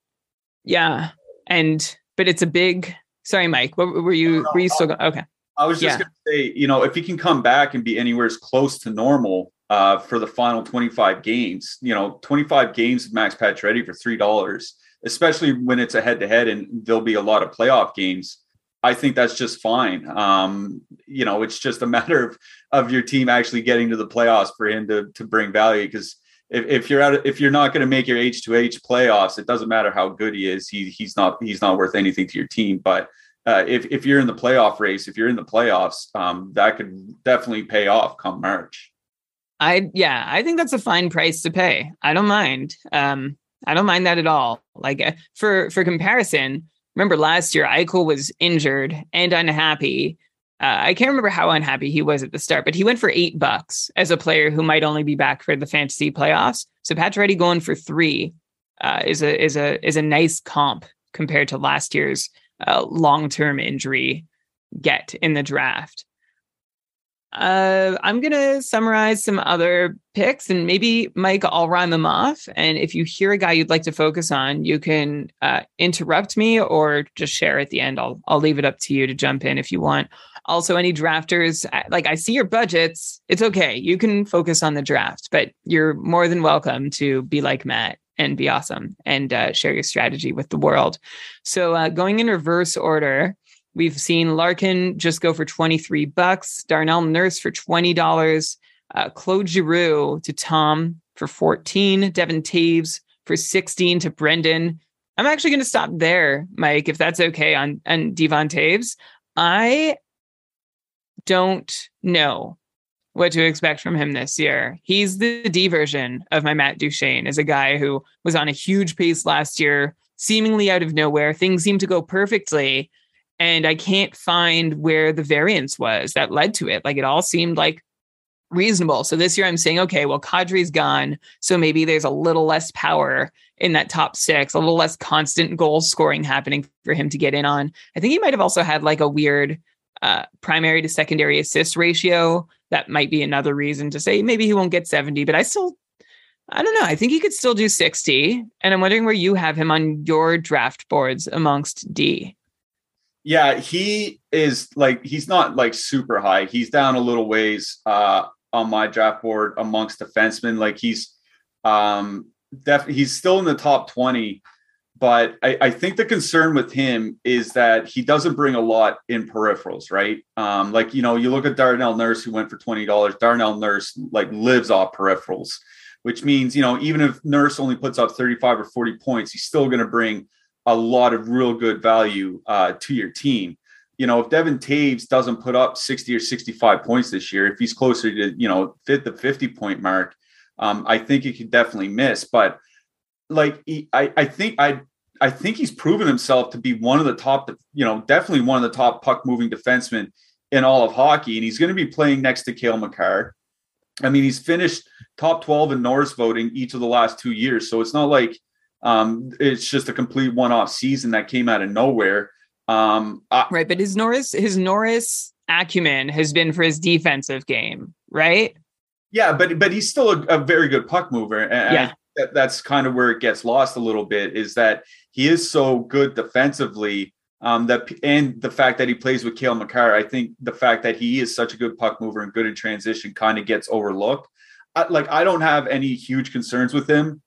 [SPEAKER 1] Yeah, and but it's a big Sorry, Mike. What were you? No, were you still going? Okay.
[SPEAKER 5] I was just yeah. going to say, you know, if he can come back and be anywhere as close to normal uh, for the final 25 games, you know, 25 games of Max Pacioretty for three dollars, especially when it's a head to head and there'll be a lot of playoff games. I think that's just fine. Um, you know, it's just a matter of of your team actually getting to the playoffs for him to to bring value because if, if you're out if you're not going to make your H two H playoffs, it doesn't matter how good he is. He he's not he's not worth anything to your team. But uh, if if you're in the playoff race, if you're in the playoffs, um, that could definitely pay off come March.
[SPEAKER 1] I yeah, I think that's a fine price to pay. I don't mind. Um, I don't mind that at all. Like uh, for for comparison, remember last year, Eichel was injured and unhappy. Uh, I can't remember how unhappy he was at the start, but he went for eight bucks as a player who might only be back for the fantasy playoffs. So Pacioretty going for three uh, is a is a is a nice comp compared to last year's uh, long term injury get in the draft. Uh, I'm going to summarize some other picks and maybe, Mike, I'll rhyme them off. And if you hear a guy you'd like to focus on, you can uh, interrupt me or just share at the end. I'll, I'll leave it up to you to jump in if you want. Also, any drafters, like I see your budgets, it's okay. You can focus on the draft, but you're more than welcome to be like Matt and be awesome and uh, share your strategy with the world. So, uh, going in reverse order, We've seen Larkin just go for 23 bucks, Darnell Nurse for $20, uh, Claude Giroux to Tom for 14, Devon Toews for 16 to Brendan. I'm actually going to stop there, Mike, if that's okay on, on Devon Toews. I don't know what to expect from him this year. He's the D version of my Matt Duchene as a guy who was on a huge pace last year, seemingly out of nowhere. Things seemed to go perfectly and I can't find where the variance was that led to it. Like it all seemed like reasonable. So this year I'm saying, okay, well, Kadri's gone. So maybe there's a little less power in that top six, a little less constant goal scoring happening for him to get in on. I think he might have also had like a weird uh, primary to secondary assist ratio. That might be another reason to say maybe he won't get 70, but I still, I don't know. I think he could still do 60. And I'm wondering where you have him on your draft boards amongst D.
[SPEAKER 5] Yeah, he is like he's not like super high. He's down a little ways uh on my draft board amongst defensemen. Like he's um def he's still in the top 20, but I, I think the concern with him is that he doesn't bring a lot in peripherals, right? Um, like you know, you look at Darnell Nurse who went for twenty dollars. Darnell Nurse like lives off peripherals, which means you know even if Nurse only puts up thirty five or forty points, he's still going to bring a lot of real good value uh, to your team. You know, if Devon Toews doesn't put up 60 or 65 points this year, if he's closer to, you know, fit the 50 point mark, um, I think he could definitely miss. But like, I, I think I, I think he's proven himself to be one of the top, you know, definitely one of the top puck moving defensemen in all of hockey. And he's going to be playing next to Cale Makar. I mean, he's finished top 12 in Norris voting each of the last two years. So it's not like, um, it's just a complete one-off season that came out of nowhere. Um,
[SPEAKER 1] I, right, but his Norris his Norris acumen has been for his defensive game, right?
[SPEAKER 5] Yeah, but but he's still a, a very good puck mover, and yeah. That, that's kind of where it gets lost a little bit. Is that he is so good defensively. Um, that and the fact that he plays with Cale Makar, I think the fact that he is such a good puck mover and good in transition kind of gets overlooked. I, like I don't have any huge concerns with him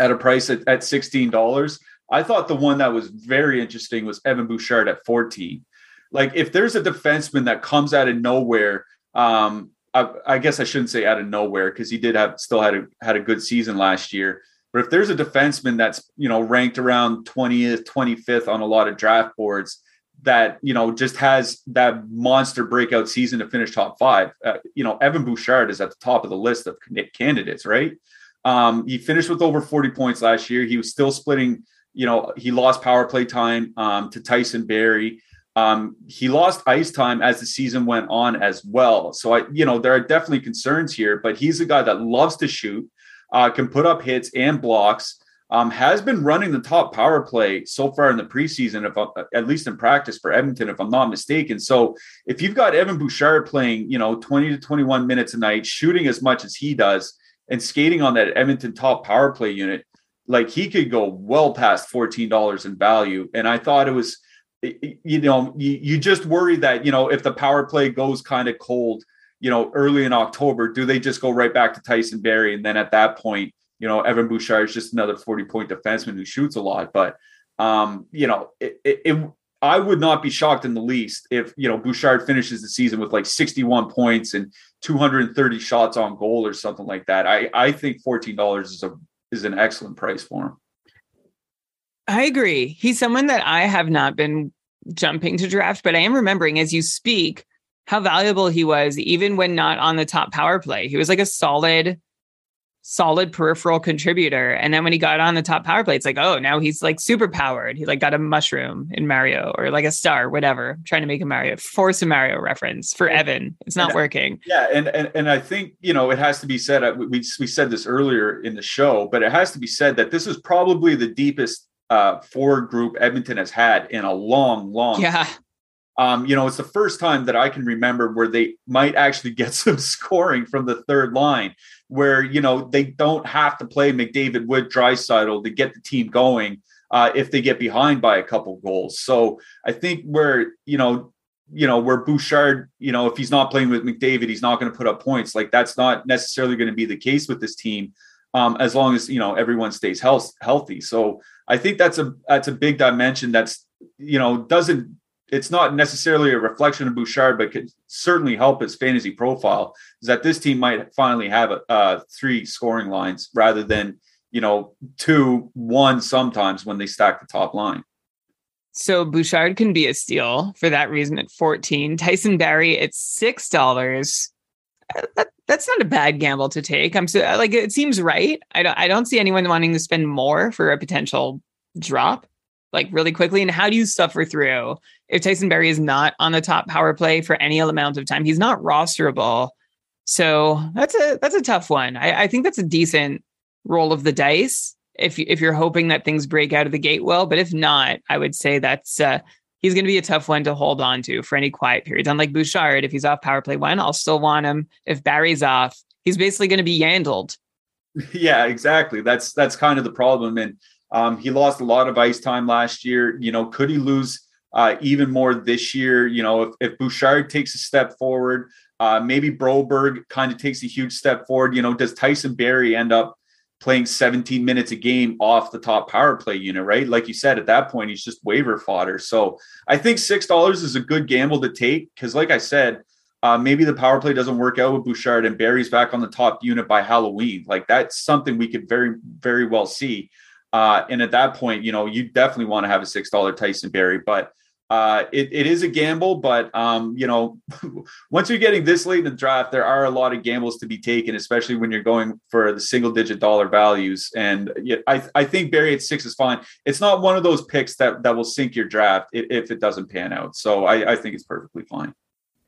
[SPEAKER 5] at a price at, at $16. I thought the one that was very interesting was Evan Bouchard at 14. Like if there's a defenseman that comes out of nowhere, um, I, I guess I shouldn't say out of nowhere because he did have still had a had a good season last year. But if there's a defenseman that's you know ranked around 20th, 25th on a lot of draft boards that you know just has that monster breakout season to finish top five, uh, you know Evan Bouchard is at the top of the list of candidates, right? Um, he finished with over 40 points last year. He was still splitting, you know, he lost power play time um, to Tyson Barrie. Um, he lost ice time as the season went on as well. So I, you know, there are definitely concerns here, but he's a guy that loves to shoot, uh, can put up hits and blocks. Um, has been running the top power play so far in the preseason, if uh, at least in practice for Edmonton, if I'm not mistaken. So if you've got Evan Bouchard playing, you know, 20 to 21 minutes a night, shooting as much as he does, and skating on that Edmonton top power play unit, like he could go well past $14 in value. And I thought it was, you know, you, you just worry that, you know, if the power play goes kind of cold, you know, early in October, do they just go right back to Tyson Barrie? And then at that point, you know, Evan Bouchard is just another 40 point defenseman who shoots a lot. But, um, you know, it, it, it I would not be shocked in the least if you know Bouchard finishes the season with like 61 points and 230 shots on goal or something like that. I I think $14 is a is an excellent price for him.
[SPEAKER 1] I agree. He's someone that I have not been jumping to draft, but I am remembering as you speak how valuable he was even when not on the top power play. He was like a solid solid peripheral contributor. And then when he got on the top power play, it's like, oh, now he's like super powered. He like got a mushroom in Mario or like a star, whatever. I'm trying to make a Mario force a Mario reference for Evan. It's not
[SPEAKER 5] and,
[SPEAKER 1] working.
[SPEAKER 5] Yeah, and, and and I think you know it has to be said. Uh, we we said this earlier in the show, but it has to be said that this is probably the deepest uh, forward group Edmonton has had in a long, long.
[SPEAKER 1] Yeah.
[SPEAKER 5] Um, you know, it's the first time that I can remember where they might actually get some scoring from the third line, where you know they don't have to play McDavid with Draisaitl to get the team going uh, if they get behind by a couple goals. So I think where you know, you know, where Bouchard, you know, if he's not playing with McDavid, he's not going to put up points. Like that's not necessarily going to be the case with this team, um, as long as you know everyone stays health, healthy. So I think that's a that's a big dimension. That's you know doesn't it's not necessarily a reflection of Bouchard, but could certainly help his fantasy profile. Is that this team might finally have a, uh, three scoring lines rather than you know two, one sometimes when they stack the top line.
[SPEAKER 1] So Bouchard can be a steal for that reason at 14. Tyson Barrie at six dollars. Uh, that, that's not a bad gamble to take. I'm so like it seems right. I don't I don't see anyone wanting to spend more for a potential drop like really quickly? And how do you suffer through if Tyson Barrie is not on the top power play for any amount of time? He's not rosterable. So that's a that's a tough one. I, I think that's a decent roll of the dice if if you're hoping that things break out of the gate well. But if not, I would say that's uh, he's going to be a tough one to hold on to for any quiet periods. Unlike Bouchard, if he's off power play one, I'll still want him. If Barrie's off, he's basically going to be yandled.
[SPEAKER 5] Yeah, exactly. That's that's kind of the problem. And um, he lost a lot of ice time last year. You know, could he lose uh, even more this year? You know, if, if Bouchard takes a step forward, uh, maybe Broberg kind of takes a huge step forward. You know, does Tyson Barrie end up playing 17 minutes a game off the top power play unit, right? Like you said, at that point, he's just waiver fodder. So I think $6 is a good gamble to take because, like I said, uh, maybe the power play doesn't work out with Bouchard and Barrie's back on the top unit by Halloween. Like that's something we could very, very well see. Uh, and at that point, you know, you definitely want to have a six dollar Tyson Barrie, but uh, it, it is a gamble. But um, you know, once you're getting this late in the draft, there are a lot of gambles to be taken, especially when you're going for the single digit dollar values. And I I think Barrie at six is fine. It's not one of those picks that that will sink your draft if, if it doesn't pan out. So I, I think it's perfectly fine.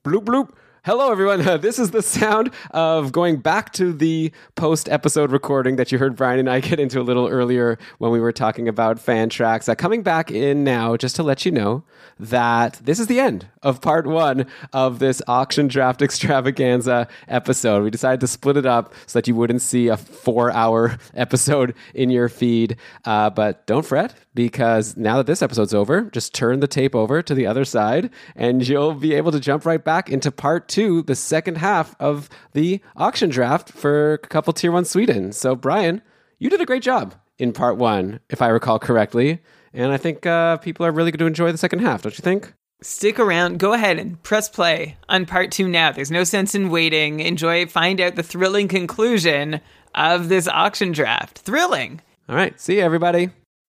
[SPEAKER 2] Bloop bloop. Hello, everyone. this is the sound of going back to the post episode recording that you heard Brian and I get into a little earlier when we were talking about Fantrax. Uh, coming back in now, just to let you know that this is the end of part one of this auction draft extravaganza episode. We decided to split it up so that you wouldn't see a four hour episode in your feed. Uh, but don't fret because now that this episode's over, just turn the tape over to the other side and you'll be able to jump right back into part two, the second half of the auction draft for a couple tier one Sweden. So, Brian, you did a great job in part one, if I recall correctly. And I think uh, people are really going to enjoy the second half, don't you think?
[SPEAKER 1] Stick around. Go ahead and press play on part two now. There's no sense in waiting. Enjoy, find out the thrilling conclusion of this auction draft. Thrilling.
[SPEAKER 2] All right. See you, everybody.